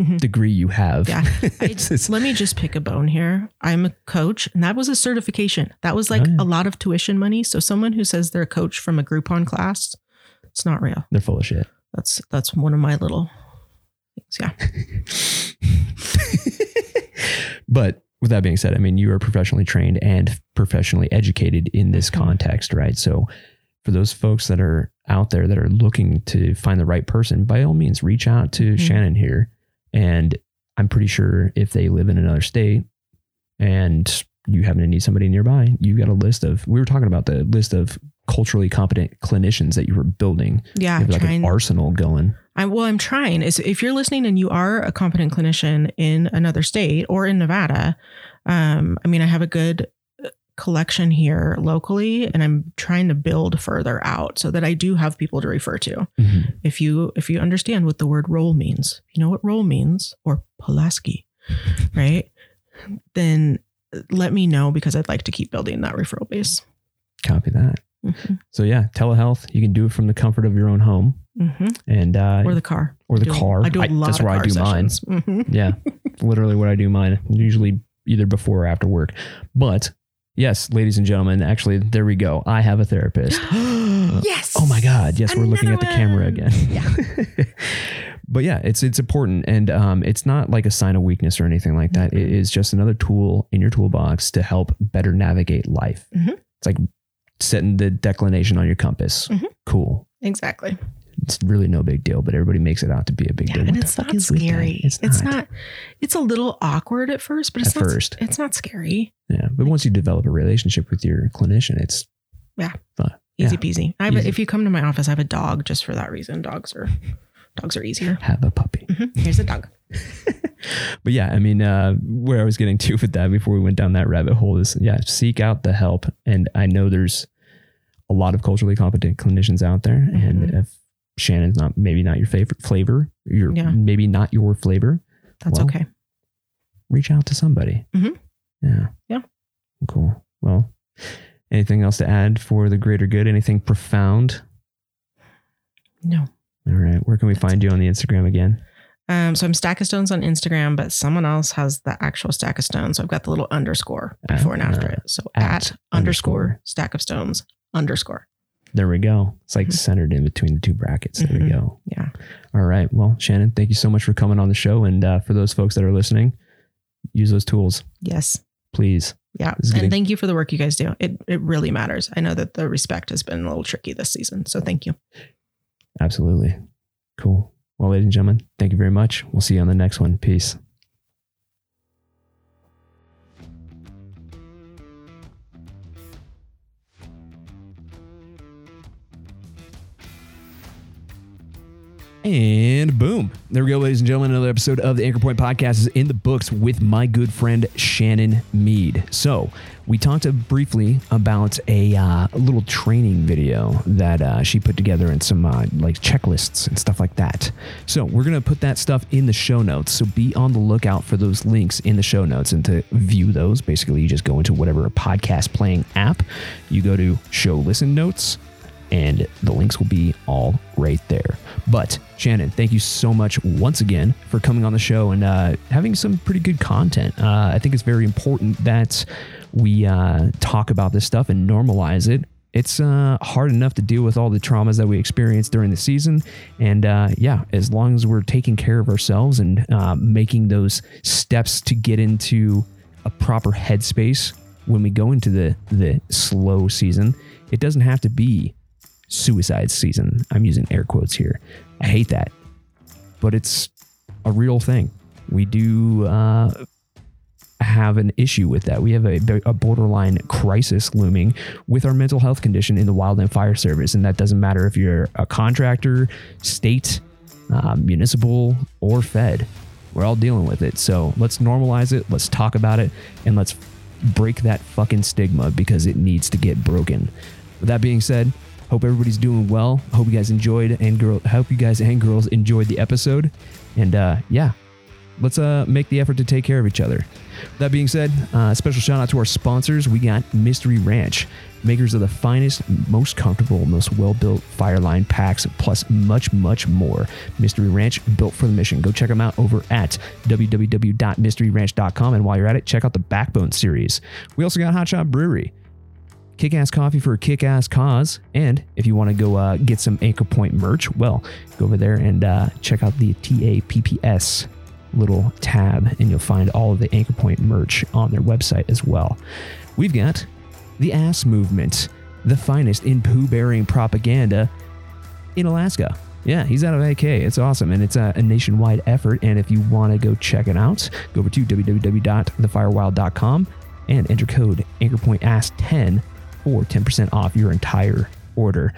Mhm. degree you have, Yeah. Let me just pick a bone here. I'm a coach, and that was a certification. That was like Oh, yeah. a lot of tuition money. So someone who says they're a coach from a Groupon class, it's not real. they're full of shit. That's that's one of my little things. Yeah. but with that being said, I mean, you are professionally trained and professionally educated in this Mhm. context, right? So for those folks that are out there that are looking to find the right person, by all means, reach out to Mhm. Shannon here. And I'm pretty sure if they live in another state and you happen to need somebody nearby, you've got a list of, we were talking about the list of culturally competent clinicians that you were building. Yeah. Like an arsenal going. I, well, I'm trying. Is if you're listening and you are a competent clinician in another state or in Nevada, um, I mean, I have a good collection here locally, and I'm trying to build further out so that I do have people to refer to. Mhm. if you if you understand what the word role means you know what role means or pulaski right then let me know because i'd like to keep building that referral base Copy that. Mhm. So yeah, telehealth, you can do it from the comfort of your own home. Mhm. And uh, or the car or the do- car. i do a I- lot that's of where I do mine. sessions. Mhm. yeah, literally what I do mine. Usually either before or after work. But yes, ladies and gentlemen, actually, there we go. I have a therapist. yes Oh my God! Yes, we're looking at the Another camera again. yeah but yeah, it's it's important, and um, it's not like a sign of weakness or anything like that. It is just another tool in your toolbox to help better navigate life. Mhm. It's like setting the declination on your compass. Mhm. Cool. exactly It's really no big deal, but everybody makes it out to be a big yeah, deal. and it's not is with that? scary It's it's not. not it's a little awkward at first but it's At not first. it's not scary Yeah, but once you develop a relationship with your clinician, it's Yeah. fun. easy Yeah. peasy I have a, if you come to my office i have a dog just for that reason dogs are dogs are easier Have a puppy. Mhm. here's a dog But yeah, I mean, uh, where I was getting to with that before we went down that rabbit hole is, yeah, seek out the help. And I know there's a lot of culturally competent clinicians out there, and Mhm. if Shannon's not maybe not your favorite flavor, your Yeah. maybe not your flavor, that's Well, okay reach out to somebody. Mhm. Yeah. Yeah. Cool. Well, anything else to add for the greater good? Anything profound? no All right. Where can we find you on the Instagram again? Um, so I'm Stack of Stones on Instagram, but someone else has the actual Stack of Stones. So I've got the little underscore before and after Uh, it. So at at, underscore underscore. Stack of Stones underscore. There we go. It's like Mhm. centered in between the two brackets. There we Mhm. go. Yeah. All right. Well, Shannon, thank you so much for coming on the show. And uh, for those folks that are listening, use those tools, Yes. please. Yeah. And getting- thank you for the work you guys do. It it really matters. I know that the respect has been a little tricky this season. So thank you. Absolutely. Cool. Well, ladies and gentlemen, thank you very much. We'll see you on the next one. Peace. And boom. There we go, ladies and gentlemen. Another episode of the Anchor Point Podcast is in the books with my good friend Shannon Mead. So, we talked briefly about a, uh, little training video that uh, she put together and some uh, like checklists and stuff like that. So, we're going to put that stuff in the show notes. So, be on the lookout for those links in the show notes. And to view those, basically, you just go into whatever podcast playing app, you go to show listen notes and the links will be all right there. But Shannon, thank you so much once again for coming on the show and uh, having some pretty good content. Uh, I think it's very important that we uh, talk about this stuff and normalize it. it's uh, hard enough to deal with all the traumas that we experience during the season. And uh, yeah, as long as we're taking care of ourselves and uh, making those steps to get into a proper headspace when we go into the the slow season, it doesn't have to be suicide season. I'm using air quotes here. I hate that, but it's a real thing. We do uh, have an issue with that. We have a, a, borderline crisis looming with our mental health condition in the Wildland Fire Service. And that doesn't matter if you're a contractor, state, uh, municipal, or fed. We're all dealing with it. So let's normalize it. Let's talk about it. And let's break that fucking stigma because it needs to get broken. With that being said, hope everybody's doing well. Hope you guys enjoyed and girl hope you guys and girls enjoyed the episode. And uh, yeah, let's uh, make the effort to take care of each other. That being said, uh, special shout out to our sponsors. We got Mystery Ranch, makers of the finest, most comfortable, most well built Fireline packs, plus much, much more. Mystery Ranch, built for the mission. Go check them out over at www.mysteryranch.com. And while you're at it, check out the Backbone series. We also got Hot Shot Brewery. Kick ass coffee for a kick ass cause. And if you want to go uh, get some Anchor Point merch, well, go over there and uh, check out the TAPPS little tab and you'll find all of the Anchor Point merch on their website as well. We've got the Ass Movement, the finest in poo bearing propaganda in Alaska. Yeah, he's out of AK. It's awesome. And it's a, a nationwide effort. And if you want to go check it out, go over to www.thefirewild.com and enter code AnchorPointAss10 for 10% off your entire order.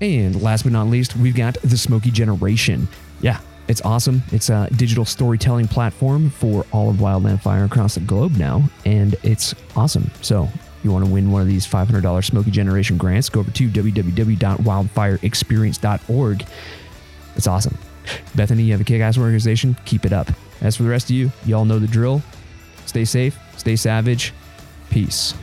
And last but not least, we've got the Smokey Generation. Yeah, it's awesome. It's a digital storytelling platform for all of Wildland Fire across the globe now, and it's awesome. So, you want to win one of these $500 Smokey Generation grants, go over to www.wildfireexperience.org. It's awesome. Bethany, you have a kick ass organization. Keep it up. As for the rest of you, y'all know the drill. Stay safe, stay savage. Peace.